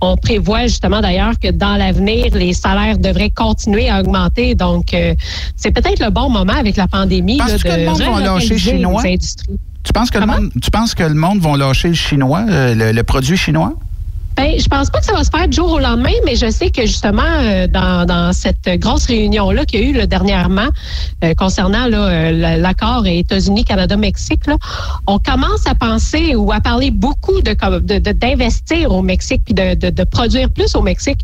On prévoit justement d'ailleurs que dans l'avenir, les salaires devraient continuer à augmenter. Donc, c'est peut-être le bon moment avec la pandémie là, de que le monde va lâcher chinois? les industries? Tu penses que le monde, tu penses que le monde va lâcher le chinois, le, le produit chinois? Ben, je pense pas que ça va se faire du jour au lendemain, mais je sais que justement euh, dans, dans cette grosse réunion là qu'il y a eu là, dernièrement euh, concernant euh, la- l'accord États-Unis, Canada, Mexique, là, on commence à penser ou à parler beaucoup de comme- de- de- d'investir au Mexique puis de, de produire plus au Mexique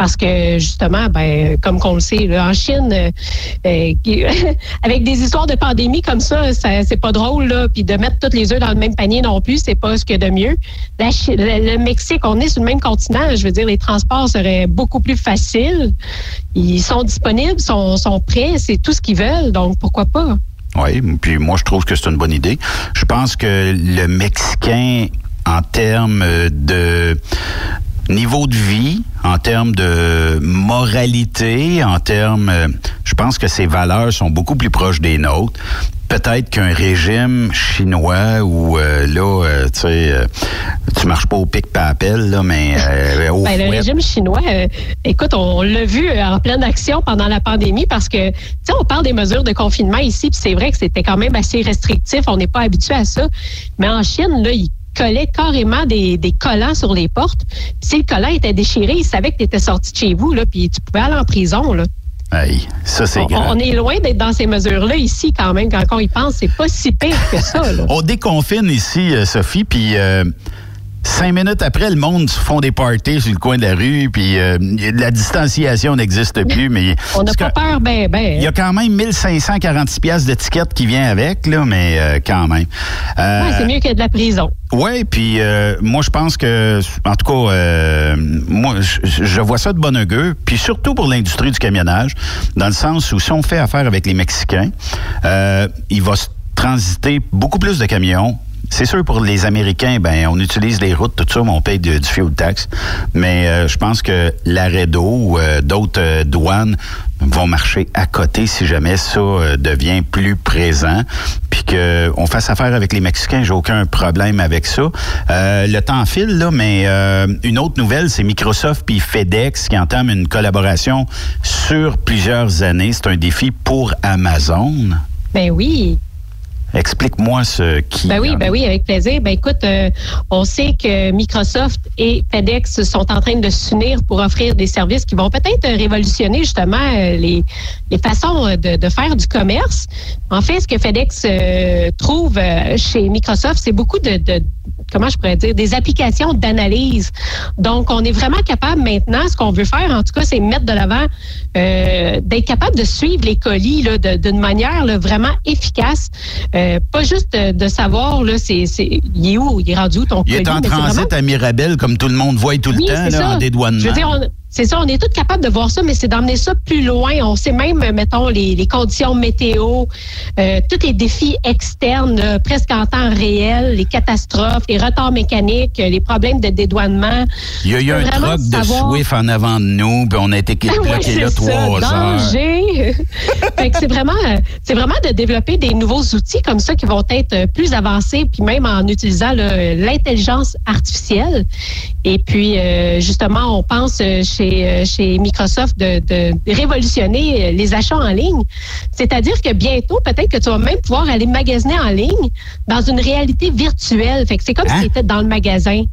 parce que justement, ben comme qu'on le sait, en Chine, euh, euh, avec des histoires de pandémie comme ça, ça c'est pas drôle là, puis de mettre tous les œufs dans le même panier non plus, c'est pas ce a de mieux. La Chi- le, Mexique, on est sur le même continent, je veux dire, les transports seraient beaucoup plus faciles. Ils sont disponibles, sont, sont prêts, c'est tout ce qu'ils veulent, donc pourquoi pas? Oui, puis moi, je trouve que c'est une bonne idée. Je pense que le Mexicain, en termes de niveau de vie, en termes de moralité, en termes, euh, je pense que ses valeurs sont beaucoup plus proches des nôtres. Peut-être qu'un régime chinois où euh, là, euh, tu sais, euh, tu marches pas au pic par appel, là, mais euh, au Ben, le régime chinois, écoute, on l'a vu en pleine action pendant la pandémie parce que, tu sais, on parle des mesures de confinement ici, puis c'est vrai que c'était quand même assez restrictif. On n'est pas habitué à ça. Mais en Chine, là, ils collaient carrément des, des collants sur les portes. Puis si le collant était déchiré, ils savaient que tu étais sorti de chez vous, là, puis tu pouvais aller en prison, là. Ça, c'est On, grave. on est loin d'être dans ces mesures-là ici quand même. Quand on y pense, c'est pas si pire que ça. là. On déconfine ici, euh, Sophie, puis euh, cinq minutes après, le monde se font des parties sur le coin de la rue, puis euh, la distanciation n'existe plus, mais On n'a pas que- peur, ben, ben. il y a quand même 1546 pièces d'étiquette qui vient avec, là, mais euh, quand même. Euh, Ouais, c'est mieux que de la prison. oui, puis euh, moi je pense que, en tout cas, euh, moi je, je vois ça de bon augure, puis surtout pour l'industrie du camionnage, dans le sens où si on fait affaire avec les Mexicains, euh, il va se transiter beaucoup plus de camions. C'est sûr pour les Américains, ben on utilise les routes, tout ça, mais on paye du fuel tax. Mais euh, je pense que l'arrêt d'eau ou euh, d'autres euh, douanes vont marcher à côté si jamais ça euh, devient plus présent. Puis qu'on fasse affaire avec les Mexicains, j'ai aucun problème avec ça. Le temps file, là, mais une autre nouvelle, c'est Microsoft puis FedEx qui entament une collaboration sur plusieurs années. C'est un défi pour Amazon. Ben oui. Explique-moi ce qui. Ben oui, ben oui, avec plaisir. Ben écoute, euh, on sait que Microsoft et FedEx sont en train de s'unir pour offrir des services qui vont peut-être révolutionner justement euh, les, les façons de, de faire du commerce. En fait, ce que FedEx euh, trouve euh, chez Microsoft, c'est beaucoup de, de comment je pourrais dire, des applications d'analyse. Donc, on est vraiment capable maintenant, ce qu'on veut faire, en tout cas, c'est mettre de l'avant, euh, d'être capable de suivre les colis d'une manière là, vraiment efficace. Euh, pas juste de, de savoir, là, c'est, c'est, il est où, il est rendu où ton Il colis? est en transit vraiment- à Mirabel, comme tout le monde voit tout le oui, temps, là, ça. en dédouanement. Je veux dire, on- c'est ça, on est tous capables de voir ça, mais c'est d'emmener ça plus loin. On sait même, euh, mettons, les, les conditions météo, euh, tous les défis externes, euh, presque en temps réel, les catastrophes, les retards mécaniques, les problèmes de dédouanement. Il y a eu un truck de savoir- Swift en avant de nous, puis on a été Ah bloqué c'est là trois heures. c'est vraiment, c'est vraiment de développer des nouveaux outils comme ça qui vont être plus avancés, puis même en utilisant l'intelligence artificielle. Et puis, euh, justement, on pense euh, chez, euh, chez Microsoft de, de révolutionner euh, les achats en ligne. C'est-à-dire que bientôt, peut-être que tu vas même pouvoir aller magasiner en ligne dans une réalité virtuelle. Fait que c'est comme si tu étais dans le magasin.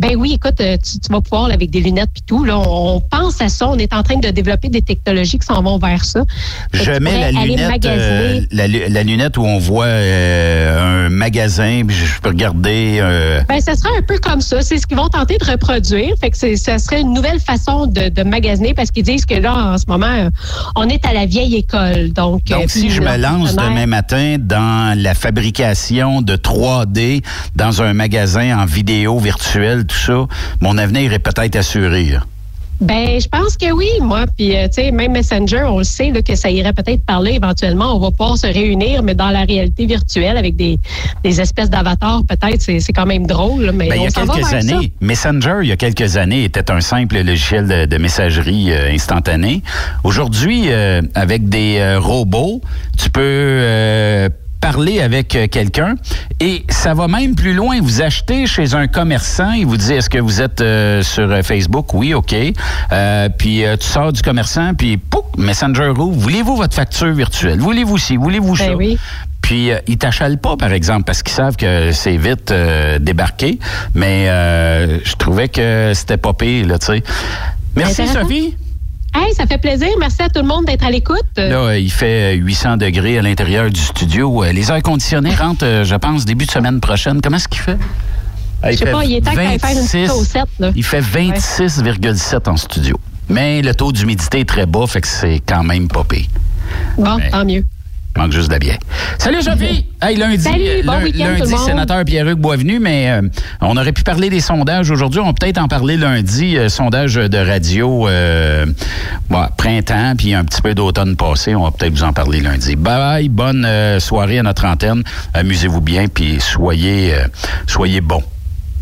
Ben oui, écoute, euh, tu, tu vas pouvoir avec des lunettes puis tout. Là, on, pense à ça. On est en train de développer des technologies qui s'en vont vers ça. Je mets la lunette, euh, la, lu- la lunette où on voit euh, un magasin, puis je peux regarder. euh, Ben, ça sera un peu comme ça. C'est ce qu'ils vont tenter de reproduire. Fait que ça serait une nouvelle façon de, de magasiner parce qu'ils disent que là, en ce moment, on est à la vieille école. Donc, Donc, si je me lance demain matin dans la fabrication de 3D dans un magasin en vidéo virtuelle, tout ça, mon avenir est peut-être assuré. là. Ben, je pense que oui, moi. Puis, euh, tu sais, même Messenger, on le sait là, que ça irait peut-être parler éventuellement. On va pouvoir se réunir, mais dans la réalité virtuelle avec des, des espèces d'avatars, peut-être, c'est c'est quand même drôle. là, Mais Ben, il y a quelques années, Messenger, il y a quelques années, était un simple logiciel de, de messagerie euh, instantanée. Aujourd'hui, euh, avec des robots, tu peux parler avec euh, quelqu'un et ça va même plus loin. Vous achetez chez un commerçant, il vous dit est-ce que vous êtes euh, sur euh, Facebook? Oui, ok. Euh, puis euh, tu sors du commerçant, puis pouf, Messenger ouvre. Voulez-vous votre facture virtuelle? Voulez-vous ci? Voulez-vous ça? Puis euh, ils t'achalent pas, par exemple, parce qu'ils savent que c'est vite euh, débarqué. Mais euh, je trouvais que c'était pas pire, là, tu sais. Merci. Sophie. Hey, ça fait plaisir. Merci à tout le monde d'être à l'écoute. Là, euh, il fait euh, 800 degrés à l'intérieur du studio. Euh, Les airs conditionnés rentrent, euh, je pense, début de semaine prochaine. Comment est-ce qu'il fait? Ah, Je sais pas, il est temps aille faire une petite 26 saucette, là. Il fait 26,7 en studio. Mais le taux d'humidité est très bas, fait que c'est quand même pas pire. Bon, tant mieux. Manque juste de bière. Salut Sophie! Hey, lundi, Salut, euh, bon lundi sénateur Pierre-Hugues Boisvenu, mais euh, on aurait pu parler des sondages aujourd'hui. On va peut-être en parler lundi. euh, sondage de radio euh, bon, printemps, puis un petit peu d'automne passé. On va peut-être vous en parler lundi. Bye bye, bonne soirée à notre antenne. Amusez-vous bien, puis soyez, soyez bons.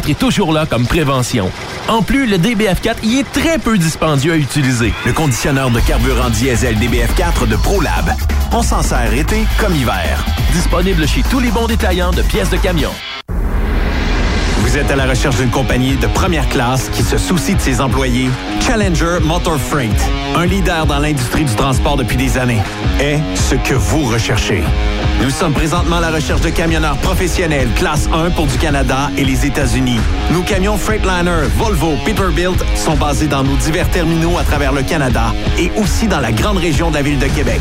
DBF4 est toujours là comme prévention. En plus, le DBF4 y est très peu dispendieux à utiliser. Le conditionneur de carburant diesel DBF4 de ProLab. On s'en sert été comme hiver. Disponible chez tous les bons détaillants de pièces de camion. Vous êtes à la recherche d'une compagnie de première classe qui se soucie de ses employés? Challenger Motor Freight, un leader dans l'industrie du transport depuis des années, est ce que vous recherchez. Nous sommes présentement à la recherche de camionneurs professionnels classe 1 pour du Canada et les États-Unis. Nos camions Freightliner, Volvo, Peterbilt sont basés dans nos divers terminaux à travers le Canada et aussi dans la grande région de la ville de Québec.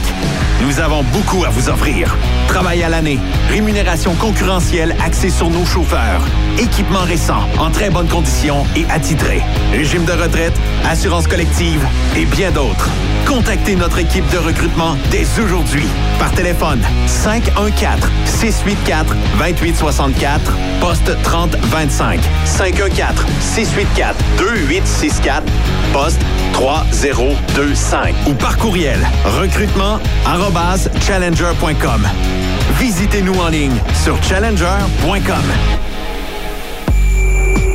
Nous avons beaucoup à vous offrir. Travail à l'année, rémunération concurrentielle axée sur nos chauffeurs, équipement récent, en très bonne condition et attitré, régime de retraite, assurance collective et bien d'autres. Contactez notre équipe de recrutement dès aujourd'hui par téléphone 514 684 2864 poste 3025 514 684 2864 poste 3025 ou par courriel recrutement challenger.com. Visitez-nous en ligne sur challenger.com.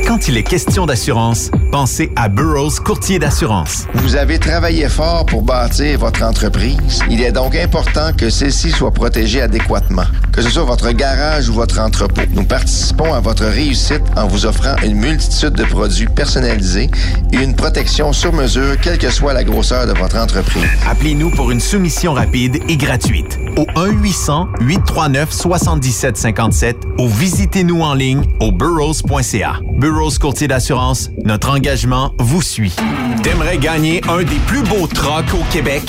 Quand il est question d'assurance, pensez à Burroughs Courtier d'assurance. Vous avez travaillé fort pour bâtir votre entreprise. Il est donc important que celle-ci soit protégée adéquatement, que ce soit votre garage ou votre entrepôt. Nous participons à votre réussite en vous offrant une multitude de produits personnalisés et une protection sur mesure, quelle que soit la grosseur de votre entreprise. Appelez-nous pour une soumission rapide et gratuite au 1-800-839-7757 ou visitez-nous en ligne au burrows.ca. Burroughs Courtier d'assurance, notre engagement vous suit. T'aimerais gagner un des plus beaux trucks au Québec?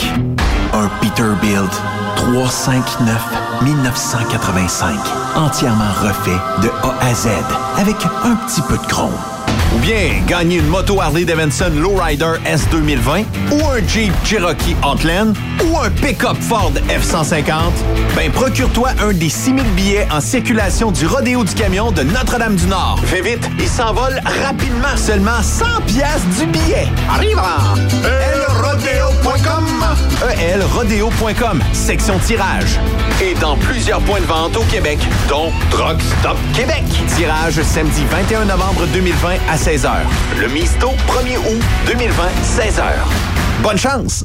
Un Peterbilt 359 1985, entièrement refait de A à Z, avec un petit peu de chrome. Ou bien gagner une moto Harley Davidson Lowrider S 2020 ou un Jeep Cherokee Outland ou un pick-up Ford F-150, ben procure-toi un des 6000 billets en circulation du Rodéo du Camion de Notre-Dame-du-Nord. Fais vite, il s'envole rapidement. Seulement 100 pièces du billet. Arrive elrodeo.com elrodeo.com, section tirage. Et dans plusieurs points de vente au Québec, dont Truck Stop Québec. Tirage samedi 21 novembre 2020 à 16h. Le Misto, 1er août 2020, 16h. Bonne chance!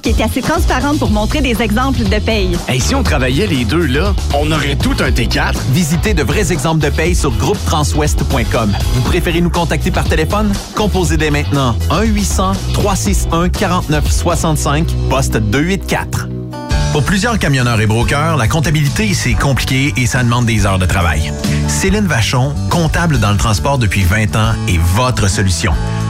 qui est assez transparente pour montrer des exemples de paye. Hey, si on travaillait les deux, là, on aurait tout un T4. Visitez de vrais exemples de paye sur groupetranswest.com. Vous préférez nous contacter par téléphone? Composez dès maintenant 1-800-361-4965, poste 284. Pour plusieurs camionneurs et brokers, la comptabilité, c'est compliqué et ça demande des heures de travail. Céline Vachon, comptable dans le transport depuis 20 ans, est votre solution.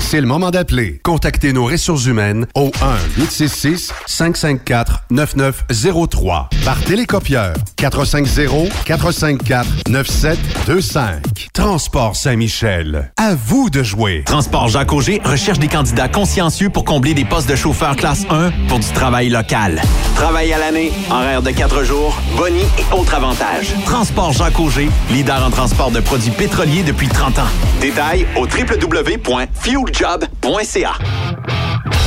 C'est le moment d'appeler. Contactez nos ressources humaines au 1-866-554-9903 par télécopieur 450-454-9725. Transport Saint-Michel. À vous de jouer. Transport Jacques Auger recherche des candidats consciencieux pour combler des postes de chauffeur classe 1 pour du travail local. Travail à l'année, horaire de 4 jours, boni et autres avantages. Transport Jacques Auger, leader en transport de produits pétroliers depuis 30 ans. Détails au job.ca.